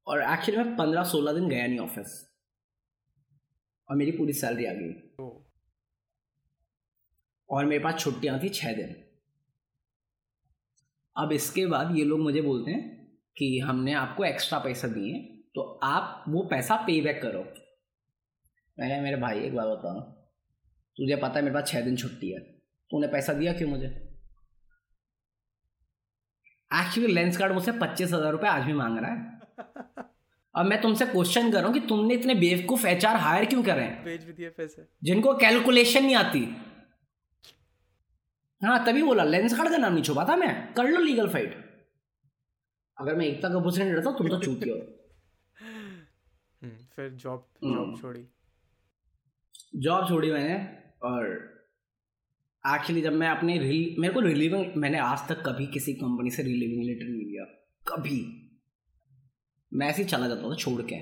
और एक्चुअली मैं पंद्रह सोलह दिन गया नहीं ऑफ़िस और मेरी पूरी सैलरी आ गई। और मेरे पास छुट्टियाँ थी छः दिन। अब इसके बाद ये लोग मुझे बोलते हैं कि हमने आपको एक्स्ट्रा पैसा दिए तो आप वो पैसा पे बैक करो। मैंने मेरे भाई एक बार बताओ तुझे पता है मेरे पास छः दिन छुट्टी है तूने पैसा दिया क्यों मुझे? एक्चुअली लेंस कार्ड मुझसे पच्चीस हज़ार रुपये आज भी मांग रहा है। अब मैं तुमसे क्वेश्चन कर रहा हूँ कि तुमने इतने बेवकूफ़ एच आर हायर क्यों कर रहे हैं? पैसे। जिनको कैलकुलेशन नहीं आती। हाँ तभी बोला लेंस कार्ड का नाम नहीं छुपा था मैं। कर लो लीगल फाइट अगर मैं एकता कपूर से नहीं डरता तुम तो चूती हो। हम्म, फिर जॉब जॉब हम्म। छोड़ी। जॉब छोड़ी मैंने और एक्चुअली जब मैं अपने रिल मेरे को रिलीविंग मैंने आज तक कभी किसी कंपनी से रिलीविंग लेटर नहीं लिया। कभी। मैं ऐसे ही चला जाता था छोड़ के।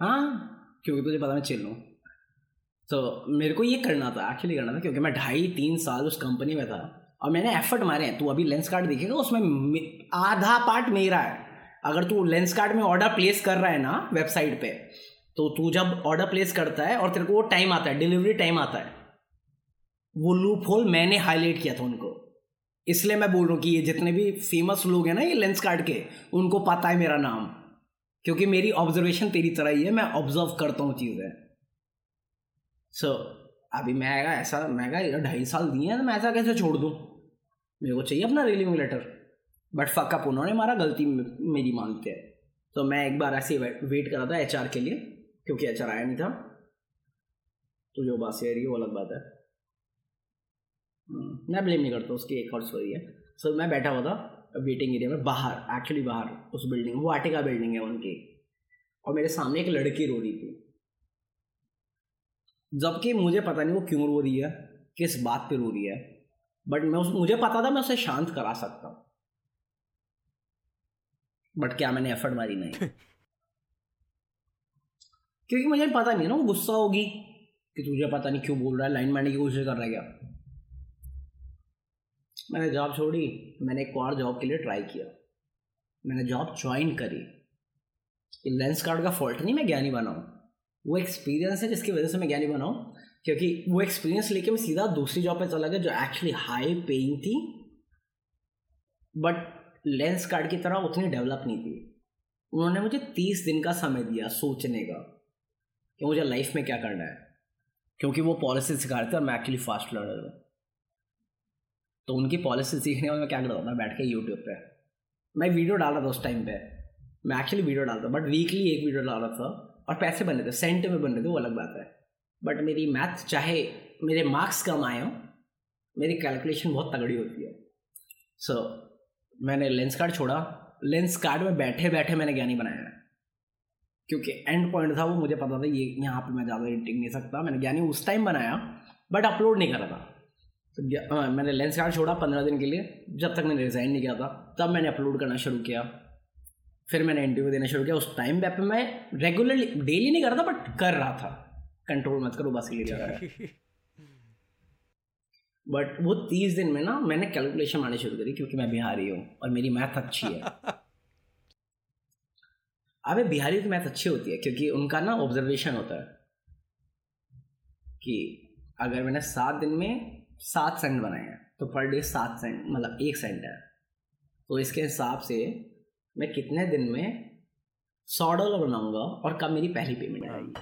हाँ क्योंकि तुझे पता मैं चिल हूँ। तो मेरे को ये करना था एक्चुअली करना था, क्योंकि मैं ढाई तीन साल उस कंपनी में था। और मैंने एफर्ट मारे हैं, तू अभी लेंस कार्ड देखेगा, उसमें आधा पार्ट मेरा है। अगर तू लेंस कार्ड में ऑर्डर प्लेस कर रहा है ना वेबसाइट पे तो तू जब ऑर्डर प्लेस करता है, और तेरे को वो टाइम आता है डिलीवरी टाइम आता है, वो लूप होल मैंने हाईलाइट किया था उनको। इसलिए मैं बोल रहा हूँ कि ये जितने भी फ़ेमस लोग हैं ना ये लेंस कार्ड के उनको पता है मेरा नाम। क्योंकि मेरी ऑब्जर्वेशन तेरी तरह ही है मैं ऑब्ज़र्व करता हूँ चीज़ें। सो so, अभी मैं आएगा ऐसा मैं कहा ढाई साल दिए हैं तो मैं ऐसा कैसे छोड़ दूँ? मेरे को चाहिए अपना रिलीविंग लेटर बट फकअप उन्होंने मारा गलती मेरी मानते हैं। तो मैं एक बार ऐसे वेट कर था एच के लिए क्योंकि एचआर आया नहीं था। तो जो बात से रही है वो अलग बात है। मैं ब्लेम नहीं करता उसकी एक और स्टोरी है। सो so, मैं बैठा हुआ था वेटिंग एरिया में बाहर एक्चुअली बाहर उस बिल्डिंग वो आर्टिका बिल्डिंग है उनकी। और मेरे सामने एक लड़की रो रही थी। जबकि मुझे पता नहीं वो क्यों रो रही है किस बात पे रो रही है। बट मैं उस मुझे पता था मैं उसे शांत करा सकता हूँ। बट क्या मैंने एफर्ट मारी? नहीं। क्योंकि मुझे पता नहीं ना वो गुस्सा होगी कि तुझे पता नहीं क्यों बोल रहा है लाइन मारने की कोशिश कर रहा है क्या। मैंने जॉब छोड़ी, मैंने एक और जॉब के लिए ट्राई किया। मैंने जॉब ज्वाइन करी। लेंस कार्ड का फॉल्ट नहीं मैं ज्ञानी बनाऊँ वो एक्सपीरियंस है जिसकी वजह से मैं ज्ञानी बनाऊँ क्योंकि वो एक्सपीरियंस लेके मैं सीधा दूसरी जॉब पे चला गया जो एक्चुअली हाई पेइंग थी। बट लेंस कार्ड की तरह उतनी डेवलप नहीं थी। उन्होंने मुझे तीस दिन का समय दिया सोचने का कि मुझे लाइफ में क्या करना है। क्योंकि वो पॉलिसी सिखा रहे थे और मैं एक्चुअली फास्ट लर्नर हूँ। तो उनकी पॉलिसी सीखने में मैं क्या करता था बैठ के यूट्यूब पे। मैं वीडियो डाल रहा था उस टाइम पे। मैं एक्चुअली वीडियो डालता बट वीकली एक वीडियो डाल रहा था और पैसे बन रहे थे। सेंट में बन रहे थे वो अलग बात है। बट मेरी मैथ चाहे मेरे मार्क्स कम आए हों मेरी कैलकुलेशन बहुत तगड़ी होती है। सो so, मैंने लेंस कार्ड छोड़ा। लेंस कार्ड में बैठे बैठे मैंने ज्ञानी बनाया क्योंकि एंड पॉइंट था वो मुझे पता था ये यहाँ पे मैं ज़्यादा एडिटिंग नहीं सकता। मैंने ज्ञानी उस टाइम बनाया बट अपलोड नहीं करा था। तो हाँ, मैंने लेंस कार्ड छोड़ा पंद्रह दिन के लिए। जब तक मैंने रिज़ाइन नहीं किया था तब मैंने अपलोड करना शुरू किया। फिर मैंने इंटरव्यू देना शुरू किया। उस टाइम पे मैं रेगुलरली डेली नहीं कर रहा था बट कर रहा था। कंट्रोल मत करो बस के लिए बट वो तीस दिन में ना मैंने कैलकुलेशन आने शुरू करी क्योंकि मैं बिहारी हूँ और मेरी मैथ अच्छी है। अबे बिहारी की मैथ अच्छी होती है क्योंकि उनका ना ऑब्जर्वेशन होता है कि अगर मैंने सात दिन में सात सेंट बनाए हैं। तो पर डे सात सेंट मतलब एक सेंट है। तो इसके हिसाब से मैं कितने दिन में सौ डॉलर बनाऊँगा और कब मेरी पहली पेमेंट आएगी।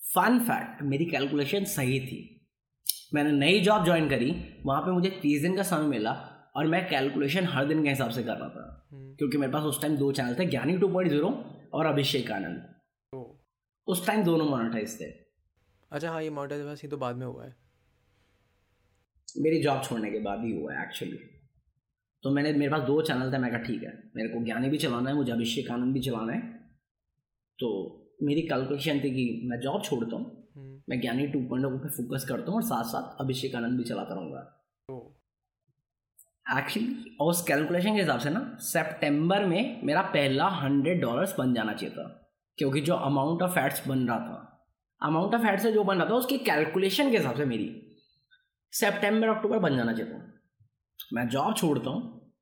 फन फैक्ट मेरी कैलकुलेशन सही थी। मैंने नई जॉब ज्वाइन करी वहाँ पे मुझे तीस दिन का समय मिला और मैं कैलकुलेशन हर दिन के हिसाब से कर रहा था। हम्म। क्योंकि मेरे पास उस टाइम दो चैनल थे ज्ञानी टू पॉइंट ज़ीरो और अभिषेक आनंद। उस टाइम दोनों मोनेटाइज थे। अच्छा हाँ ये मोनेटाइज तो बाद में हुआ है। मेरी जॉब छोड़ने के बाद ही हुआ है एक्चुअली तो मैंने मेरे पास दो चैनल थे मैं कहा ठीक है मेरे को ज्ञानी भी चलाना है मुझे अभिषेक आनंद भी चलाना है. तो मेरी कैलकुलेशन थी कि मैं जॉब छोड़ता हूँ हम्म। मैं ज्ञानी टू पॉइंट पे फोकस करता हूँ और साथ साथ अभिषेक आनंद भी चलाता रहूँगा। एक्चुअली और उस कैलकुलेशन के हिसाब से ना सेप्टेम्बर में मेरा पहला हंड्रेड डॉलर्स बन जाना चाहिए था क्योंकि जो अमाउंट ऑफ़ एड्स बन रहा था अमाउंट ऑफ़ एड्स जो बन रहा था उसकी कैलकुलेशन के हिसाब से मेरी सेप्टेम्बर अक्टूबर बन जाना चाहिए मैं जॉब छोड़ता हूँ।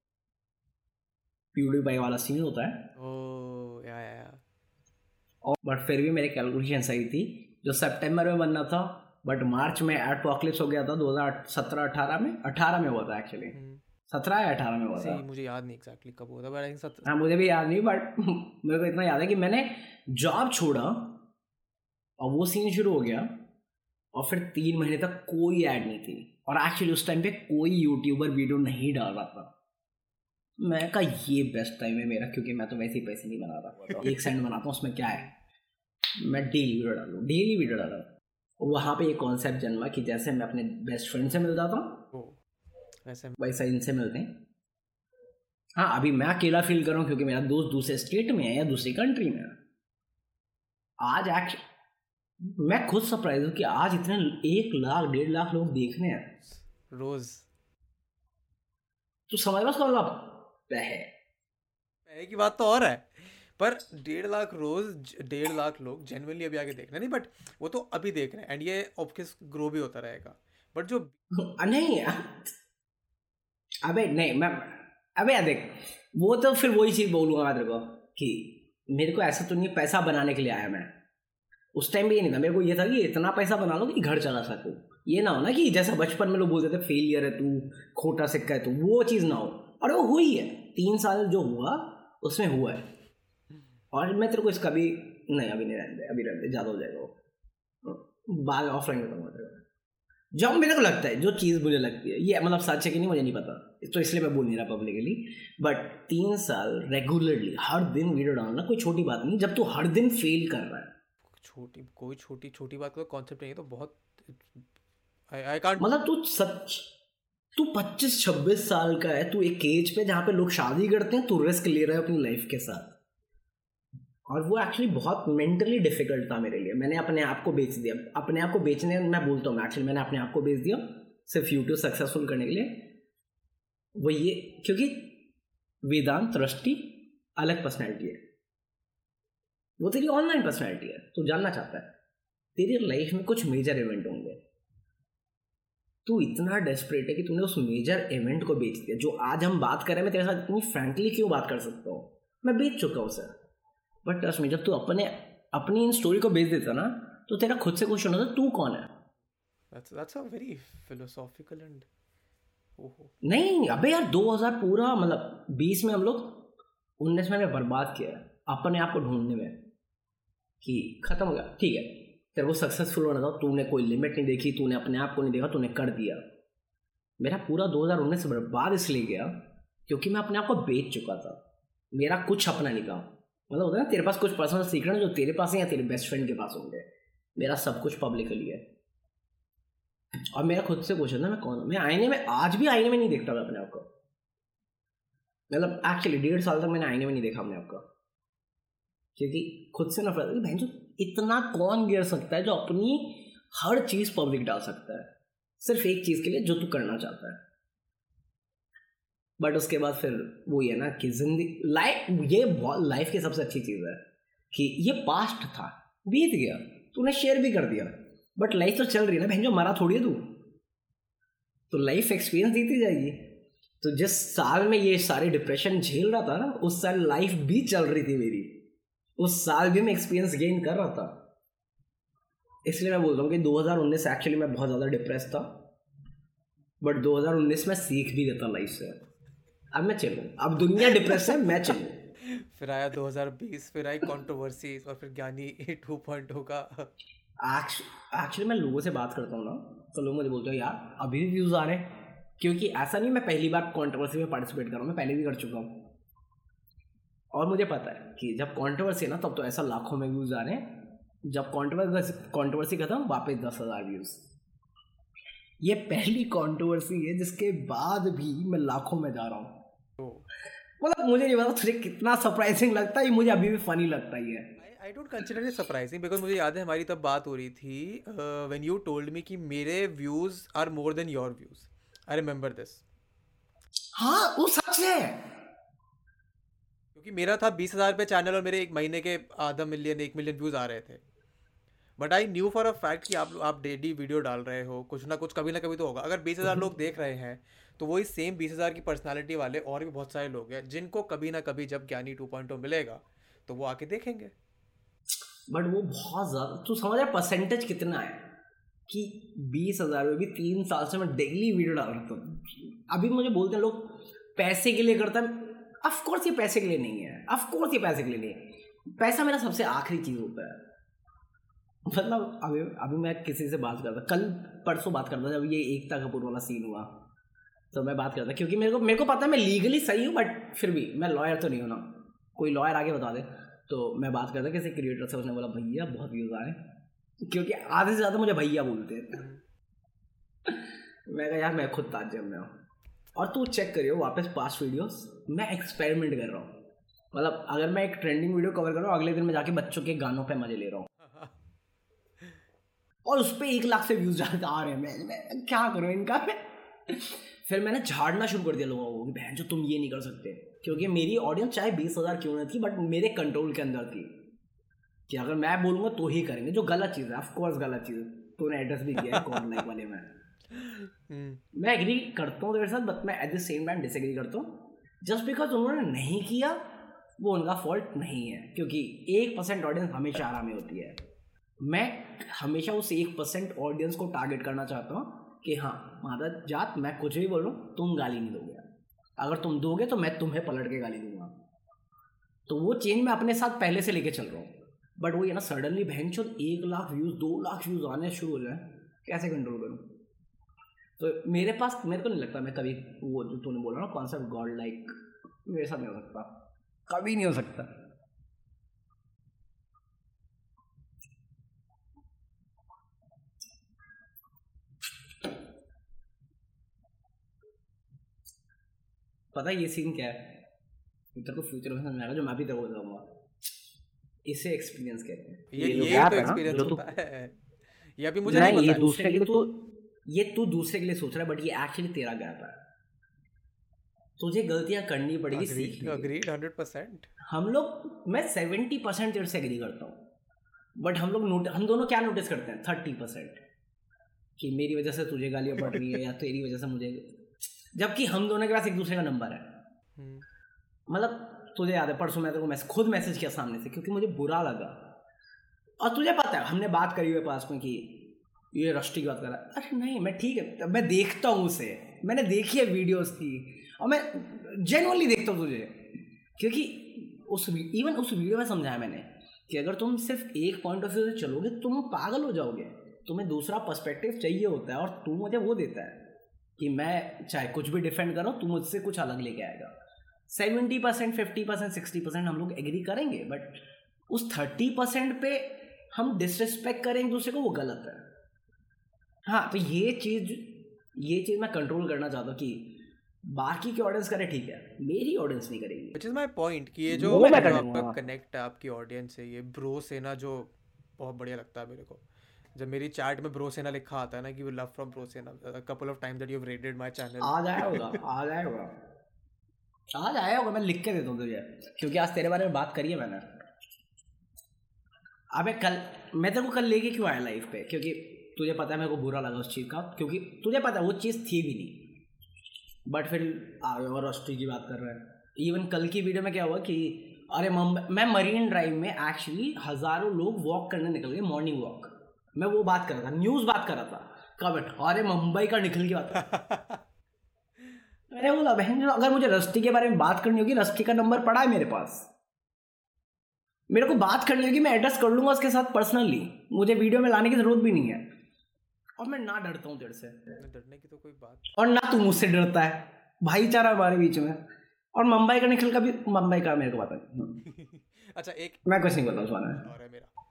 प्यूडी बाई वाला सीन होता है। ओ या या और बट फिर भी मेरी कैलकुलेशन सही थी। जो सितंबर में बनना था बट मार्च में एड पॉकलिप्स हो गया था 2017 18 में। 18 में हुआ था एक्चुअली हम्म। सत्रह या अठारह में हुआ था। मुझे याद नहीं एक्जैक्टली कब हुआ था बट सत... हाँ मुझे भी याद नहीं बट मेरे को इतना याद है कि मैंने जॉब छोड़ा और वो सीन शुरू हो गया। और फिर तीन महीने तक कोई ऐड नहीं थी। और एक्चुअली उस टाइम पे कोई यूट्यूबर वीडियो नहीं डाल रहा था। मैं कहा ये बेस्ट टाइम है मेरा क्योंकि मैं तो वैसे ही पैसे नहीं बना रहा। एक सेंड बनाता हूँ उसमें क्या है? मैं डेली वीडियो डालू डेली वीडियो डाल रहा वहाँ पे एक कॉन्सेप्ट जन्मा कि जैसे मैं अपने बेस्ट फ्रेंड से मिल जाता हूँ वैसे इनसे मिलते हैं। हाँ अभी मैं अकेला फील कर रहा हूँ क्योंकि मेरा दोस्त दूसरे स्टेट में है या दूसरी कंट्री में है। आज एक्च मैं खुद सरप्राइज़ हूँ कि आज इतने एक लाख डेढ़ लाख लोग देख रहे हैं। रोज। तो समझ बस कौन है। की बात तो और है पर डेढ़ लाख रोज डेढ़ लाख लोग जेनवनली अभी आगे देख रहे नहीं बट वो तो अभी देख रहे हैं एंड ये ऑफकिस ग्रो भी होता रहेगा। बट जो नहीं अबे नहीं मैं अबे देख वो तो फिर वही चीज़ बोलूँगा मैं तेरे को कि मेरे को ऐसा तो नहीं पैसा बनाने के लिए आया मैं। उस टाइम भी ये नहीं था। मेरे को ये था कि इतना पैसा बना लो कि घर चला सकूँ। ये ना हो ना कि जैसा बचपन में लोग बोलते थे फेलियर है तू, खोटा सिक्का है तू, वो चीज़ ना हो। और वो हुई है। तीन साल जो हुआ, उसमें हुआ है। और मैं तेरे को इसका भी, नहीं, अभी नहीं रहने अभी रहने ज़्यादा हो जाएगा वो। बाद ऑफलाइन बताऊँगा तेरे को जो मेरे को लगता है, जो चीज़ मुझे लगती है, ये मतलब सच है कि नहीं, मुझे नहीं पता। तो इसलिए मैं बोल नहीं रहा पब्लिकली बट तीन साल रेगुलरली हर दिन वीडियो डालना कोई छोटी बात नहीं। जब तू हर दिन फेल कर रहा है छोटी, कोई छोटी छोटी बात का कॉन्सेप्ट नहीं है तो बहुत आई कांट मतलब तू सच, तू पच्चीस, छब्बीस साल का है, तू एक एज पे जहाँ पे लोग शादी करते हैं, तू रिस्क ले रहा है अपनी लाइफ के साथ। और वो एक्चुअली बहुत मेंटली डिफ़िकल्ट था मेरे लिए। मैंने अपने आप को बेच दिया। अपने आप को बेचने, मैं बोलता हूँ एक्चुअली मैंने अपने आप को बेच दिया, सिर्फ़ यूट्यूब सक्सेसफुल करने के लिए। वो ये, क्योंकि वेदांत दृष्टि अलग पर्सनैलिटी है। वो तेरी ऑनलाइन पर्सनैलिटी है तू जानना चाहता है। तेरी लाइफ में कुछ मेजर इवेंट होंगे। तू इतना डेस्परेट है कि तूने उस मेजर इवेंट को बेच दिया जो आज हम बात कर रहे हैं मैं तेरे साथ इतनी फ्रेंकली क्यों बात कर सकता हूँ? मैं बेच चुका हूँ सर बट ट्रस्ट में जब तू अपने अपनी इन स्टोरी को बेच देता ना तो तेरा खुद से क्वेश्चन होता तू कौन है? That's that's a very philosophical and ओहो। नहीं अबे यार 2000 पूरा मतलब 20 में हम लोग 19 में बर्बाद किया है अपने आप को ढूँढने में। कि खत्म हो गया। ठीक है। तेरे को सक्सेसफुल होना था, तूने कोई लिमिट नहीं देखी, तूने अपने आप को नहीं देखा, तूने कर दिया। मेरा पूरा 2019 बर्बाद इसलिए गया क्योंकि मैं अपने आप को बेच चुका था। मेरा कुछ अपना नहीं था। मतलब होता है ना, तेरे पास कुछ पर्सनल सीक्रेट जो तेरे पास है या तेरे बेस्ट फ्रेंड के पास होंगे। मेरा सब कुछ पब्लिकली है। और मेरा खुद से क्वेश्चन था मैं कौन मैं आईने में, आज भी आईने में नहीं देखता मैं अपने आप को। मतलब एक्चुअली डेढ़ साल तक मैंने आईने में नहीं देखा अपने आप क्योंकि खुद से नफरत है बहन इतना कौन गिर सकता है जो अपनी हर चीज़ पब्लिक डाल सकता है? सिर्फ़ एक चीज़ के लिए जो तू करना चाहता है। बट उसके बाद फिर वो ये ना कि ज़िंदगी लाइफ ये लाइफ की सबसे अच्छी चीज़ है कि ये पास्ट था, बीत गया, तूने शेयर भी कर दिया। बट लाइफ तो चल रही है ना, बहन, जो मरा थोड़ी है तू। तो लाइफ एक्सपीरियंस देती जाएगी। तो जिस साल में ये सारे डिप्रेशन झेल रहा था ना, उस साल लाइफ भी चल रही थी मेरी। उस साल भी मैं एक्सपीरियंस गेन कर रहा था। इसलिए मैं बोल रहा हूँ कि 2019 एक्चुअली मैं बहुत ज़्यादा डिप्रेस था। बट 2019 में सीख भी देता लाइफ से। अब मैं चलूँ। अब दुनिया डिप्रेस है मैं चलूँ। फिर आया 2020 फिर आई कंट्रोवर्सी और फिर ज्ञानी 2.0 का। एक्चुअली मैं लोगों से बात करता हूँ ना तो लोग मुझे बोलते हैं यार अभी भी व्यूज़ आ रहे हैं। क्योंकि ऐसा नहीं मैं पहली बार कंट्रोवर्सी में पार्टिसिपेट कर रहा हूँ मैं पहले भी कर चुका हूँ। और मुझे पता है कि जब कंट्रोवर्सी है ना तब तो ऐसा लाखों में व्यूज़ आ रहे हैं। जब कंट्रोवर्सी कंट्रोवर्सी खत्म वापस दस हज़ार व्यूज़ ये पहली कंट्रोवर्सी है जिसके बाद भी मैं लाखों में जा रहा हूँ। मतलब मुझे नहीं पता तुझे कितना सरप्राइजिंग लगता है मुझे अभी भी फनी लगता ही है। I don't consider it surprising because मुझे याद है हमारी तब बात हो रही थी व्हेन यू टोल्ड मी कि मेरे views are more than your views I remember this हाँ वो सच है। क्योंकि मेरा था बीस हज़ार पे चैनल और मेरे एक महीने के आधा मिलियन एक मिलियन व्यूज़ आ रहे थे। But I knew for a fact कि आप आप डेली वीडियो डाल रहे हो, कुछ ना कुछ कभी ना कभी तो होगा। अगर बीस हज़ार लोग देख रहे हैं तो वही सेम बीस हज़ार की पर्सनालिटी वाले और भी बहुत सारे लोग हैं, जिनको कभी ना कभी जब ज्ञानी टू पॉइंट मिलेगा तो वो आके देखेंगे। बट वो बहुत ज़्यादा तो समझ रहा परसेंटेज कितना है? कि बीस हज़ार में भी तीन साल से मैं डेली वीडियो डाल रहा हूँ। अभी मुझे बोलते हैं लोग, पैसे के लिए करता है ऑफ़ कोर्स ये पैसे के लिए नहीं है। अफकोर्स ये पैसे के लिए नहीं है। पैसा मेरा सबसे आखिरी चीज़ होता है। मतलब अभी अभी मैं किसी से बात करता, कल परसों बात करता जब ये एकता कपूर वाला सीन हुआ। तो मैं बात करता, क्योंकि मेरे को मेरे को पता है मैं लीगली सही हूँ बट फिर भी मैं लॉयर तो नहीं हूँ ना। कोई लॉयर आगे बता दे। तो मैं बात करता, किसी क्रिएटर से उसने बोला, भैया, बहुत व्यूज़ आ रहे क्योंकि आधे से ज़्यादा मुझे भैया बोलते हैं। मैं कहा, यार, मैं खुद ताज्य में हूँ। और तू चेक करियो वापस पास्ट वीडियोस मैं एक्सपेरिमेंट कर रहा हूँ। मतलब अगर मैं एक ट्रेंडिंग वीडियो कवर कर रहा हूँ अगले दिन मैं जाके बच्चों के गानों पे मज़े ले रहा हूँ। और उस पर एक लाख से व्यूज़ आ रहे हैं। मैं, मैं क्या करूँ इनका? मैं फिर मैंने झाड़ना शुरू कर दिया लोगों को बहन जो तुम ये नहीं कर सकते। क्योंकि मेरी ऑडियंस चाहे बीस हज़ार क्यों नहीं थी बट मेरे कंट्रोल के अंदर थी। कि अगर मैं बोलूँगा तो ही करेंगे। जो गलत चीज़ है ऑफकोर्स गलत चीज़ है। तूने एड्रेस भी किया है वाले में। मैं एग्री करता हूँ तेरे साथ बट मैं at the same time disagree करता हूँ। जस्ट बिकॉज़ उन्होंने नहीं किया, वो उनका फॉल्ट नहीं है, क्योंकि एक परसेंट ऑडियंस हमेशा आराम में होती है। मैं हमेशा उस एक परसेंट ऑडियंस को टारगेट करना चाहता हूँ कि हाँ माता जात, मैं कुछ भी बोलूँ, तुम गाली नहीं दोगे। अगर तुम दोगे तो मैं तुम्हें पलट के गाली दूँगा। तो वो चेंज मैं अपने साथ पहले से लेके चल रहा हूँ। बट वो ये ना सडनली बहन एक लाख व्यूज़ दो लाख व्यूज़ आने शुरू हो जाए, कैसे कंट्रोल करूँ? तो मेरे पास मेरे को नहीं लगता मैं कभी वो जो तूने बोला ना कॉन्सेप्ट गॉड लाइक मेरे साथ नहीं हो सकता। कभी नहीं हो सकता। पता है ये सीन क्या है? तेरे को फ्यूचर में समझ आएगा जो मैं भी तेरे को बताऊँगा। इसे एक्सपीरियंस कहते हैं। ये ये ये तो एक्सपीरियंस जो तू- होता है। ये अभी मुझे नहीं नहीं ये दूसरे के लिए तो ये तू दूसरे के लिए सोच रहा है बट ये एक्चुअली तेरा गैप है। तुझे गलतियाँ करनी पड़ेगी सीखने अग्रीड हंड्रेड परसेंट हम लोग मैं सेवेंटी परसेंट तेरे से एग्री करता हूँ। बट हम लोग नोट हम दोनों क्या नोटिस करते हैं? थर्टी परसेंट कि मेरी वजह से तुझे गालियाँ पड़ रही है या तेरी वजह से मुझे जबकि हम दोनों के पास एक दूसरे का नंबर है। हम्म, मतलब तुझे याद है परसों मैं तेरे को खुद मैसेज किया सामने से क्योंकि मुझे बुरा लगा। और तुझे पता है हमने बात करी हुई पास में कि ये रष्टी की बात कर रहा है। अरे नहीं, मैं ठीक है मैं देखता हूँ उसे। मैंने देखी है वीडियोस की और मैं जेनुअनली देखता हूँ तुझे। क्योंकि उस इवन उस वीडियो में समझाया मैंने कि अगर तुम सिर्फ़ एक पॉइंट ऑफ़ व्यू से चलोगे, तुम पागल हो जाओगे। तुम्हें दूसरा पर्सपेक्टिव चाहिए होता है और तू मुझे वो देता है कि मैं चाहे कुछ भी डिफेंड करो, तू मुझसे कुछ अलग लेके आएगा। Seventy percent fifty percent sixty percent हम लोग एग्री करेंगे बट उस थर्टी परसेंट पे हम डिसरिस्पेक्ट करेंगे दूसरे को, वो गलत है। हाँ तो ये चीज़ ये चीज़ मैं कंट्रोल करना चाहता हूँ कि बाकी की ऑडियंस करे ठीक है मेरी ऑडियंस नहीं करेगी। विच इज़ माय पॉइंट कि ये जो। आपका कनेक्ट है आपकी ऑडियंस से ये ब्रो सेना जो बहुत बढ़िया लगता है मेरे को। जब मेरी चैट में ब्रो सेना लिखा आता है ना कि वी लव फ्रॉम ब्रो सेना couple of time that you have rated my channel आ जाया होगा आ जाया होगा। आ जाया होगा मैं लिख के देता हूँ तुझे। क्योंकि आज तेरे बारे में बात करी है मैंने। अबे कल मैं तेरे को कल लेके क्यों आया लाइफ पे? क्योंकि तुझे पता है मेरे को बुरा लगा उस चीज़ का क्योंकि तुझे पता है वो चीज़ थी भी नहीं। बट फिर आ गए और रस्टी की बात कर रहे हैं। इवन कल की वीडियो में क्या हुआ कि अरे मुंबई मैं मरीन ड्राइव में एक्चुअली हज़ारों लोग वॉक करने निकल गए मॉर्निंग वॉक मैं वो बात कर रहा था न्यूज़ बात कर रहा था। कब अरे मुंबई का निकल की बात कर मैंने बोला बहन अगर मुझे रस्टी के बारे में बात करनी होगी रस्टी का नंबर पड़ा है मेरे पास। मेरे को बात करनी होगी मैं एड्रेस कर लूँगा उसके साथ पर्सनली मुझे वीडियो में लाने की ज़रूरत भी नहीं है। और मैं ना डरता हूँ तेरे से। डरने की तो कोई बात और ना तू मुझसे डरता है। भाईचारा हमारे बीच में। और मुंबई का निखिल का भी मुंबई का मेरे को पता नहीं। अच्छा एक मैं कुछ नहीं बारे और है मेरा।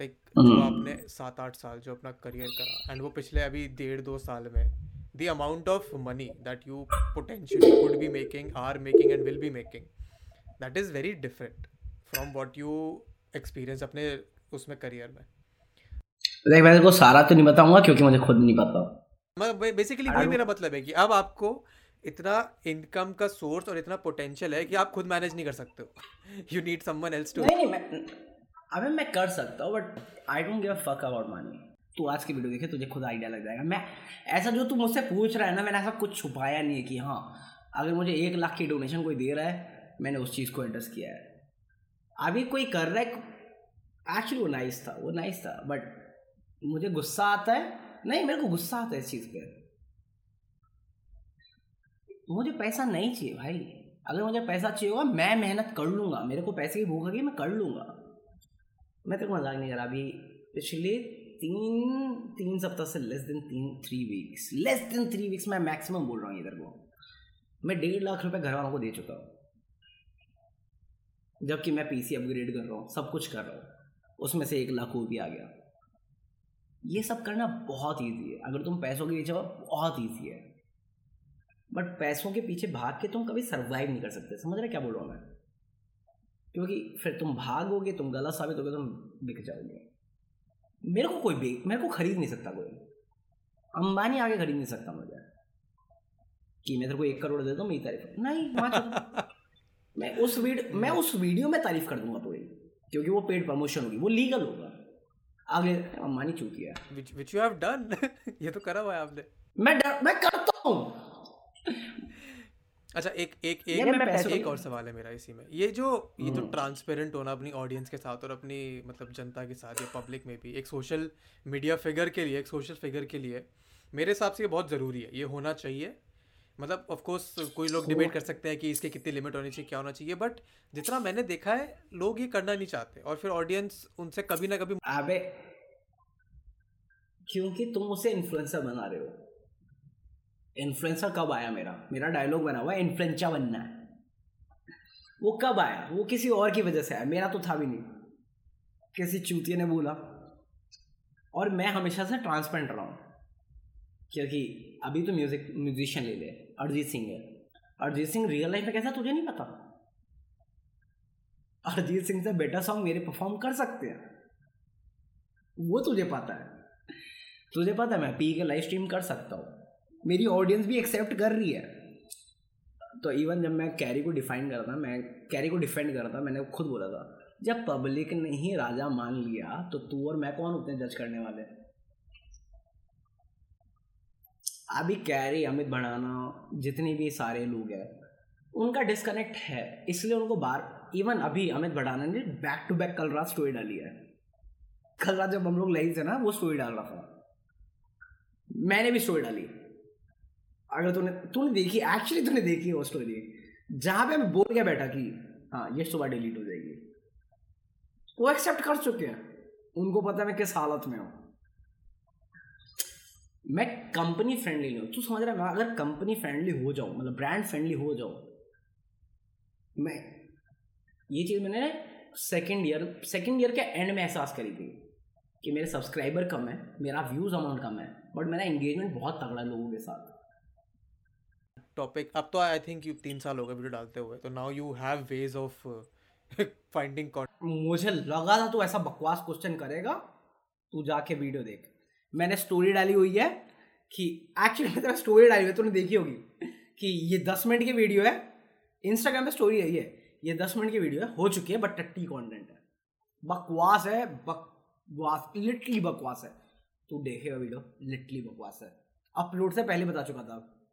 Like hmm. जो आपने सात आठ साल जो अपना करियर करा एंड वो पिछले अभी डेढ़ दो साल में the amount of money that you potentially could be making are making and will be making that is very different from what you experience अपने उसमें करियर में। देख मैं को सारा तो नहीं बताऊँगा क्योंकि मुझे खुद नहीं पता। मैं बेसिकली वही मेरा मतलब है कि अब आपको इतना इनकम का सोर्स और इतना पोटेंशियल है कि आप खुद मैनेज नहीं कर सकते हो। You need someone else to नहीं नहीं मैं अबे मैं कर सकता हूँ but I don't give a fuck about money तू आज की वीडियो देखे तुझे खुद आइडिया लग जाएगा। मैं ऐसा जो तू मुझसे पूछ रहा है ना मैंने ऐसा कुछ छुपाया नहीं है कि हाँ अगर मुझे एक लाख की डोनेशन कोई दे रहा है मैंने उस चीज़ को एड्रेस किया है। अभी कोई कर रहा है एक्चुअली वो नाइस था वो नाइस था बट मुझे गुस्सा आता है? नहीं, मेरे को गुस्सा आता है इस चीज़ पे। मुझे पैसा नहीं चाहिए भाई। अगर मुझे पैसा चाहिए होगा, मैं मेहनत कर लूँगा। मेरे को पैसे की भूख लगी, मैं कर लूँगा। मैं तेरे को मज़ाक नहीं कर रहा। अभी पिछले तीन तीन सप्ताह से लेस देन तीन three weeks less than three weeks मैं मैक्सिमम बोल रहा हूँ इधर को। मैं डेढ़ लाख रुपए घर वालों को दे चुका हूँ। जबकि मैं पीसी अपग्रेड कर रहा हूँ, सब कुछ कर रहा हूँ। उसमें से एक लाख वो भी आ गया। ये सब करना बहुत ईजी है। अगर तुम पैसों के पीछे हो, बहुत ईजी है। बट पैसों के पीछे भाग के तुम कभी सर्वाइव नहीं कर सकते। समझ रहे क्या बोल रहा हूँ मैं? क्योंकि फिर तुम भागोगे, तुम गलत साबित होगे, तुम बिक जाओगे। मेरे को कोई मेरे को खरीद नहीं सकता कोई। अंबानी आगे खरीद नहीं सकता मुझे। कि मैं तेरे को एक करोड़ दे दो, मेरी तारीफ़ नहीं, मैं उस वीडियो मैं उस वीडियो में तारीफ़ कर दूँगा पूरी। क्योंकि वो पेड प्रमोशन होगी। वो लीगल होगा। आगे अंबानी चूती है। Which which you have done. ये तो करा हुआ है आपने। मैं डर मैं करता हूँ। अच्छा एक एक एक मैं पैसों एक और सवाल है मेरा इसी में। ये जो ये तो हम्म। ट्रांसपेरेंट होना अपनी ऑडियंस के साथ और अपनी मतलब जनता के साथ या पब्लिक में भी एक सोशल मीडिया फिगर के लिए एक सोशल फिगर के लिए मेरे हिसाब से ये बहुत ज़रूरी है। ये होना चाहिए। मतलब ऑफ़ कोर्स कोई लोग डिबेट कर सकते हैं कि इसके कितनी लिमिट होनी चाहिए क्या होना चाहिए बट जितना मैंने देखा है लोग ये करना नहीं चाहते और फिर ऑडियंस उनसे कभी ना कभी अबे क्योंकि तुम उसे इन्फ्लुएंसर बना रहे हो। इन्फ्लुएंसर कब आया मेरा? मेरा डायलॉग बना हुआ है इन्फ्लुएंचा बनना है। वो कब आया? वो किसी और की वजह से आया। मेरा तो था भी नहीं। किसी चूतिया ने बोला। और मैं हमेशा से ट्रांसपेरेंट रहा हूँ। क्योंकि अभी तो म्यूज़िक म्यूजिशियन ले ले, अरिजीत सिंह है। अरिजीत सिंह रियल लाइफ में कैसा तुझे नहीं पता? अरिजीत सिंह से बेटर सॉन्ग मेरे परफॉर्म कर सकते हैं। वो तुझे पता है। तुझे पता है, मैं पी के लाइव स्ट्रीम कर सकता हूँ। मेरी ऑडियंस भी एक्सेप्ट कर रही है। तो इवन जब मैं कैरी को डिफाइन कर रहा था, मैं कैरी को डिफेंड कर रहा था, मैंने खुद बोला था, जब पब्लिक ने ही राजा मान लिया तो तू और मैं कौन हैं जज करने वाले? अभी कैरी अमित भड़ाना जितने भी सारे लोग हैं, उनका डिस्कनेक्ट है। इसलिए उनको बार इवन अभी अमित भड़ाना ने बैक टू बैक कल रात स्टोरी डाली है। कल रात जब हम लोग लाइव थे ना, वो स्टोरी डाल रहा था। मैंने भी स्टोरी डाली। अगर तूने तूने देखी एक्चुअली तूने देखी वो स्टोरी जहाँ पे मैं बोल गया बैठा कि हाँ ये सुबह डिलीट हो जाएगी। वो एक्सेप्ट कर चुके हैं। उनको पता मैं किस हालत में हूँ। मैं कंपनी फ्रेंडली नहीं हूँ। तू समझ रहा है मैं अगर कंपनी फ्रेंडली हो जाऊँ मतलब ब्रांड फ्रेंडली हो जाऊँ मैं ये चीज़ मैंने सेकेंड ईयर सेकेंड ईयर के एंड में एहसास करी थी कि मेरे सब्सक्राइबर कम है मेरा व्यूज़ अमाउंट कम है बट मेरा एंगेजमेंट बहुत तगड़ा है लोगों के साथ। टॉपिक अब तो आई थिंक यू तीन साल हो गए वीडियो डालते हुए तो now you have ways of finding मुझे लगा था तू ऐसा बकवास क्वेश्चन करेगा तू जाके वीडियो देख। मैंने स्टोरी डाली हुई है कि एक्चुअली मैं तेरा स्टोरी डाली हुई है, तूने देखी होगी कि ये दस मिनट की वीडियो है। इंस्टाग्राम पे स्टोरी है। ये ये दस मिनट की वीडियो है, हो चुकी है बट टट्टी कॉन्टेंट है। बकवास है, बकवास लिटली बकवास है। तू देखेगा वीडियो लिटली बकवास है। अपलोड से पहले बता चुका था।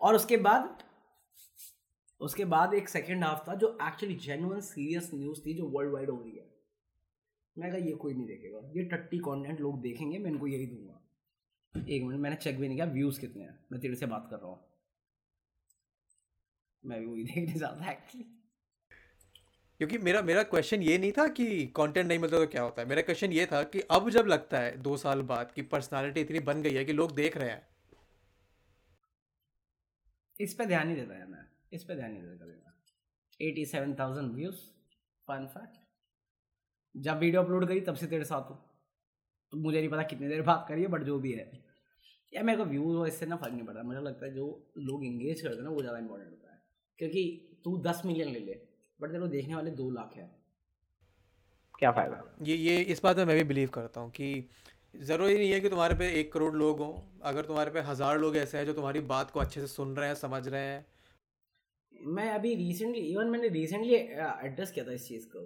और उसके बाद उसके बाद एक सेकेंड हाफ़ था जो एक्चुअली जेनुअन सीरियस न्यूज़ थी, जो वर्ल्ड वाइड हो रही है। मैं कहा ये कोई नहीं देखेगा। ये टट्टी कंटेंट लोग देखेंगे मैं इनको यही दूँगा। एक मिनट मैंने चेक भी नहीं किया व्यूज़ कितने हैं? मैं तेरे से बात कर रहा हूँ। मैं भी वही देखने जाता एक्चुअली क्योंकि मेरा मेरा क्वेश्चन ये नहीं था कि कंटेंट नहीं मिलता तो क्या होता है। मेरा क्वेश्चन ये था कि अब जब लगता है दो साल बाद कि पर्सनालिटी इतनी बन गई है कि लोग देख रहे हैं। इस पे ध्यान नहीं देता है मैं। इस पे ध्यान नहीं देता कभी eighty seven thousand views fun fact जब वीडियो अपलोड करी तब से तेरे साथ हो। तो मुझे नहीं पता कितनी देर बात करी है बट जो भी है। या मेरे को व्यूज़ हो इससे ना फ़र्क नहीं पड़ता। मुझे लगता है जो लोग इंगेज करते हैं ना वो ज़्यादा इंपॉर्टेंट होता है। क्योंकि तू दस मिलियन ले ले बट तेरे को देखने वाले दो लाख है। क्या फ़ायदा? ये ये इस बात में मैं भी बिलीव करता हूँ कि ज़रूरी नहीं है कि तुम्हारे पे एक करोड़ लोग हों। अगर तुम्हारे पे हज़ार लोग ऐसे हैं जो तुम्हारी बात को अच्छे से सुन रहे हैं समझ रहे हैं। मैं अभी रिसेंटली इवन मैंने रिसेंटली एड्रेस किया था इस चीज़ को।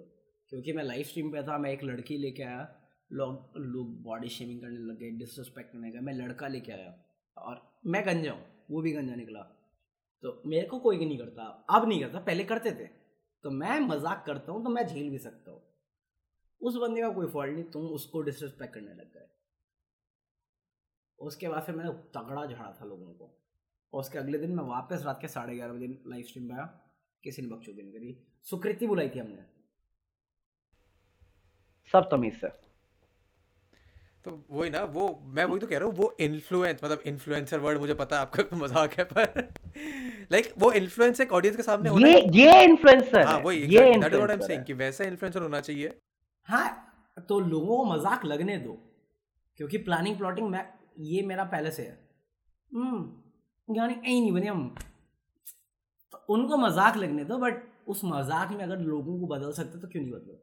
क्योंकि मैं लाइव स्ट्रीम पे था, मैं एक लड़की लेके आया। लोग लोग बॉडी शेमिंग करने लग गए डिसरिस्पेक्ट करने गए। मैं लड़का लेके आया और मैं गंजा हूँ, वो भी गंजा निकला। तो मेरे को कोई नहीं करता, अब नहीं करता, पहले करते थे। तो मैं मज़ाक करता हूँ तो मैं झेल भी सकता हूँ। उस बंदे का कोई फॉल्ट नहीं, तुम उसको डिसरिस्पेक्ट करने लग गए। उसके बाद फिर मैंने तगड़ा झाड़ा था लोगों को। और उसके अगले दिन मैं वापस रात के साढ़े ग्यारह बजे लाइव स्ट्रीम पे आया, किसी ने बकचोदी नहीं करी। सुकृति बुलाई थी हमने। सब तमीज से। तो वही ना वो मैं वही तो कह रहा हूँ वो इन्फ्लुएंस मतलब इन्फ्लुएंसर वर्ड मुझे पता है आपका मज़ाक है पर लाइक वो इन्फ्लुएंस एक ऑडियंस के सामने होना ये ये इन्फ्लुएंसर हाँ वही ये that is what I am saying कि वैसा इन्फ्लुएंसर होना चाहिए। हाँ तो लोगों को मज़ाक लगने दो क्योंकि प्लानिंग प्लॉटिंग मैं ये मेरा पहले से है। हम्म यानी ऐ नहीं बने हम। तो उनको मज़ाक लगने दो बट उस मज़ाक में अगर लोगों को बदल सकते तो क्यों नहीं बदलो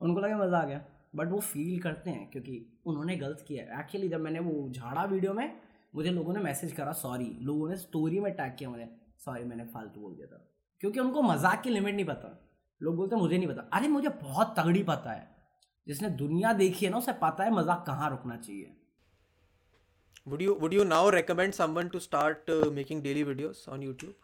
उनको लगे मज़ा आ गया। बट वो फील करते हैं क्योंकि उन्होंने गलत किया है। एक्चुअली जब मैंने वो झाड़ा वीडियो में मुझे लोगों ने मैसेज करा सॉरी लोगों ने स्टोरी में टैग किया मुझे सॉरी मैंने फालतू बोल दिया था। क्योंकि उनको मज़ाक की लिमिट नहीं पता। लोग बोलते मुझे नहीं पता। अरे मुझे बहुत तगड़ी पता है। जिसने दुनिया देखी है ना उसे पता है मज़ाक कहाँ रुकना चाहिए। Would you would you now recommend someone to start uh, making daily on youtube?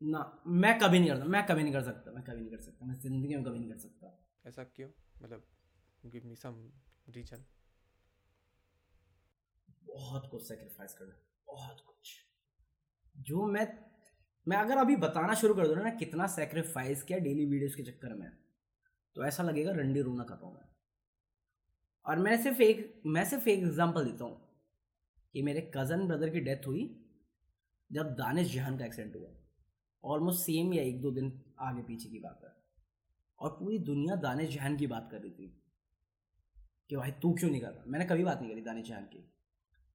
ना मैं कभी नहीं करता मैं कभी नहीं कर सकता मैं कभी नहीं कर सकता मैं ज़िंदगी में कभी नहीं कर सकता। ऐसा क्यों? मतलब गिव मी सम रीजन बहुत कुछ सेक्रीफाइस करना बहुत कुछ। जो मैं मैं अगर अभी बताना शुरू कर दूँ ना कितना सेक्रीफाइस किया डेली वीडियोस के चक्कर में तो ऐसा लगेगा रंडी रोना कर रहा हूँ मैं। और मैं सिर्फ़ एक मैं सिर्फ़ एक एग्जांपल देता हूँ कि मेरे कज़न ब्रदर की डेथ हुई जब दानिश जहान का एक्सीडेंट हुआ। ऑलमोस्ट सेम या एक दो दिन आगे पीछे की बात है। और पूरी दुनिया दानिश जहान की बात कर रही थी कि भाई तू क्यों नहीं कर रहा? मैंने कभी बात नहीं करी दानिश जहान की।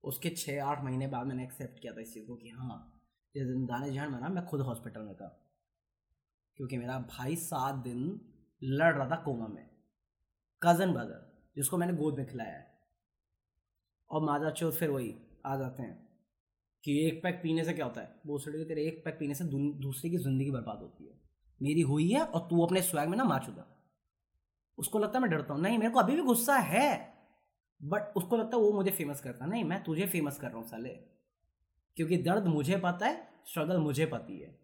उसके छः आठ महीने बाद मैंने एक्सेप्ट किया था इस चीज़ को कि हाँ जिस दिन दानिश जहान मना मैं खुद हॉस्पिटल में था। क्योंकि मेरा भाई सात दिन लड़ रहा था कोमा में। कज़न ब्रदर जिसको मैंने गोद में खिलाया है। और माजा चौथ फिर वही, आ जाते हैं। कि एक पैक पीने से क्या होता है? बोसड़ी तेरे एक पैक पीने से दूसरे की ज़िंदगी बर्बाद होती है। मेरी हुई है और तू अपने स्वैग में ना मार चुका उसको लगता है मैं डरता हूँ। नहीं, मेरे को अभी भी गुस्सा है। बट उसको लगता है वो मुझे फ़ेमस करता नहीं, मैं तुझे फ़ेमस कर रहा हूँ साले। क्योंकि दर्द मुझे पता है स्ट्रगल मुझे पती है।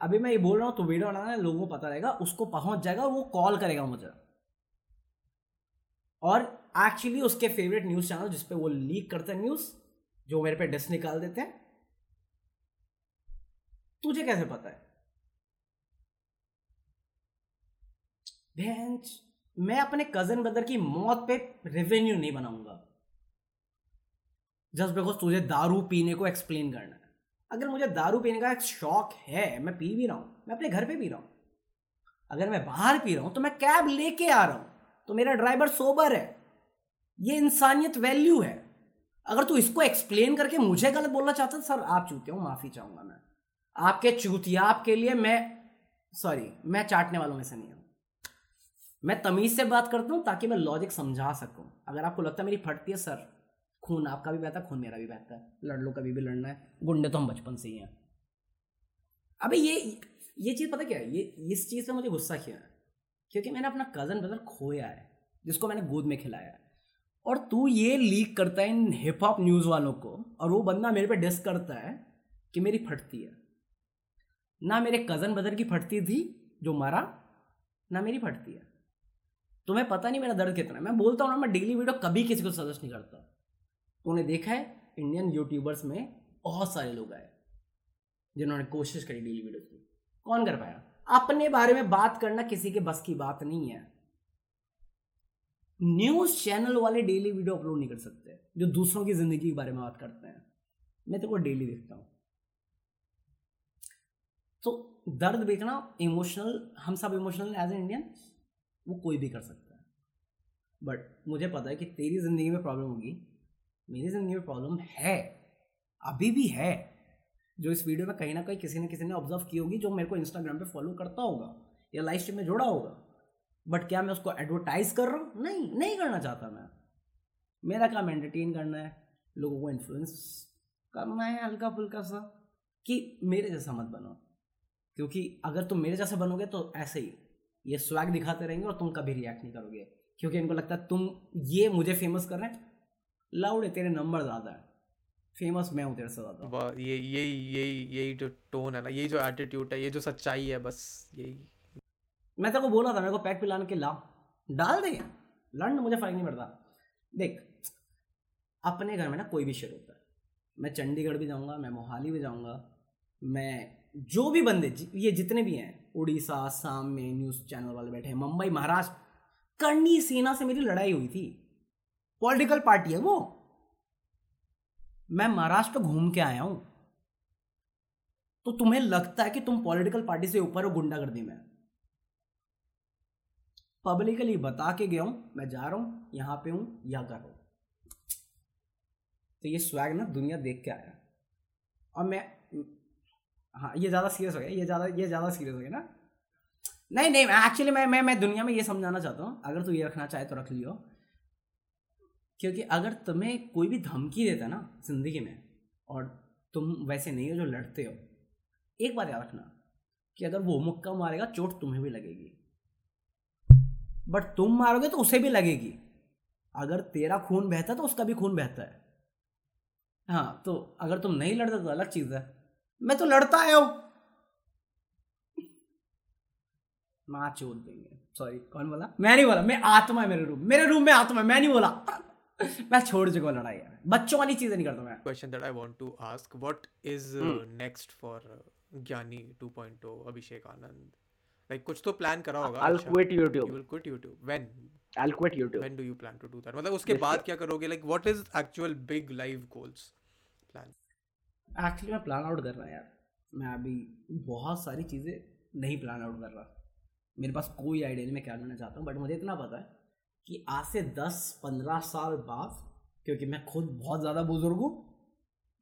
अभी मैं ये बोल रहा हूँ तो वीडियो बनाना लोगों को पता रहेगा, उसको पहुँच जाएगा, वो कॉल करेगा मुझे। और एक्चुअली उसके फेवरेट न्यूज़ चैनल जिसपे वो लीक करते हैं न्यूज़ जो मेरे पे डिस निकाल देते हैं। तुझे कैसे पता है? बेंच मैं अपने कज़न ब्रदर की मौत पे रेवेन्यू नहीं बनाऊँगा। जस्ट बिकॉज़ तुझे दारू पीने को एक्सप्लेन करना है। अगर मुझे दारू पीने का एक शौक है, मैं पी भी रहा हूँ, मैं अपने घर पे पी रहा हूँ। अगर मैं बाहर पी रहा हूँ तो मैं कैब लेके आ रहा हूँ। तो मेरा ड्राइवर सोबर है। ये इंसानियत वैल्यू है। अगर तू इसको एक्सप्लेन करके मुझे गलत बोलना चाहता सर, आप चूते हो, माफ़ी चाहूँगा मैं। आपके चूतियाप के लिए मैं सॉरी मैं चाटने वालों में से नहीं हूँ। मैं तमीज से बात करता हूँ ताकि मैं लॉजिक समझा सकूँ। अगर आपको लगता है मेरी फटती है, सर, खून आपका भी बहता है, खून मेरा भी बहता है। लड़ लो कभी भी लड़ना है। गुंडे तो हम बचपन से ही हैं। अबे ये ये चीज़ पता क्या है? ये, इस चीज़ से मुझे गुस्सा किया है क्योंकि मैंने अपना कज़न ब्रदर खोया है, जिसको मैंने गोद में खिलाया है। और तू ये लीक करता है इन हिप हॉप न्यूज़ वालों को, और वो बंदा मेरे पे डिस करता है कि मेरी फटती है। ना मेरे कज़न ब्रदर की फटती थी जो मारा, ना मेरी फटती है। तुम्हें पता नहीं मेरा दर्द कितना है। मैं बोलता हूँ ना, मैं डेली वीडियो कभी किसी को सजेस्ट नहीं करता। तूने देखा है इंडियन यूट्यूबर्स में बहुत सारे लोग आए, जिन्होंने कोशिश करी डेली वीडियो की। कौन कर पाया? अपने बारे में बात करना किसी के बस की बात नहीं है। न्यूज़ चैनल वाले डेली वीडियो अपलोड नहीं कर सकते, जो दूसरों की ज़िंदगी के बारे में बात करते हैं। मैं तेरे को डेली देखता हूँ। तो दर्द देखना इमोशनल हम सब इमोशनल एज ए इंडियन वो कोई भी कर सकता है। बट मुझे पता है कि तेरी ज़िंदगी में प्रॉब्लम होगी, मेरी ज़िंदगी में प्रॉब्लम है, अभी भी है, जो इस वीडियो में कहीं ना कहीं किसी न किसी ने ऑब्ज़र्व की होगी, जो मेरे को इंस्टाग्राम पे फॉलो करता होगा, या लाइव स्ट्रीम में जोड़ा होगा। बट क्या मैं उसको एडवर्टाइज कर रहा हूँ? नहीं नहीं करना चाहता मैं। मेरा काम एंटरटेन करना है, लोगों को इन्फ्लुएंस करना है हल्का फुल्का सा, कि मेरे जैसा मत बनो। क्योंकि अगर तुम मेरे जैसे बनोगे तो ऐसे ही ये स्वैग दिखाते रहेंगे और तुम कभी रिएक्ट नहीं करोगे। क्योंकि इनको लगता है तुम ये मुझे फ़ेमस कर रहे हैं। लाउड है तेरे नंबर ज़्यादा है। फ़ेमस मैं हूँ, तेरे से ज़्यादा ये यही यही यही जो टोन है ना यही जो एटीट्यूड है, ये जो सच्चाई है, बस यही। मैं तेरे को बोला था, मेरे को पैक पिलाने के ला डाल दे लड़ना मुझे फ़र्क नहीं पड़ता। देख, अपने घर में ना कोई भी शेर होता है। मैं चंडीगढ़ भी जाऊँगा, मैं मोहाली भी जाऊँगा, मैं जो भी बंदे ये जितने भी हैं, उड़ीसा, आसाम में न्यूज़ चैनल वाले बैठे हैं, मुंबई, महाराष्ट्र, करनी सेना से मेरी लड़ाई हुई थी। पॉलिटिकल पार्टी है वो। मैं महाराष्ट्र घूम के आया हूँ। तो तुम्हें लगता है कि तुम पॉलिटिकल पार्टी से ऊपर हो, गुंडागर्दी में? पब्लिकली बता के गया हूँ, मैं जा रहा हूँ, यहाँ पे हूँ या कर रहा हूँ। तो ये स्वैग ना दुनिया देख के आया। और मैं हाँ ये ज़्यादा सीरियस हो गया, ये ज़्यादा ये ज़्यादा सीरियस हो गया ना। नहीं नहीं एक्चुअली मैं मैं मैं दुनिया में ये समझाना चाहता हूँ, अगर तू ये रखना चाहे तो रख लियो। क्योंकि अगर तुम्हें कोई भी धमकी देता ना ज़िंदगी में, और तुम वैसे नहीं हो जो लड़ते हो, एक बार याद रखना कि अगर वो मुक्का मारेगा, चोट तुम्हें भी लगेगी। बट तुम मारोगे तो उसे भी लगेगी। अगर तेरा खून बहता है तो उसका भी खून बहता है। हाँ तो अगर तुम नहीं लड़ते तो अलग चीज़ है। मैं तो लड़ता आया हूँ। माँ चोट देंगे। सॉरी कौन बोला? मैं नहीं बोला मैं आत्मा है मेरे रूम मेरे रूम में आत्मा है मैं नहीं बोला। मैं छोड़ चुका लड़ाई यार। बच्चों वाली चीज़ें नहीं करता मैं। Want to ask. What is uh, Hmm. next for uh, Gyani 2.0 Abhishek Anand? Like कुछ तो plan करा होगा I'll अच्छा. quit You YouTube. will quit YouTube. When? I'll quit YouTube. When do you plan to do that? मतलब उसके बाद क्या करोगे? Like what is actual big life goals? Plan. Actually मैं प्लान आउट कर रहा यार मैं अभी बहुत सारी चीज़ें नहीं प्लान आउट कर रहा मेरे पास कोई आइडिया नहीं मैं क्या करना चाहता हूँ बट मुझे इतना पता है कि आज से दस पंद्रह साल बाद क्योंकि मैं खुद बहुत ज़्यादा बुज़ुर्ग हूँ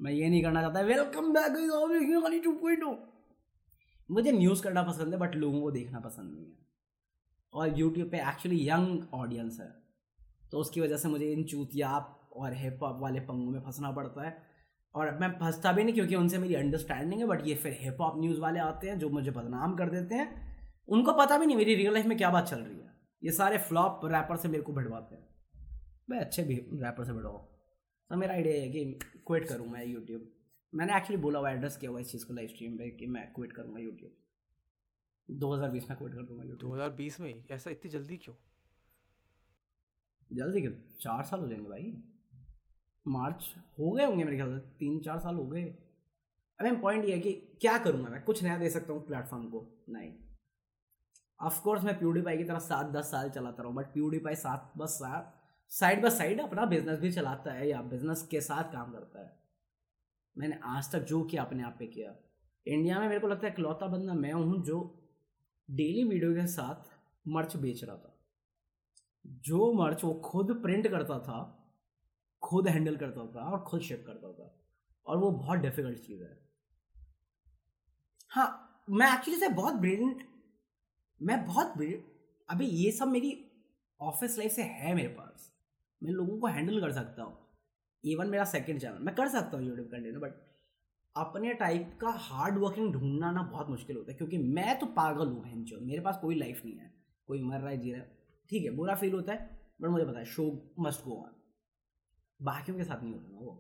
मैं ये नहीं करना चाहता वेलकम बैक टू पॉइंट मुझे न्यूज़ करना पसंद है बट लोगों को देखना पसंद नहीं है। और यूट्यूब पे एक्चुअली यंग ऑडियंस है। तो उसकी वजह से मुझे इन चूतियाप और हिप हॉप वाले पंगों में फंसना पड़ता है। और मैं फंसता भी नहीं क्योंकि उनसे मेरी अंडरस्टैंडिंग है बट ये फिर हिप हॉप न्यूज़ वाले आते हैं जो मुझे बदनाम कर देते हैं। उनको पता भी नहीं मेरी रियल लाइफ में क्या बात चल रही है। ये सारे फ्लॉप रैपर से मेरे को भिड़वाते हैं। मैं अच्छे भी रैपर से भिड़वाओ तो मेरा आइडिया है कि क्विट करूँ मैं यूट्यूब मैंने एक्चुअली बोला हुआ एड्रेस किया हुआ इस चीज़ को लाइव स्ट्रीम पे कि मैं क्विट करूँगा यूट्यूब 2020 में क्विट कर दूँगा यूट्यूब 2020 में? ही? ऐसा इतनी जल्दी क्यों? जल्दी क्यों? चार साल हो जाएँगे भाई। मार्च हो गए होंगे मेरे ख्याल से। तीन चार साल हो गए। अरे पॉइंट ये है कि क्या करूँगा मैं? कुछ नया दे सकता हूँ प्लेटफॉर्म को। नहीं। ऑफ़ कोर्स मैं प्यूडीपाई की तरह सात दस साल चलाता रहूँ बट प्यूडीपाई सात बस सात साइड बाय साइड अपना बिज़नेस भी चलाता है या बिज़नेस के साथ काम करता है। मैंने आज तक जो किया, अपने आप पे किया। इंडिया में मेरे को लगता है इकलौता बंदा मैं हूँ जो डेली वीडियो के साथ मर्च बेच रहा था। जो मर्च वो खुद प्रिंट करता था, खुद हैंडल करता था और खुद शिप करता था। और वो बहुत डिफ़िकल्ट चीज़ है। हाँ मैं एक्चुअली से बहुत ब्रिलियंट मैं बहुत अभी ये सब मेरी ऑफ़िस लाइफ से है मेरे पास। मैं लोगों को हैंडल कर सकता हूँ। इवन मेरा सेकंड चैनल मैं कर सकता हूँ यूट्यूब कंटेंट बट अपने टाइप का हार्ड वर्किंग ढूंढना ना बहुत मुश्किल होता है क्योंकि मैं तो पागल हूँ हेंचो मेरे पास कोई लाइफ नहीं है कोई मर रहा है जी रहा है। ठीक है बुरा फील होता है बट मुझे पता है शो मस्ट गो ऑन बाकियों के साथ नहीं होता ना वो।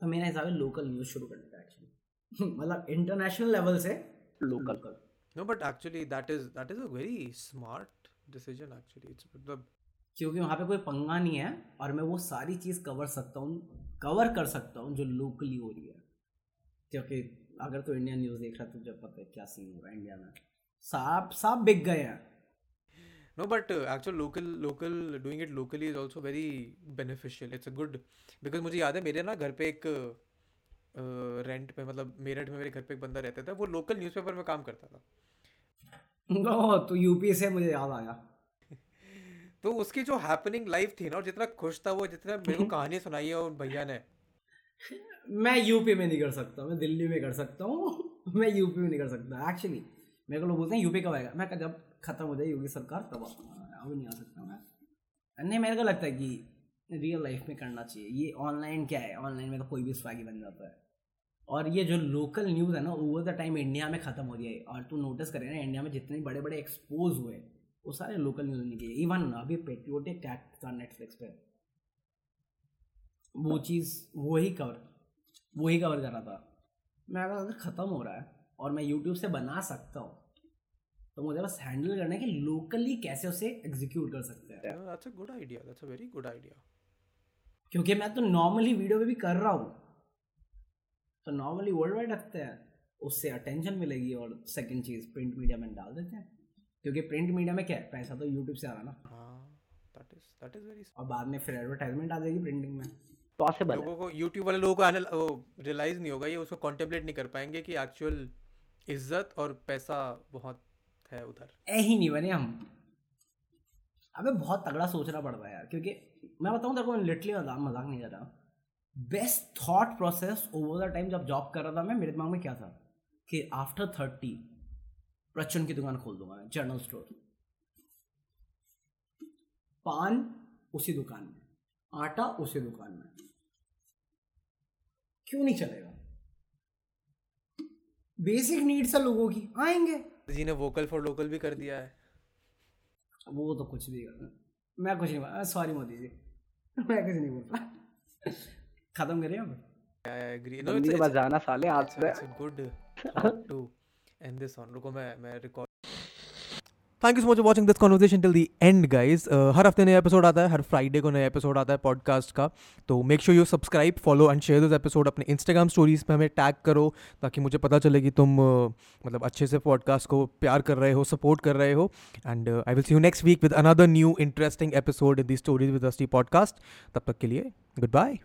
तो मेरा हिसाब है लोकल न्यूज़ शुरू करने का एक्चुअली मतलब इंटरनेशनल लेवल से Local. No, but actually that is that is a very smart decision actually. It's the क्योंकि वहाँ पे कोई पंगा नहीं है और मैं वो सारी चीज़ कवर सकता हूँ कवर कर सकता हूँ जो लोकली हो रही है। क्योंकि अगर तो इंडियन न्यूज़ देख रहा है तुझे पता है क्या सीन हो रहा है इंडिया में। सांप सांप बिक गए हैं। No, but uh, actual local local doing it locally is also very beneficial. It's a good because मुझे याद है मेरे ना घर पे एक रेंट uh, पे मतलब मेरठ में मेरे घर पे एक बंदा रहता था वो लोकल न्यूज़पेपर में काम करता था। ओह तो यूपी से मुझे याद आया। तो उसकी जो हैपनिंग लाइफ थी ना और जितना खुश था वो जितना मेरे को कहानी सुनाई है उन भैया ने। मैं यूपी में नहीं कर सकता मैं दिल्ली में कर सकता हूँ। मैं यूपी में नहीं कर सकता। एक्चुअली मेरे को लोग बोलते हैं यूपी कब आएगा? मैं जब खत्म हो जाए योगी सरकार तब अभी नहीं आ सकता मैं। नहीं मेरे को लगता है कि रियल लाइफ में करना चाहिए। ये ऑनलाइन क्या है? ऑनलाइन में तो कोई भी स्वागी बन जाता है। और ये जो लोकल न्यूज़ है ना ओवर द टाइम इंडिया में ख़त्म हो रही है। और तू नोटिस करे ना इंडिया में जितने बड़े बड़े एक्सपोज हुए वो सारे लोकल न्यूज़ नहीं किए इवन अभी पेट्रियोटिक कैट था नेटफ्लिक्स पे। वो चीज़ वो ही कवर वो ही कवर कर रहा था। मैं अगर अगर ख़त्म हो रहा है और मैं यूट्यूब से बना सकता हूँ तो मुझे बस हैंडल करना है कि लोकली कैसे उसे एग्जीक्यूट कर सकते हैं। That's a good idea that's a very good idea क्योंकि मैं तो नॉर्मली वीडियो में भी कर रहा हूँ। तो नॉर्मली वर्ल्ड वाइड रखते हैं उससे अटेंशन मिलेगी और सेकंड चीज़ प्रिंट मीडिया में डाल देते हैं। क्योंकि प्रिंट मीडिया में क्या है पैसा तो यूट्यूब से आ रहा है ना। हाँ that is that is very और बाद में फिर एडवर्टाइजमेंट आ जाएगी प्रिंटिंग में। पॉसिबल लोगों को YouTube वाले लोगों को एनल वो रियलाइज़ नहीं होगा ये उसको कॉन्टेम्पलेट नहीं कर पाएँगे कि एक्चुअल इज़्ज़त और पैसा बहुत है उधर। ए ही नहीं बने हम। अबे बहुत तगड़ा सोचना पड़ता है यार क्योंकि मैं बताऊँ तेरे को लिटरली मज़ाक मज़ाक नहीं कर रहा। Best thought process over the time जब जॉब कर रहा था मैं मेरे दिमाग में क्या था? कि आफ्टर थर्टी प्रचन की दुकान खोल दूँगा मैं जनरल स्टोर पान उसी दुकान में आटा उसी दुकान में। क्यों नहीं चलेगा? बेसिक नीड्स है लोगों की आएँगे। जी ने वोकल फॉर लोकल भी कर दिया है। वो तो कुछ भी कर मैं कुछ नहीं सॉरी मोदी जी। मैं कुछ नहीं बोलता। खत्म करिए अब बंदी it's, के पास जाना साले आज से। it's a end this on. रुको मैं मैं record thank you so much watching this conversation till the end guys हर हफ़्ते नया एपिसोड आता है हर फ्राइडे को नया एपिसोड आता है पॉडकास्ट का। तो make sure you subscribe follow and share this episode अपने इंस्टाग्राम स्टोरीज पे हमें टैग करो ताकि मुझे पता चले कि तुम uh, मतलब अच्छे से पॉडकास्ट को प्यार कर रहे हो सपोर्ट कर रहे हो। And I will see you next week with another new interesting episode in the stories with Ashti podcast तब तक के लिए गुड बाय